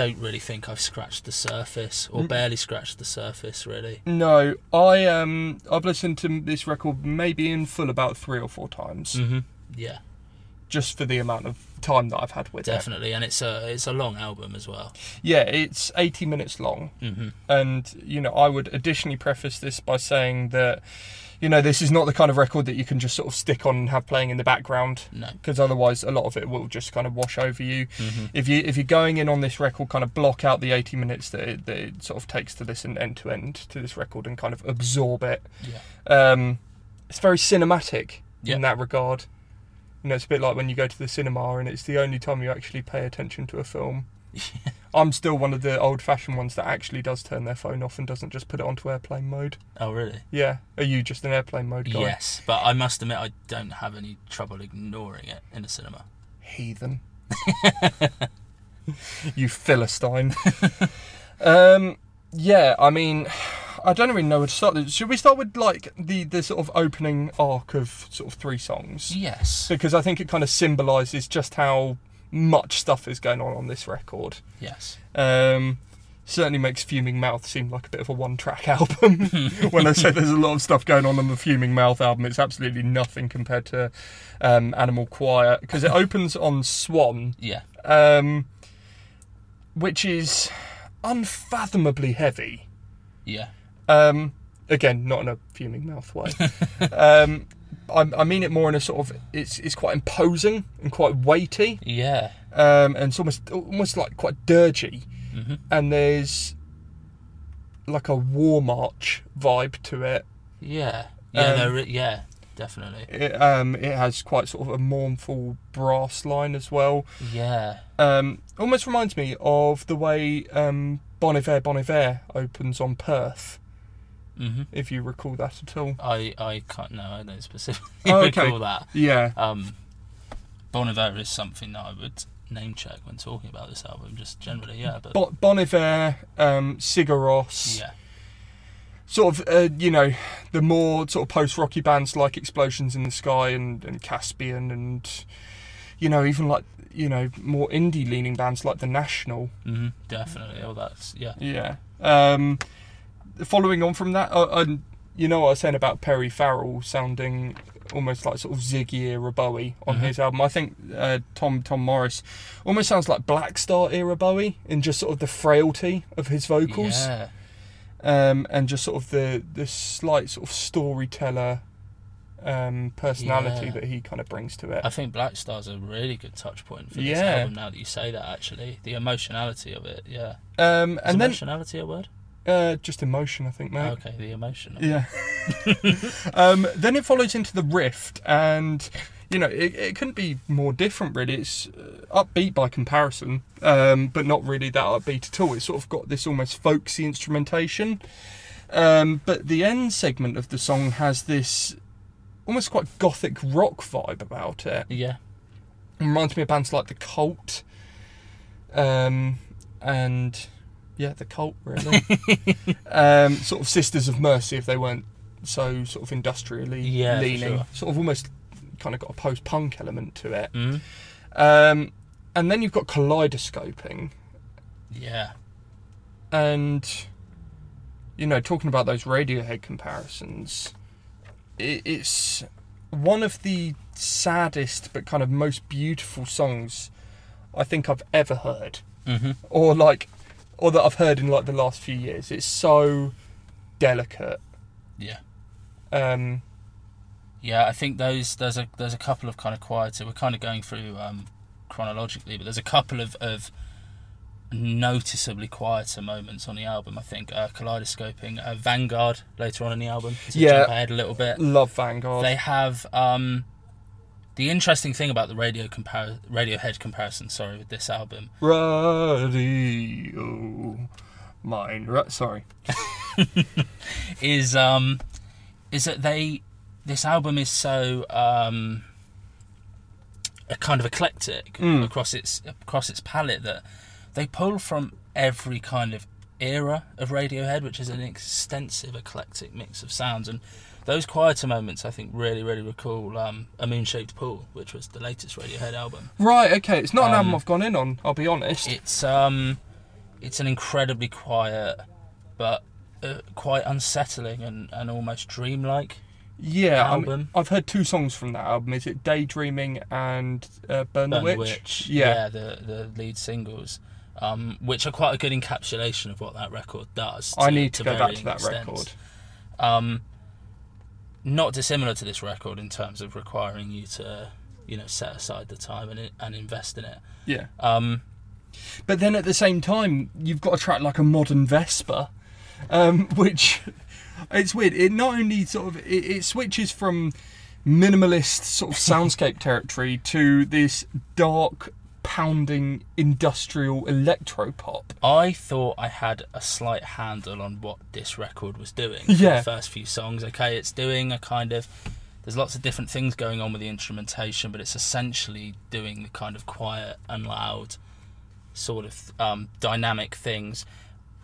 S2: don't really think I've scratched the surface, or
S1: Mm.
S2: barely scratched the surface, really.
S1: no, I um I've listened to this record maybe in full about three or four times,
S2: hmm Yeah,
S1: just for the amount of time that I've had with it.
S2: definitely, and it's a it's a long album as well.
S1: Yeah, it's eighty minutes long.
S2: hmm
S1: And, you know, I would additionally preface this by saying that, you know, this is not the kind of record that you can just sort of stick on and have playing in the background
S2: No.
S1: because otherwise a lot of it will just kind of wash over you.
S2: hmm
S1: If you if you're going in on this record, kind of block out the 80 minutes that it, that it sort of takes to listen end to end to this record and kind of absorb it.
S2: Yeah.
S1: Um, it's very cinematic
S2: Yeah.
S1: in that regard. You know, it's a bit like when you go to the cinema and it's the only time you actually pay attention to a film. <laughs> I'm still one of the old-fashioned ones that actually does turn their phone off and doesn't just put it onto airplane mode.
S2: Oh, really?
S1: Yeah, are you just an airplane mode guy?
S2: Yes, but I must admit I don't have any trouble ignoring it in the cinema.
S1: Heathen. <laughs> you philistine. <laughs> um, yeah, I mean, I don't even know where to start. Should we start with like the the sort of opening arc of sort of three songs?
S2: Yes.
S1: Because I think it kind of symbolises just how much stuff is going on on this record.
S2: Yes.
S1: Um, certainly makes Fuming Mouth seem like a bit of a one-track <laughs> album. <laughs> when I say there's a lot of stuff going on on the Fuming Mouth album, it's absolutely nothing compared to um, Animal Choir because it opens on Swan,
S2: Yeah.
S1: um, which is unfathomably heavy.
S2: Yeah.
S1: Um, again, not in a Fuming Mouth way. <laughs> um, I, I mean it more in a sort of it's it's quite imposing and quite weighty,
S2: Yeah.
S1: um, and it's almost almost like quite dirgy.
S2: hmm
S1: and there's like a war march vibe to it.
S2: Yeah. Yeah.
S1: Um,
S2: no, yeah. Definitely.
S1: It, um, it has quite sort of a mournful brass line as well.
S2: Yeah.
S1: Um, almost reminds me of the way um, Bon Iver Bon Iver opens on Perth,
S2: hmm
S1: if you recall that at all.
S2: I I can't. No, I don't specifically <laughs>
S1: Oh, okay.
S2: recall that.
S1: Yeah,
S2: Um, Bon Iver is something that I would name check when talking about this album, just generally. Yeah. But
S1: bon, bon Iver, um, Sigur Rós,
S2: yeah.
S1: sort of, uh, you know, the more sort of post-rocky bands like Explosions in the Sky and, and Caspian and, you know, even like, you know, more indie-leaning bands like The National.
S2: hmm Definitely. Oh, that's yeah.
S1: Yeah. Um, following on from that, uh, and you know what I was saying about Perry Farrell sounding almost like sort of Ziggy era Bowie on
S2: Mhm.
S1: his album. I think uh, Tom Tom Morris almost sounds like Blackstar era Bowie in just sort of the frailty of his vocals,
S2: Yeah.
S1: um, and just sort of the the slight sort of storyteller um, personality
S2: Yeah.
S1: that he kind of brings to it.
S2: I think Blackstar's a really good touch point for this
S1: Yeah.
S2: album. Now that you say that, actually, the emotionality of it. Yeah.
S1: Um,
S2: Is
S1: and then
S2: emotionality a word?
S1: Uh, just emotion, I think, mate.
S2: Okay, the emotion.
S1: Yeah. <laughs> um, then it follows into the rift, and you know it, it couldn't be more different. Really, it's uh, upbeat by comparison, um, but not really that upbeat at all. It's sort of got this almost folksy instrumentation, um, but the end segment of the song has this almost quite gothic rock vibe about it.
S2: Yeah.
S1: It reminds me of bands like the Cult, um, and yeah, the Cult really. <laughs> um, sort of Sisters of Mercy if they weren't so sort of industrially
S2: Yeah,
S1: leaning,
S2: sure.
S1: sort of almost kind of got a post-punk element to it.
S2: Mm.
S1: Um, and then you've got kaleidoscoping,
S2: Yeah.
S1: and you know, talking about those Radiohead comparisons, it, it's one of the saddest but kind of most beautiful songs I think I've ever heard,
S2: hmm
S1: or like, or that I've heard in like the last few years. It's so delicate,
S2: Yeah.
S1: um,
S2: Yeah, I think those there's a there's a couple of kind of quieter. We're kind of going through um, chronologically, but there's a couple of, of noticeably quieter moments on the album. I think uh, kaleidoscoping, uh, Vanguard later on in the album.
S1: Yeah.
S2: jump ahead a little bit.
S1: Love Vanguard.
S2: They have um, the interesting thing about the radio compar- Radiohead comparison. Sorry, with this album,
S1: Radio. Mine. Ra- sorry. <laughs>
S2: is um, is that they this album is so um, a kind of eclectic
S1: Mm.
S2: across its across its palette that they pull from every kind of era of Radiohead, which is an extensive eclectic mix of sounds and. Those quieter moments, I think, really, really recall um, "A Moon-Shaped Pool," which was the latest Radiohead album.
S1: Right, okay. It's not an
S2: Um,
S1: album I've gone in on, I'll be honest.
S2: It's um, it's an incredibly quiet, but uh, quite unsettling and, and almost dreamlike.
S1: yeah, I mean, I've heard two songs from that album. Is it Daydreaming and uh, Burn,
S2: Burn
S1: the Witch?
S2: Witch,
S1: Yeah.
S2: the the lead singles, um, which are quite a good encapsulation of what that record does.
S1: I need to, go back to that
S2: extents.
S1: record.
S2: Um, not dissimilar to this record in terms of requiring you to, you know, set aside the time and and invest in it.
S1: Yeah.
S2: Um,
S1: But then at the same time, you've got a track like a modern Vesper, um, <laughs> which it's weird. It not only sort of it, it switches from minimalist sort of <laughs> soundscape territory to this dark, pounding industrial electro pop.
S2: I thought I had a slight handle on what this record was doing.
S1: Yeah.
S2: The first few songs. Okay, it's doing a kind of. There's lots of different things going on with the instrumentation, but it's essentially doing the kind of quiet and loud, sort of um, dynamic things.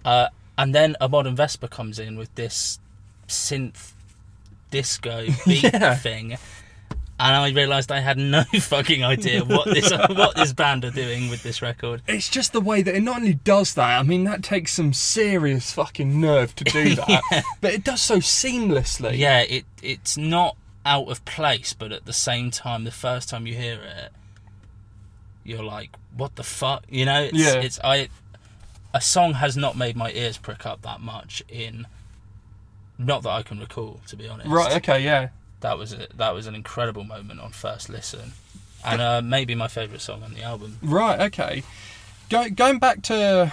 S2: Uh, and then a modern Vesper comes in with this synth disco <laughs> beat
S1: Yeah.
S2: thing. And I realised I had no <laughs> fucking idea what this <laughs> what this band are doing with this record.
S1: It's just the way that it not only does that. I mean, that takes some serious fucking nerve to do <laughs> that, but it does so seamlessly.
S2: yeah, it it's not out of place, but at the same time, the first time you hear it, you're like, "What the fuck?" You know? It's,
S1: Yeah.
S2: It's I. A song has not made my ears prick up that much in. Not that I can recall, to be honest.
S1: Right. Okay. Yeah.
S2: That was a, that was an incredible moment on first listen, and uh, maybe my favourite song on the album.
S1: Right. Okay. Go, going back to,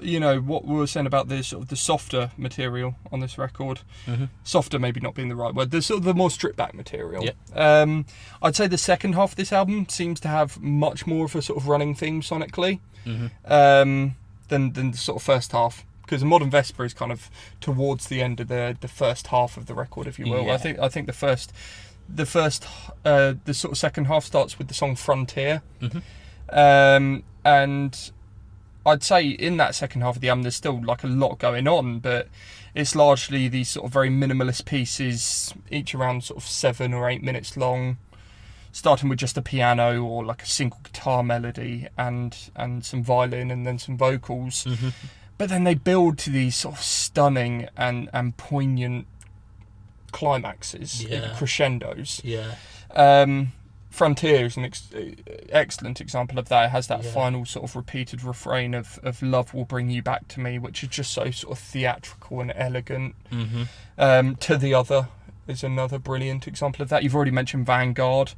S1: you know, what we were saying about the sort of the softer material on this record.
S2: Mhm.
S1: Softer, maybe not being the right word. The sort of the more stripped back material.
S2: Yep.
S1: Um, I'd say the second half of this album seems to have much more of a sort of running theme sonically
S2: Mhm.
S1: um, than than the sort of first half. Because Modern Vesper is kind of towards the end of the the first half of the record, if you will.
S2: Yeah.
S1: I think I think the first the first uh, the sort of second half starts with the song Frontier.
S2: Mhm.
S1: Um, and I'd say in that second half of the album, there's still like a lot going on, but it's largely these sort of very minimalist pieces, each around sort of seven or eight minutes long, starting with just a piano or like a single guitar melody and and some violin and then some vocals.
S2: Mhm.
S1: But then they build to these sort of stunning and and poignant climaxes,
S2: Yeah.
S1: crescendos.
S2: Yeah.
S1: Um, Frontier is an ex- excellent example of that. It has that
S2: Yeah.
S1: final sort of repeated refrain of, of "Love will bring you back to me," which is just so sort of theatrical and elegant.
S2: hmm
S1: Um, to the other is another brilliant example of that. You've already mentioned Vanguard,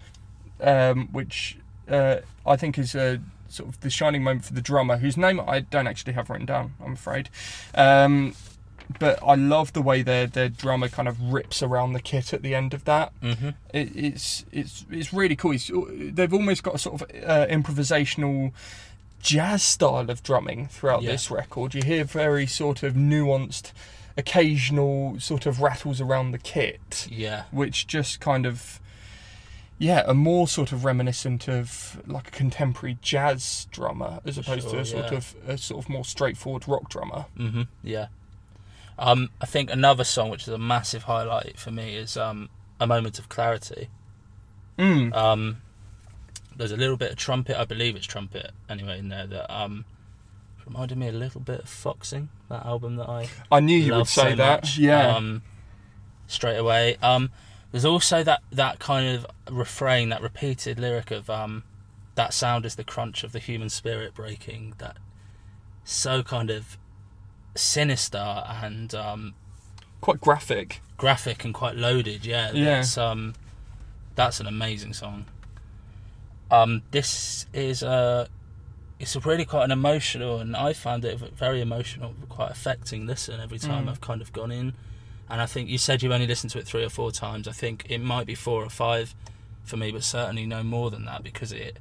S1: um, which uh, I think is a sort of the shining moment for the drummer, whose name I don't actually have written down. I'm afraid. Um, but I love the way their their drummer kind of rips around the kit at the end of that
S2: hmm
S1: it, it's it's it's really cool. It's, they've almost got a sort of uh, improvisational jazz style of drumming throughout
S2: Yeah.
S1: this record. You hear very sort of nuanced, occasional sort of rattles around the kit,
S2: Yeah.
S1: which just kind of yeah, are more sort of reminiscent of like a contemporary jazz drummer as opposed to a sort
S2: yeah.
S1: of a sort of more straightforward rock drummer.
S2: hmm Yeah. Um, I think another song which is a massive highlight for me is um, "A Moment of Clarity."
S1: Mm.
S2: Um, there's a little bit of trumpet, I believe it's trumpet anyway, in there that um, reminded me a little bit of Foxing, that album that I
S1: I knew you would say
S2: so
S1: that.
S2: much,
S1: Yeah.
S2: Um, straight away. There's also that that kind of refrain, that repeated lyric of um, that sound is the crunch of the human spirit breaking. That so kind of sinister and um,
S1: quite graphic.
S2: graphic and quite loaded. Yeah,
S1: Yeah.
S2: That's, um, that's an amazing song. Um, this is a, it's a really quite an emotional, and I found it very emotional, quite affecting listen every time
S1: Mm.
S2: I've kind of gone in. And I think you said you only listened to it three or four times. I think it might be four or five for me, but certainly no more than that because it,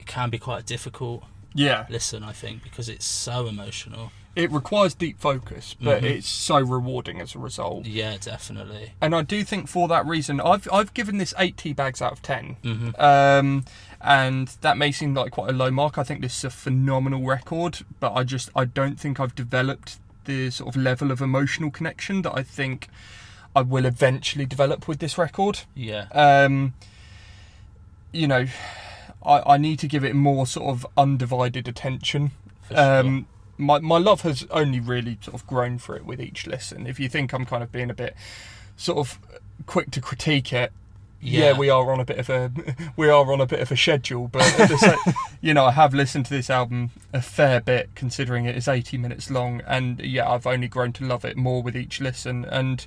S2: it can be quite a difficult
S1: Yeah,
S2: listen. I think because it's so emotional.
S1: it requires deep focus, but
S2: Mhm.
S1: it's so rewarding as a result.
S2: Yeah, definitely.
S1: And I do think for that reason, I've I've given this eight tea bags out of ten.
S2: hmm
S1: Um, and that may seem like quite a low mark. I think this is a phenomenal record, but I just I don't think I've developed the sort of level of emotional connection that I think I will eventually develop with this record.
S2: Yeah.
S1: Um, you know, I, I need to give it more sort of undivided attention.
S2: Sure.
S1: Um, my my love has only really sort of grown for it with each listen. If you think I'm kind of being a bit sort of quick to critique it, yeah,
S2: Yeah.
S1: we are on a bit of a <laughs> we are on a bit of a schedule. But same, <laughs> you know, I have listened to this album a fair bit, considering it is 80 minutes long, and yeah, I've only grown to love it more with each listen. And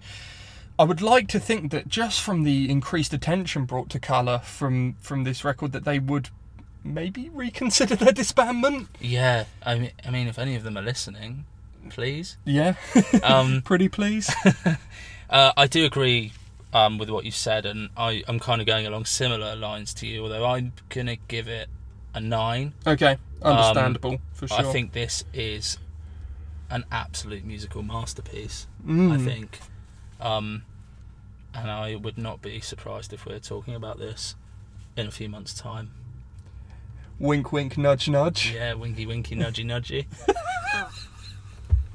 S1: I would like to think that just from the increased attention brought to colour from from this record, that they would maybe reconsider their disbandment.
S2: Yeah, I mean, I mean, if any of them are listening, please.
S1: Yeah,
S2: Um, <laughs>
S1: pretty please.
S2: uh, I do agree um, with what you said, and I, I'm kind of going along similar lines to you. Although I'm gonna give it a nine.
S1: Okay, understandable for sure.
S2: I think this is an absolute musical masterpiece.
S1: Mm.
S2: I think, um, and I would not be surprised if we're talking about this in a few months' time.
S1: Wink, wink, nudge, nudge.
S2: Yeah, winky, winky, <laughs> nudgy, nudgy.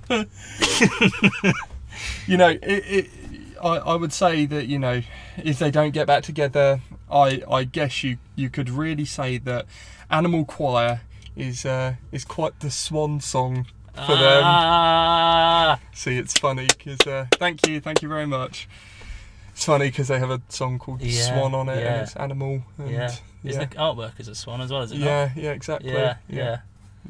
S2: <laughs>
S1: you know, it, it, I, I would say that you know, if they don't get back together, I, I guess you, you could really say that Animal Choir is uh, is quite the swan song for them.
S2: Ah!
S1: See, it's funny because uh, thank you, thank you very much. It's funny because they have a song called
S2: Yeah,
S1: Swan on it,
S2: yeah.
S1: and it's animal. And,
S2: Yeah. Is
S1: yeah,
S2: the artwork is a swan as well, is it not?
S1: yeah, yeah, exactly.
S2: Yeah, yeah.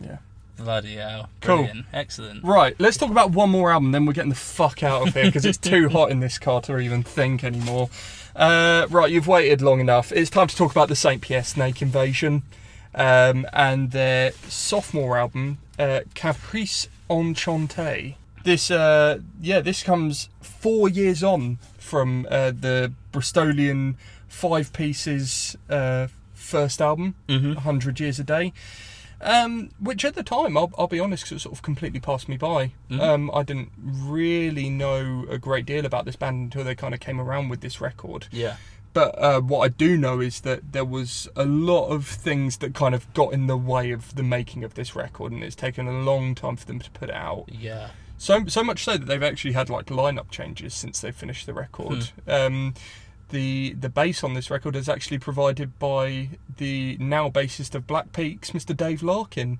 S1: yeah.
S2: Bloody hell.
S1: Cool.
S2: Excellent.
S1: Right, let's talk about one more album, then we're getting the fuck out of here because it's too hot in this car to even think anymore. Uh, right, you've waited long enough. It's time to talk about the St. Pierre Snake Invasion um, and their sophomore album, uh, Caprice Enchantée. This, uh, yeah, this comes four years on from uh, the Bristolian Five Pieces uh, first album,
S2: Mm-hmm.
S1: 100 Years a Day. Um, which at the time, I'll, I'll be honest, it sort of completely passed me by.
S2: Mhm.
S1: Um, I didn't really know a great deal about this band until they kind of came around with this record.
S2: Yeah.
S1: But uh, what I do know is that there was a lot of things that kind of got in the way of the making of this record, and it's taken a long time for them to put it out.
S2: Yeah.
S1: So so much so that they've actually had like lineup changes since they finished the record. Um, the the bass on this record is actually provided by the now bassist of Black Peaks, Mr. Dave Larkin,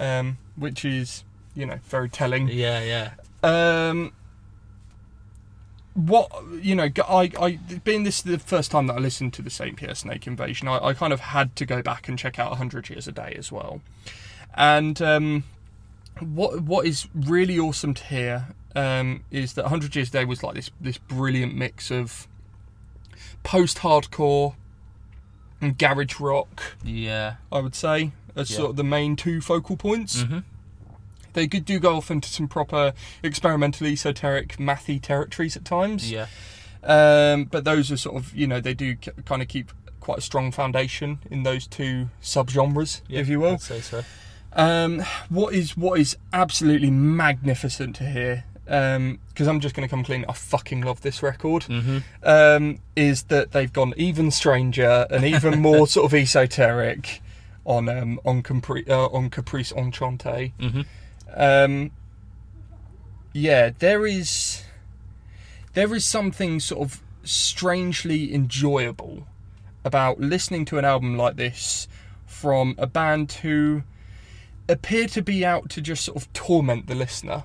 S1: um, which is you know very telling.
S2: Yeah, yeah.
S1: Um, what you know, I, I being this the first time that I listened to the Saint Pierre Snake Invasion, I, I kind of had to go back and check out Hundred Years a Day as well. And um, what what is really awesome to hear um, is that Hundred Years a Day was like this this brilliant mix of post hardcore and garage rock.
S2: Yeah.
S1: I would say as
S2: Yeah.
S1: sort of the main two focal points.
S2: Mm-hmm.
S1: They could do go off into some proper experimental, esoteric, mathy territories at times.
S2: Yeah.
S1: Um, but those are sort of, you know, they do k- kind of keep quite a strong foundation in those two subgenres,
S2: yeah.
S1: if you will.
S2: I'd say so.
S1: Um, what is what is absolutely magnificent to hear, because I'm just going to come clean. I fucking love this record.
S2: Mm-hmm.
S1: Um, is that they've gone even stranger and even <laughs> more sort of esoteric on um, on Capri- uh, on Caprice Enchante.
S2: Mm-hmm.
S1: Um, yeah, there is there is something sort of strangely enjoyable about listening to an album like this from a band who appear to be out to just sort of torment the listener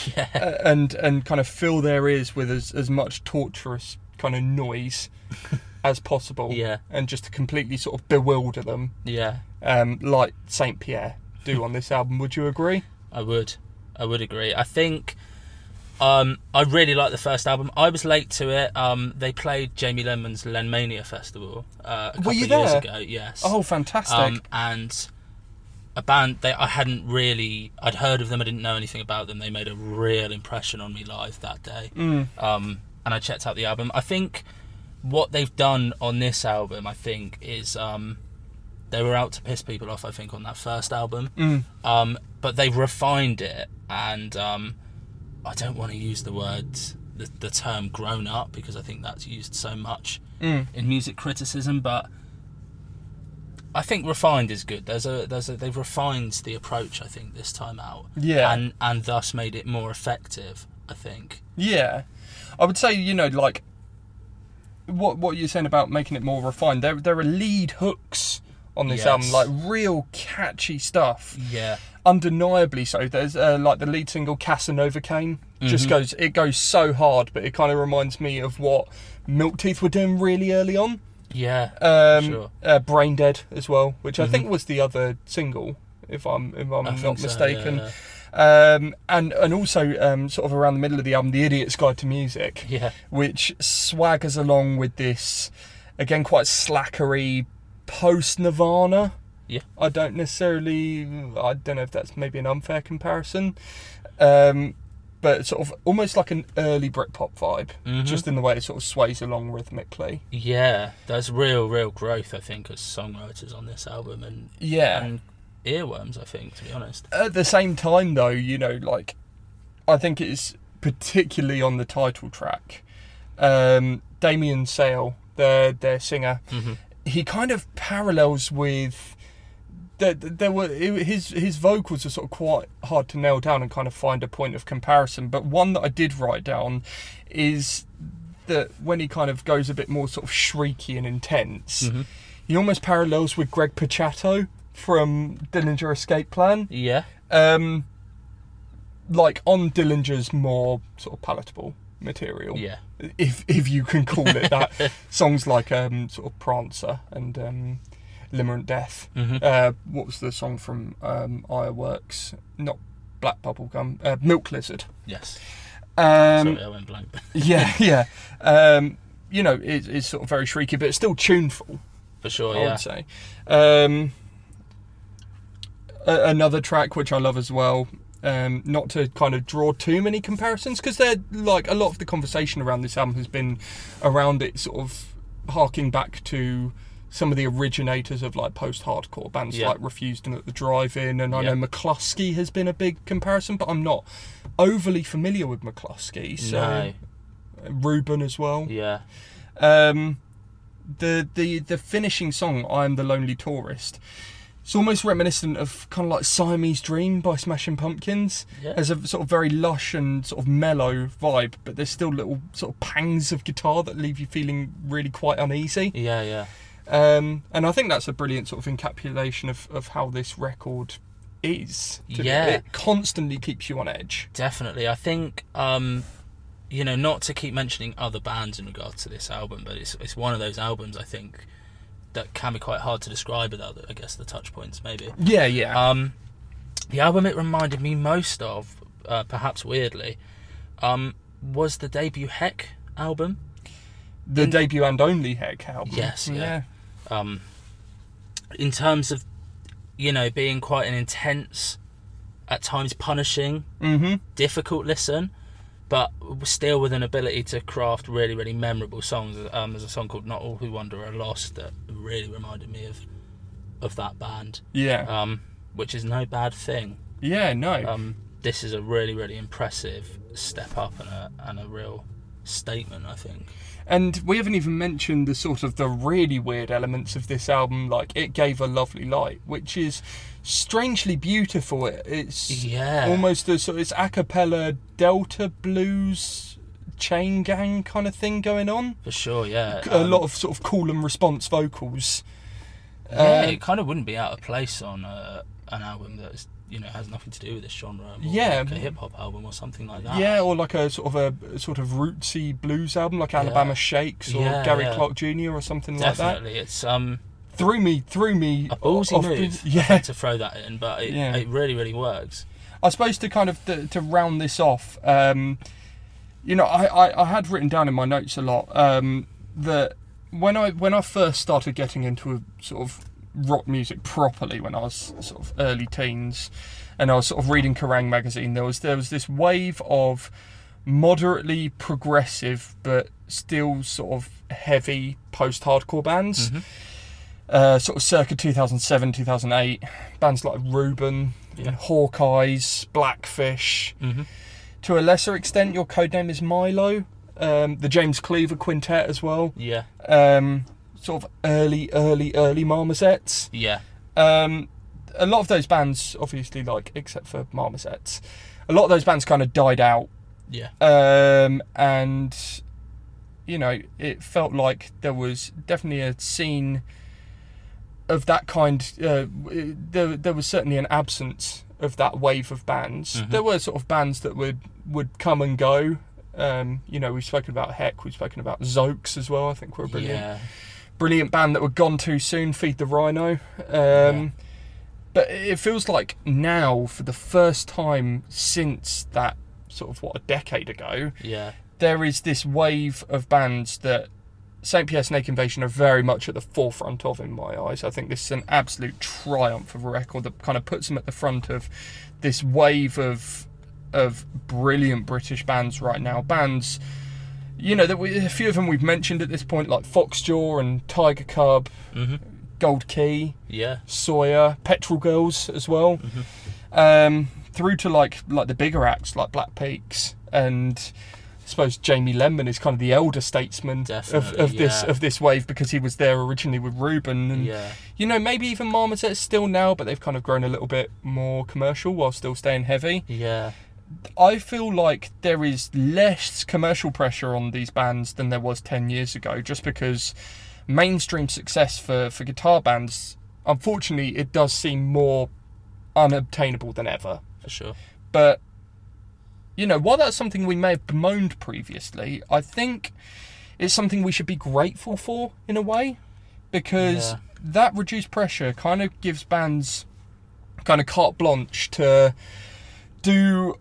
S1: <laughs>
S2: Yeah.
S1: uh, and and kind of fill their ears with as, as much torturous kind of noise <laughs> as possible
S2: Yeah.
S1: and just to completely sort of bewilder them
S2: Yeah.
S1: um, like Saint Pierre do on this album would you agree
S2: I would. I would agree. I think Um, I really like the first album. I was late to it. Um, they played Jamie Lenman's Lenmania Festival uh, a couple
S1: you
S2: of years ago. Yes.
S1: Oh, fantastic!
S2: um, and a band they I hadn't really I'd heard of them. I didn't know anything about them. They made a real impression on me live that day.
S1: Mm.
S2: Um, and I checked out the album. I think what they've done on this album, I think, is um, they were out to piss people off. I think on that first album,
S1: Mm.
S2: um, but they've refined it, and um, I don't want to use the word the, the term grown up because I think that's used so much
S1: Mm.
S2: in music criticism, but I think refined is good. There's a there's a they've refined the approach. I think this time out,
S1: Yeah.
S2: and and thus made it more effective. I think.
S1: Yeah, I would say you know like what what you're saying about making it more refined. There there are lead hooks on this
S2: Yes.
S1: album, like real catchy stuff.
S2: Yeah,
S1: Undeniably so. There's uh, like the lead single Casanova Cane just
S2: Mhm.
S1: goes it goes so hard, but it kind of reminds me of what Milk Teeth were doing really early on.
S2: Yeah,
S1: Um,
S2: Sure.
S1: uh, Brain Dead as well, which I
S2: Mhm.
S1: think was the other single, if I'm if I'm
S2: I
S1: not
S2: think so,
S1: mistaken.
S2: yeah.
S1: Um, and and also um, sort of around the middle of the album, The Idiot's Guide to Music,
S2: Yeah,
S1: which swaggers along with this again quite slackery post Nirvana.
S2: Yeah.
S1: I don't necessarily. I don't know if that's maybe an unfair comparison, um, but sort of almost like an early Britpop vibe,
S2: Mhm.
S1: just in the way it sort of sways along rhythmically.
S2: yeah. There's real, real growth. I think as songwriters on this album, and
S1: Yeah.
S2: and earworms. I think, to be honest.
S1: At the same time, though, you know, like I think it's particularly on the title track. Um, Damien Sayell, their their singer,
S2: hmm
S1: he kind of parallels with. There, there were his his vocals are sort of quite hard to nail down and kind of find a point of comparison. But one that I did write down is that when he kind of goes a bit more sort of shrieky and intense,
S2: hmm
S1: he almost parallels with Greg Puciato from Dillinger Escape Plan.
S2: Yeah,
S1: Um, like on Dillinger's more sort of palatable material,
S2: yeah,
S1: if if you can call it that. <laughs> Songs like um, sort of Prancer and um, Limerent Death.
S2: hmm
S1: Uh, what was the song from um, Ire Works? Not Black Bubblegum, uh, Milk Lizard.
S2: yes.
S1: Um,
S2: Sorry, I went blank. <laughs>
S1: yeah, yeah. Um, you know, it, it's sort of very shrieky, but it's still tuneful.
S2: For sure,
S1: I
S2: yeah.
S1: would say. Um, a- another track which I love as well. Um, not to kind of draw too many comparisons because they're like a lot of the conversation around this album has been around it sort of harking back to some of the originators of like post-hardcore bands
S2: Yeah.
S1: like Refused and at the Drive-In, and I
S2: Yeah.
S1: know Mclusky has been a big comparison, but I'm not overly familiar with Mclusky. So
S2: no,
S1: Reuben as well.
S2: yeah,
S1: Um, the the the finishing song, "I Am the Lonely Tourist," it's almost reminiscent of kind of like Siamese Dream by Smashing Pumpkins.
S2: yeah.
S1: Has a sort of very lush and sort of mellow vibe, but there's still little sort of pangs of guitar that leave you feeling really quite uneasy.
S2: Yeah, yeah.
S1: Um, and I think that's a brilliant sort of encapsulation of, of how this record is.
S2: Yeah.
S1: it constantly keeps you on edge.
S2: Definitely. I think, um, you know, not to keep mentioning other bands in regards to this album, but it's it's one of those albums I think that can be quite hard to describe without, I guess, the touch points maybe.
S1: Yeah, yeah,
S2: Um, the album it reminded me most of, uh, perhaps weirdly, um, was the debut Heck album.
S1: the
S2: in-
S1: debut and only Heck album.
S2: Yes, yeah.
S1: yeah.
S2: Um, in terms of, you know, being quite an intense, at times punishing
S1: Mm-hmm.
S2: difficult listen, but still with an ability to craft really, really memorable songs. Um, there's a song called "Not All Who Wander Are Lost" that really reminded me of of that band,
S1: Yeah.
S2: um, which is no bad thing.
S1: yeah, no.
S2: Um, this is a really, really impressive step up and a and a real statement. I think.
S1: And we haven't even mentioned the sort of the really weird elements of this album, like "It Gave a Lovely Light," which is strangely beautiful. It's
S2: Yeah.
S1: almost a sort of it's a cappella Delta blues chain gang kind of thing going on.
S2: For sure, yeah.
S1: a
S2: Um,
S1: lot of sort of call and response vocals.
S2: Yeah,
S1: Um,
S2: it kind of wouldn't be out of place on uh, an album that is, you know has nothing to do with this genre.
S1: Yeah.
S2: like a hip hop album or something like that.
S1: Yeah, or like a sort of a, sort of rootsy blues album, like Alabama Shakes or
S2: Yeah,
S1: Gary
S2: yeah.
S1: Clark Jr. or something like that.
S2: definitely. It's um
S1: Threw me, threw me
S2: a ballsy
S1: off-
S2: move. <laughs>
S1: Yeah,
S2: to throw that in, but it,
S1: Yeah.
S2: it really, really works.
S1: I suppose to kind of to, to round this off, um, you know, I, I, I had written down in my notes a lot um, that when I when I first started getting into a sort of rock music properly when I was sort of early teens, and I was sort of reading Kerrang magazine, there was there was this wave of moderately progressive but still sort of heavy post-hardcore bands.
S2: Mm-hmm.
S1: Uh, sort of circa 2007, 2008, bands like Reuben,
S2: Yeah.
S1: Hawkeyes, Blakfish.
S2: Mm-hmm.
S1: To a lesser extent, your codename is Milo. Um, the James Cleaver Quintet as well.
S2: Yeah,
S1: Um, sort of early, early, early Marmozets.
S2: yeah,
S1: Um, a lot of those bands, obviously, like except for Marmozets, a lot of those bands kind of died out
S2: yeah,
S1: um, and you know it felt like there was definitely a scene of that kind. Uh, there, there was certainly an absence of that wave of bands.
S2: Mhm.
S1: There were sort of bands that would would come and go. Um, you know, we've spoken about Heck, we've spoken about Zoax as well. I think we're brilliant,
S2: yeah,
S1: brilliant band that were gone too soon. Feed the Rhino. Um, But it feels like now, for the first time since that sort of what a decade ago,
S2: yeah,
S1: there is this wave of bands that St. Pierre Snake Invasion are very much at the forefront of in my eyes. I think this is an absolute triumph of a record that kind of puts them at the front of this wave of of brilliant British bands right now. Bands, you know, that we, a few of them we've mentioned at this point, like Foxjaw and Tiger Cub,
S2: mm-hmm.
S1: Gold Key,
S2: yeah,
S1: Sawyer, Petrol Girls as well,
S2: Mhm.
S1: um, through to like like the bigger acts like Black Peaks and I suppose Jamie Lenman is kind of the elder statesman of,
S2: Definitely,
S1: of this
S2: yeah.
S1: of this wave because he was there originally with Reuben and
S2: yeah,
S1: you know maybe even Marmozet still now but they've kind of grown a little bit more commercial while still staying heavy.
S2: yeah,
S1: I feel like there is less commercial pressure on these bands than there was 10 years ago just because mainstream success for, for guitar bands, unfortunately, it does seem more unobtainable than ever.
S2: for sure.
S1: But, you know, while that's something we may have bemoaned previously, I think it's something we should be grateful for in a way because
S2: Yeah.
S1: that reduced pressure kind of gives bands kind of carte blanche to do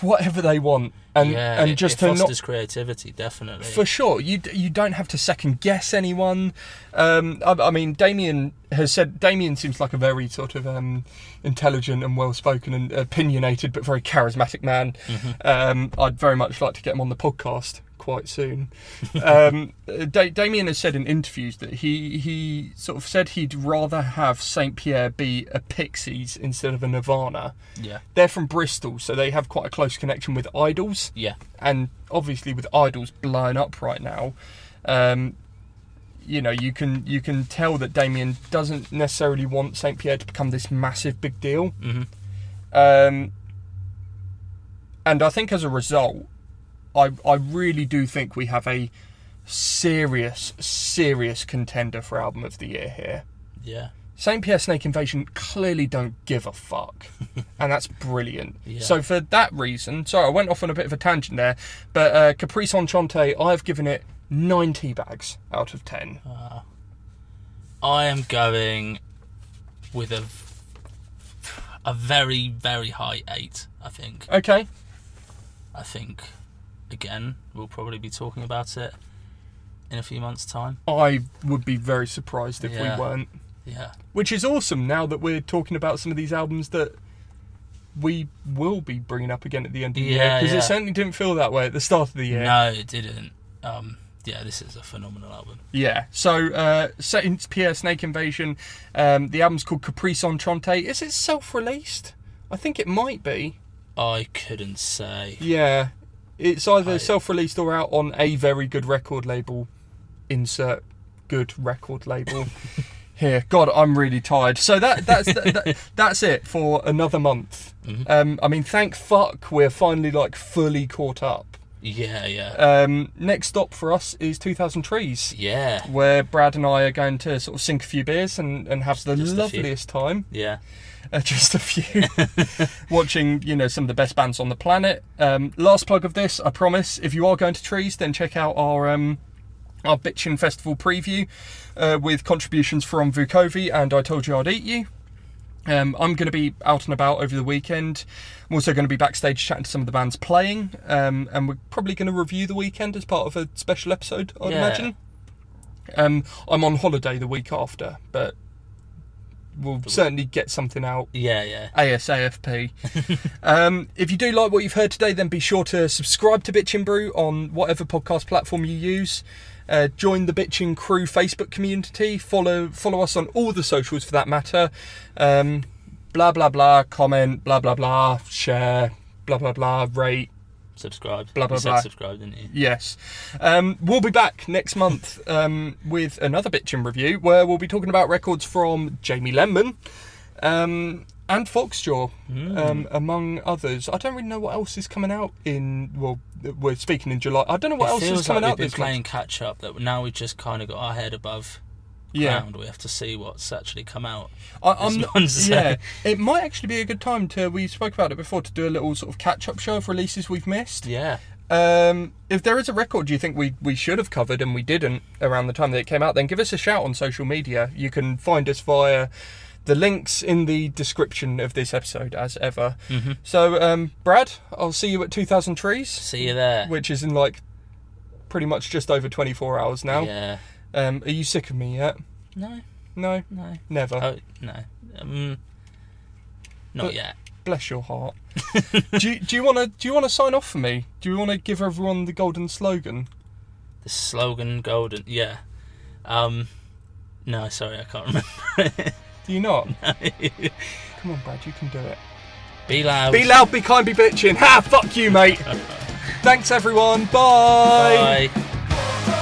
S1: whatever they want and
S2: yeah,
S1: and
S2: it,
S1: just
S2: it
S1: to not
S2: fosters creativity, definitely.
S1: for sure, you you don't have to second guess anyone. Um, I, I mean, Damien has said Damien seems like a very sort of um, intelligent and well spoken and opinionated, but very charismatic man.
S2: Mhm.
S1: Um, I'd very much like to get him on the podcast quite soon. um, da- Damien has said in interviews that he he sort of said he'd rather have Saint Pierre be a Pixies instead of a Nirvana.
S2: Yeah,
S1: They're from Bristol, so they have quite a close connection with Idles.
S2: Yeah,
S1: and obviously with Idles blowing up right now um, you know you can you can tell that Damien doesn't necessarily want Saint Pierre to become this massive big deal.
S2: Hmm
S1: um, and I think as a result I I really do think we have a serious serious contender for album of the year here
S2: yeah,
S1: St. Pierre Snake Invasion clearly don't give a fuck. <laughs> and that's brilliant.
S2: Yeah.
S1: So, for that reason, sorry, I went off on a bit of a tangent there, but uh, Caprice Enchante, I've given it nine tea bags out of ten.
S2: Uh, I am going with a a very very high eight. I think.
S1: Okay.
S2: I think again we'll probably be talking about it in a few months' time.
S1: I would be very surprised if
S2: Yeah.
S1: we weren't.
S2: Yeah,
S1: Which is awesome now that we're talking about some of these albums that we will be bringing up again at the end of the year.
S2: Yeah,
S1: Because
S2: yeah.
S1: it certainly didn't feel that way at the start of the year.
S2: no, it didn't. Um, yeah, this is a phenomenal album.
S1: Yeah. So, uh, Saint Pierre Snake Invasion. Um, the album's called Caprice Enchante. Is it self-released? I think it might be.
S2: I couldn't say.
S1: Yeah. It's either
S2: I-
S1: self-released or out on a very good record label. Insert good record label. <laughs> Here, God, I'm really tired. So that that's that, <laughs> that's it for another month.
S2: Mhm.
S1: Um, I mean, thank fuck we're finally like fully caught up.
S2: Yeah, yeah,
S1: Um, next stop for us is 2,000 Trees.
S2: yeah,
S1: where Brad and I are going to sort of sink a few beers and, and have the
S2: Just
S1: loveliest time.
S2: yeah.
S1: Uh, <laughs> just a few. Watching, you know, some of the best bands on the planet. Um, last plug of this, I promise. If you are going to Trees, then check out our um, our Bitchin' Festival preview uh, with contributions from Vukovi and I Told You I'd Eat You. Um, I'm going to be out and about over the weekend. I'm also going to be backstage chatting to some of the bands playing, um, and we're probably going to review the weekend as part of a special episode. I'd
S2: Yeah.
S1: imagine. Um, I'm on holiday the week after, but we'll certainly get something out
S2: Yeah, yeah.
S1: ASAFP. <laughs> um, if you do like what you've heard today, then be sure to subscribe to Bitchin' Brew on whatever podcast platform you use. Uh, join the Bitchin' Crew Facebook community. Follow follow us on all the socials for that matter. Um, blah blah blah. Comment. Blah blah blah. Share. Blah blah blah. Rate.
S2: Subscribe.
S1: Blah, blah,
S2: you said
S1: blah.
S2: subscribe, didn't you?
S1: Yes. Um, we'll be back next month um, with another Bitchin' review where we'll be talking about records from Jamie Lenman um, and Foxjaw,
S2: Hmm.
S1: um, among others. I don't really know what else is coming out in. Well, we're speaking in July. I don't know what
S2: it
S1: else is coming
S2: like
S1: out
S2: we've been
S1: this month.
S2: playing catch up. That now we've just kind of got our head above
S1: Yeah.
S2: We have to see what's actually come out.
S1: I, I'm.
S2: this
S1: Yeah, it might actually be a good time to. We spoke about it before to do a little sort of catch-up show of releases we've missed.
S2: Yeah.
S1: Um, if there is a record you think we, we should have covered and we didn't around the time that it came out, then give us a shout on social media. You can find us via the links in the description of this episode, as ever.
S2: hmm
S1: So, um, Brad, I'll see you at 2000 Trees,
S2: See you there.
S1: which is in like pretty much just over 24 hours now.
S2: Yeah.
S1: Um, are you sick of me yet?
S2: No.
S1: No,
S2: No.
S1: never.
S2: Oh no. Um, not
S1: But-
S2: yet.
S1: Bless your heart. <laughs> do you, do you want to do you want to sign off for me? Do you want to give everyone the golden slogan?
S2: The slogan golden. Yeah. Um. No, sorry, I can't <laughs> remember.
S1: Do you not? <laughs> Come on, Brad, you can do it.
S2: Be loud.
S1: Be loud, be kind, be bitching. Ha! Fuck you, mate. Thanks, everyone. Bye.
S2: Bye.